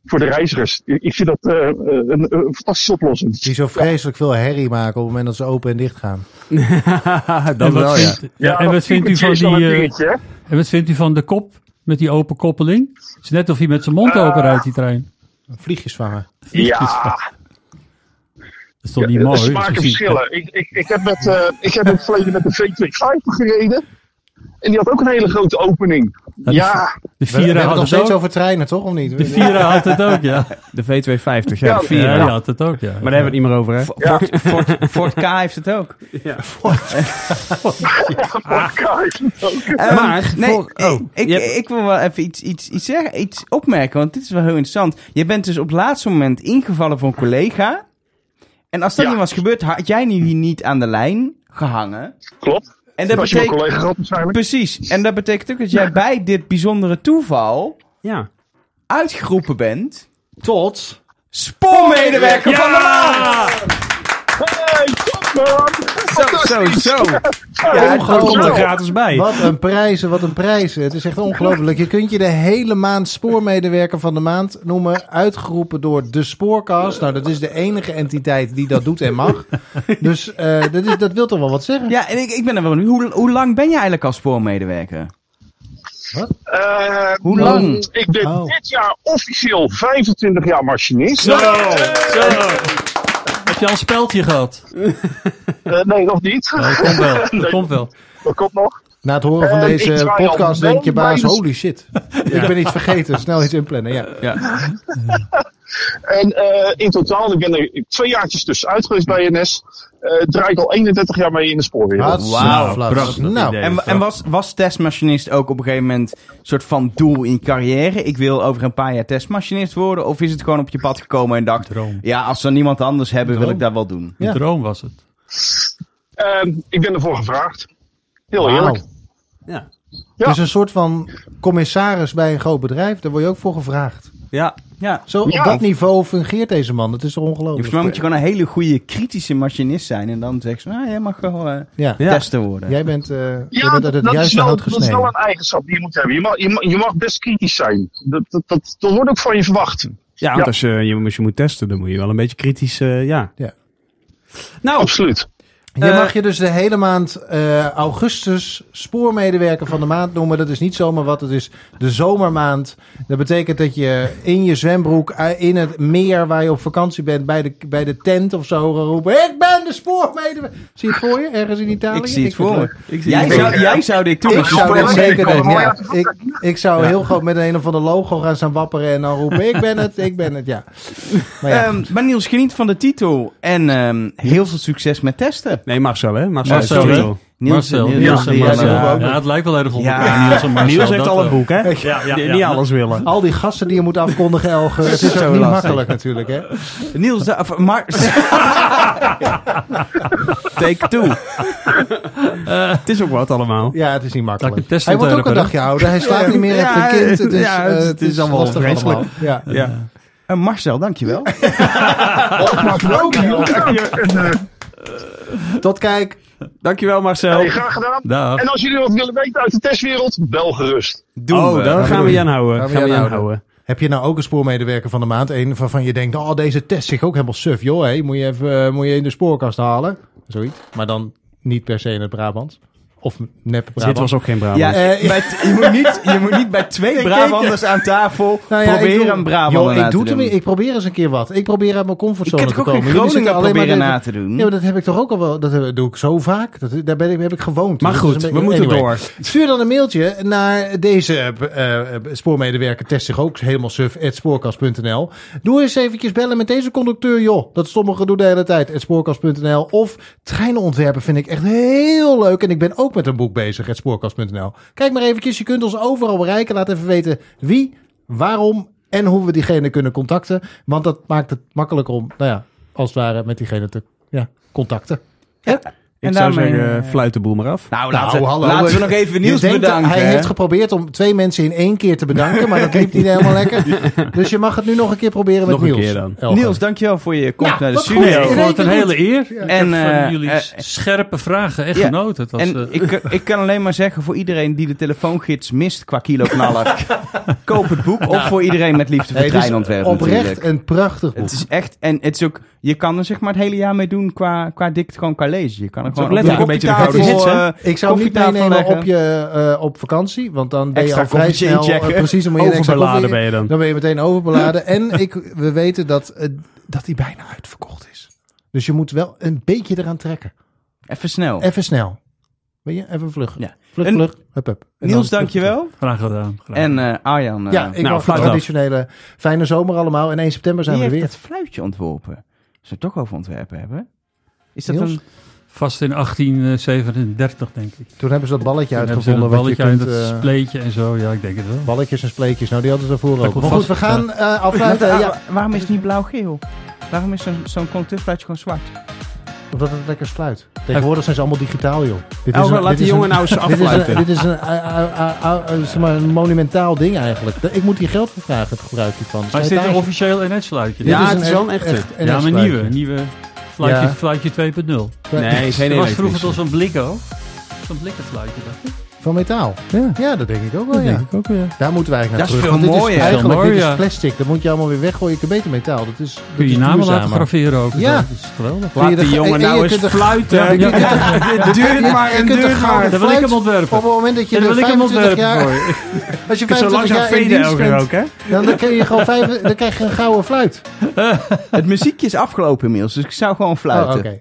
Voor de reizigers. Ik vind dat eh, een, een fantastische oplossing. Die zo vreselijk veel herrie maken op het moment dat ze open en dicht gaan. dat En wat wel, ja. vindt, ja, en dat wat vindt u van die... eh, dingetje, en wat vindt u van de kop met die open koppeling? Het is net of hij met zijn mond open rijdt, die trein. Vliegjes vangen. Ja, is toch niet mooi? de smaken Dat verschillen. Ik, ik, ik heb met, eh, ik heb in het verleden met de V250 gereden. En die had ook een hele grote opening. die- Ja, De We, we Vira hebben het had nog het steeds ook. over treinen, toch? Of niet? De Vira had het ook, ja. De V250, ja, Ja, de. Ja, Ja, die had het ook, ja. Maar daar hebben we het niet meer over, hè? ja. Ford, Ford, Ford K heeft het ook. podcast. Ehm, Maar, nee, voor- ik- oh, ik, je hebt- ik wil wel even iets, iets, iets zeggen, iets opmerken, want dit is wel heel interessant. Je bent dus op het laatste moment ingevallen voor een collega. En als dat Ja. niet was gebeurd, had jij nu hier niet aan de lijn gehangen. Klopt. En Dat dat was je mijn betekent... collega gehad waarschijnlijk. Precies. En dat betekent ook dat jij bij dit bijzondere toeval Ja. uitgeroepen bent... Tot. Spoormedewerker van de maand! Hey! Zo, zo, zo. Ja, komt er gratis bij. Wat een prijzen, wat een prijzen. Het is echt ongelooflijk. Je kunt je de hele maand spoormedewerker van de maand noemen. Uitgeroepen door de Spoorcast. Nou, dat is de enige entiteit die dat doet en mag. Dus eh, dat, is, dat wil toch wel wat zeggen? Ja, en ik, ik ben er wel benieuwd. Hoe, hoe lang ben je eigenlijk als spoormedewerker? Eh, Hoe lang? Ik ben Oh. dit jaar officieel 25 jaar machinist. Zo, zo. Heb je al een speldje gehad? Eh, nee, nog niet. Dat komt wel. Dat Nee. komt wel. Dat komt nog. Na het horen van Eh, deze podcast denk je, baas, holy shit. Ik ben iets vergeten. Snel iets inplannen. Ja. Ja. En eh, in totaal, ik ben er twee jaartjes tussenuit geweest bij NS. eh draai ik al 31 jaar mee in de spoorwereld. Wauw, flats. prachtig Nou. En, en was, was testmachinist ook op een gegeven moment een soort van doel in carrière? Ik wil over een paar jaar testmachinist worden? Of is het gewoon op je pad gekomen en dacht... Droom. Ja, als ze niemand anders hebben, wil ik dat wel doen. Ja. droom was het. Ehm, ik ben ervoor gevraagd. Heel eerlijk. Ja. Ja. Dus een soort van commissaris bij een groot bedrijf, daar word je ook voor gevraagd. Ja. Ja. Zo op Ja. dat niveau fungeert deze man. Dat is toch ongelooflijk. Volgens mij moet je gewoon een hele goede kritische machinist zijn. En dan zeg ze, nou, jij mag gewoon eh, Ja. Tester worden. Jij bent, eh jij bent uit het dat juiste hout dat is gesneden. wel een eigenschap die je moet hebben. Je mag, je mag, je mag best kritisch zijn. Dat, dat, dat, dat wordt ook van je verwacht. Ja, want. Als, je, je, als je moet testen, dan moet je wel een beetje kritisch, eh, ja. Ja. Nou, Absoluut. Je Eh, mag je dus de hele maand eh, augustus spoormedewerker van de maand noemen. Dat is niet zomaar wat, het is de zomermaand. Dat betekent dat je in je zwembroek eh, in het meer waar je op vakantie bent, bij de, bij de tent of zo roepen. Ik ben de spoormedewerker. Zie je het voor je, ergens in Italië? Ik zie het voor me. leuk. Ik zie jij, zou, jij zou dit doen. Ik zou dit zeker doen, ja. Ik, ik zou heel groot met een of ander logo gaan staan wapperen en dan roepen, ik ben het, ik ben het, ja. Maar ja, Ehm, maar Niels, geniet van de titel. En ehm, heel veel succes met testen. Nee, Marcel, hè? Marcel, Marcel, hè? Niels, Marcel. Niels, Niels en die- Marcel. ja, het lijkt wel erg op Ja. elkaar. Niels en Marcel. Niels heeft al een wel. boek, hè? Ja, ja, Die- ja. Niet alles willen. al die gasten die je moet afkondigen, Elge, het is zo niet lastig. makkelijk natuurlijk, hè. Niels, of, Mar Take two. het is ook wat allemaal. Ja, het is niet makkelijk. Hij wordt ook een dagje ouder. Hij slaapt niet meer Ja, echt een kind. Het is, ja, eh, het is allemaal lastig vreselijk. allemaal. Ja. Ja. Eh, Marcel, dankjewel. Oh, maar bedankt, Niels. En, eh, Tot kijk. Dankjewel, Marcel. hey, graag gedaan. Dag. En als jullie wat willen weten uit de testwereld, bel gerust. Doen oh, we. dan gaan we je aanhouden. Gaan we Gaan we je je aanhouden. aanhouden. Heb je nou ook een spoormedewerker van de maand? Een waarvan je denkt, oh, deze test zich ook helemaal suf. Joh, hé, moet, je even, eh, moet je in de spoorkast halen. Zoiets. Maar dan niet per se in het Brabant. Of nep Brabant. Dit was ook geen Brabant. Ja, Eh, bij je, moet niet, je moet niet bij twee Brabanders aan tafel Nou ja, ik proberen doe- een Brabant na ik, doe te doen. ik probeer eens een keer wat. Ik probeer uit mijn Ik comfortzone kan te toch ook komen. Jullie Groningen alleen proberen maar na te doen? Ja, maar dat heb ik toch ook al wel. Dat doe ik zo vaak. Dat, daar ben ik, heb ik gewoond. Maar Dus goed, we moeten anyway. door. Stuur dan een mailtje naar deze eh, eh, spoormedewerker. Test zich ook helemaal suf. at spoorkast.nl. Doe eens eventjes bellen met deze conducteur, joh. Dat stomme gedoe de hele tijd. at spoorkast.nl. Of treinen ontwerpen vind ik echt heel leuk. En ik ben ook met een boek bezig. at spoorkast.nl. Kijk maar eventjes. Je kunt ons overal bereiken. Laat even weten wie, waarom en hoe we diegene kunnen contacten. Want dat maakt het makkelijker om, nou ja, als het ware met diegene te ja, contacten. Ik En zou daarmee, zeggen, eh, fluit de boel maar af. Nou, Nou, laten, hallo. laten we nog even denkt, bedanken. Hij hè? heeft geprobeerd om twee mensen in één keer te bedanken, maar dat liep niet helemaal lekker. Dus je mag het nu nog een keer proberen met Nog een Niels. keer dan. Niels, dankjewel voor je komst Nou, naar de wat studio. ik vond het een hele eer. En, En van eh, jullie eh, scherpe vragen. Echt ja, genoten. Het was, En ik, ik kan alleen maar zeggen voor iedereen die de telefoongids mist qua kiloknaller. koop het boek. Of voor iedereen met liefde voor Nee, het is treinontwerpen oprecht natuurlijk. een prachtig boek. Het is echt, en het is ook, je kan er zeg maar het hele jaar mee doen qua, qua dik, gewoon qua lezen. Je kan er gewoon letterlijk een beetje de koffietafel, gouden hits, eh, Ik zou niet meenemen op, je, eh, op vakantie, want dan ben je al vrij snel... eh, precies, dan moet je Overbeladen ben je dan. Dan ben je meteen overbeladen. en ik, we weten dat, dat die bijna uitverkocht is. Dus je moet wel een beetje eraan trekken. Even snel. Even snel. Weet je, even vlug. Ja. Vlug, En- vlug. Hup, hup. En Niels, dan- dankjewel. Graag gedaan. En eh, Arjan. Ja, ik nou, fluit af. traditionele fijne zomer allemaal. En 1 september zijn wie we heeft weer. dat fluitje ontworpen? Als we het toch over ontwerpen hebben. Is dat Niels? een... Vast in 1837, denk ik. Toen hebben ze dat balletje Toen hebben ze uitgevonden. een wat je balletje en kunt, dat eh, spleetje en zo. Ja, ik denk het wel. balletjes en spleetjes. Nou, die hadden ze ervoor ook. Maar goed, we gaan eh afsluiten. Ja, Waarom is het niet blauw-geel? Waarom is zo'n conductfluitje gewoon zwart? omdat het lekker sluit. Tegenwoordig zijn ze allemaal digitaal, joh. Dit Oh, een- laat dit die is jongen een- nou eens Dit is een, afsluiten. dit is monumentaal ding eigenlijk. Ik moet hier geld voor vragen, het gebruik hiervan. Maar is dit een officieel NS-fluitje? Dit Ja, is het is wel een echte. echt Ja, maar NS-fluitje. nieuwe. Nieuwe fluitje, Ja. fluitje 2.0. Nee, geen Er was vroeger toch zo'n blik ook? Zo'n blikkenfluitje, dacht ik. Van metaal. Ja, Ja, dat denk ik ook wel, dat ja. denk ik ook weer. Daar moeten we eigenlijk naar Dat is terug. veel want dit mooier. Is eigenlijk, Veel mooier, dit is ja. plastic. Dat moet je allemaal weer weggooien. Je kunt beter metaal. Dat is, dat Kun je is je namen laten graveren ook? Ja. Dat is geweldig. Laat de- die jongen en- en nou eens fluiten. Ja, duurt maar en duurt maar. Dat wil ik hem ontwerpen. Op het moment dat je Ja, dat wil ik hem 25 ontwerpen jaar... Als je Ik zo 25 langzaam jaar in veden dienst bent, hè? dan, dan, kun je gewoon vijf, dan krijg je een gouden fluit. Het muziekje is afgelopen inmiddels, dus ik zou gewoon Oh, fluiten. oké.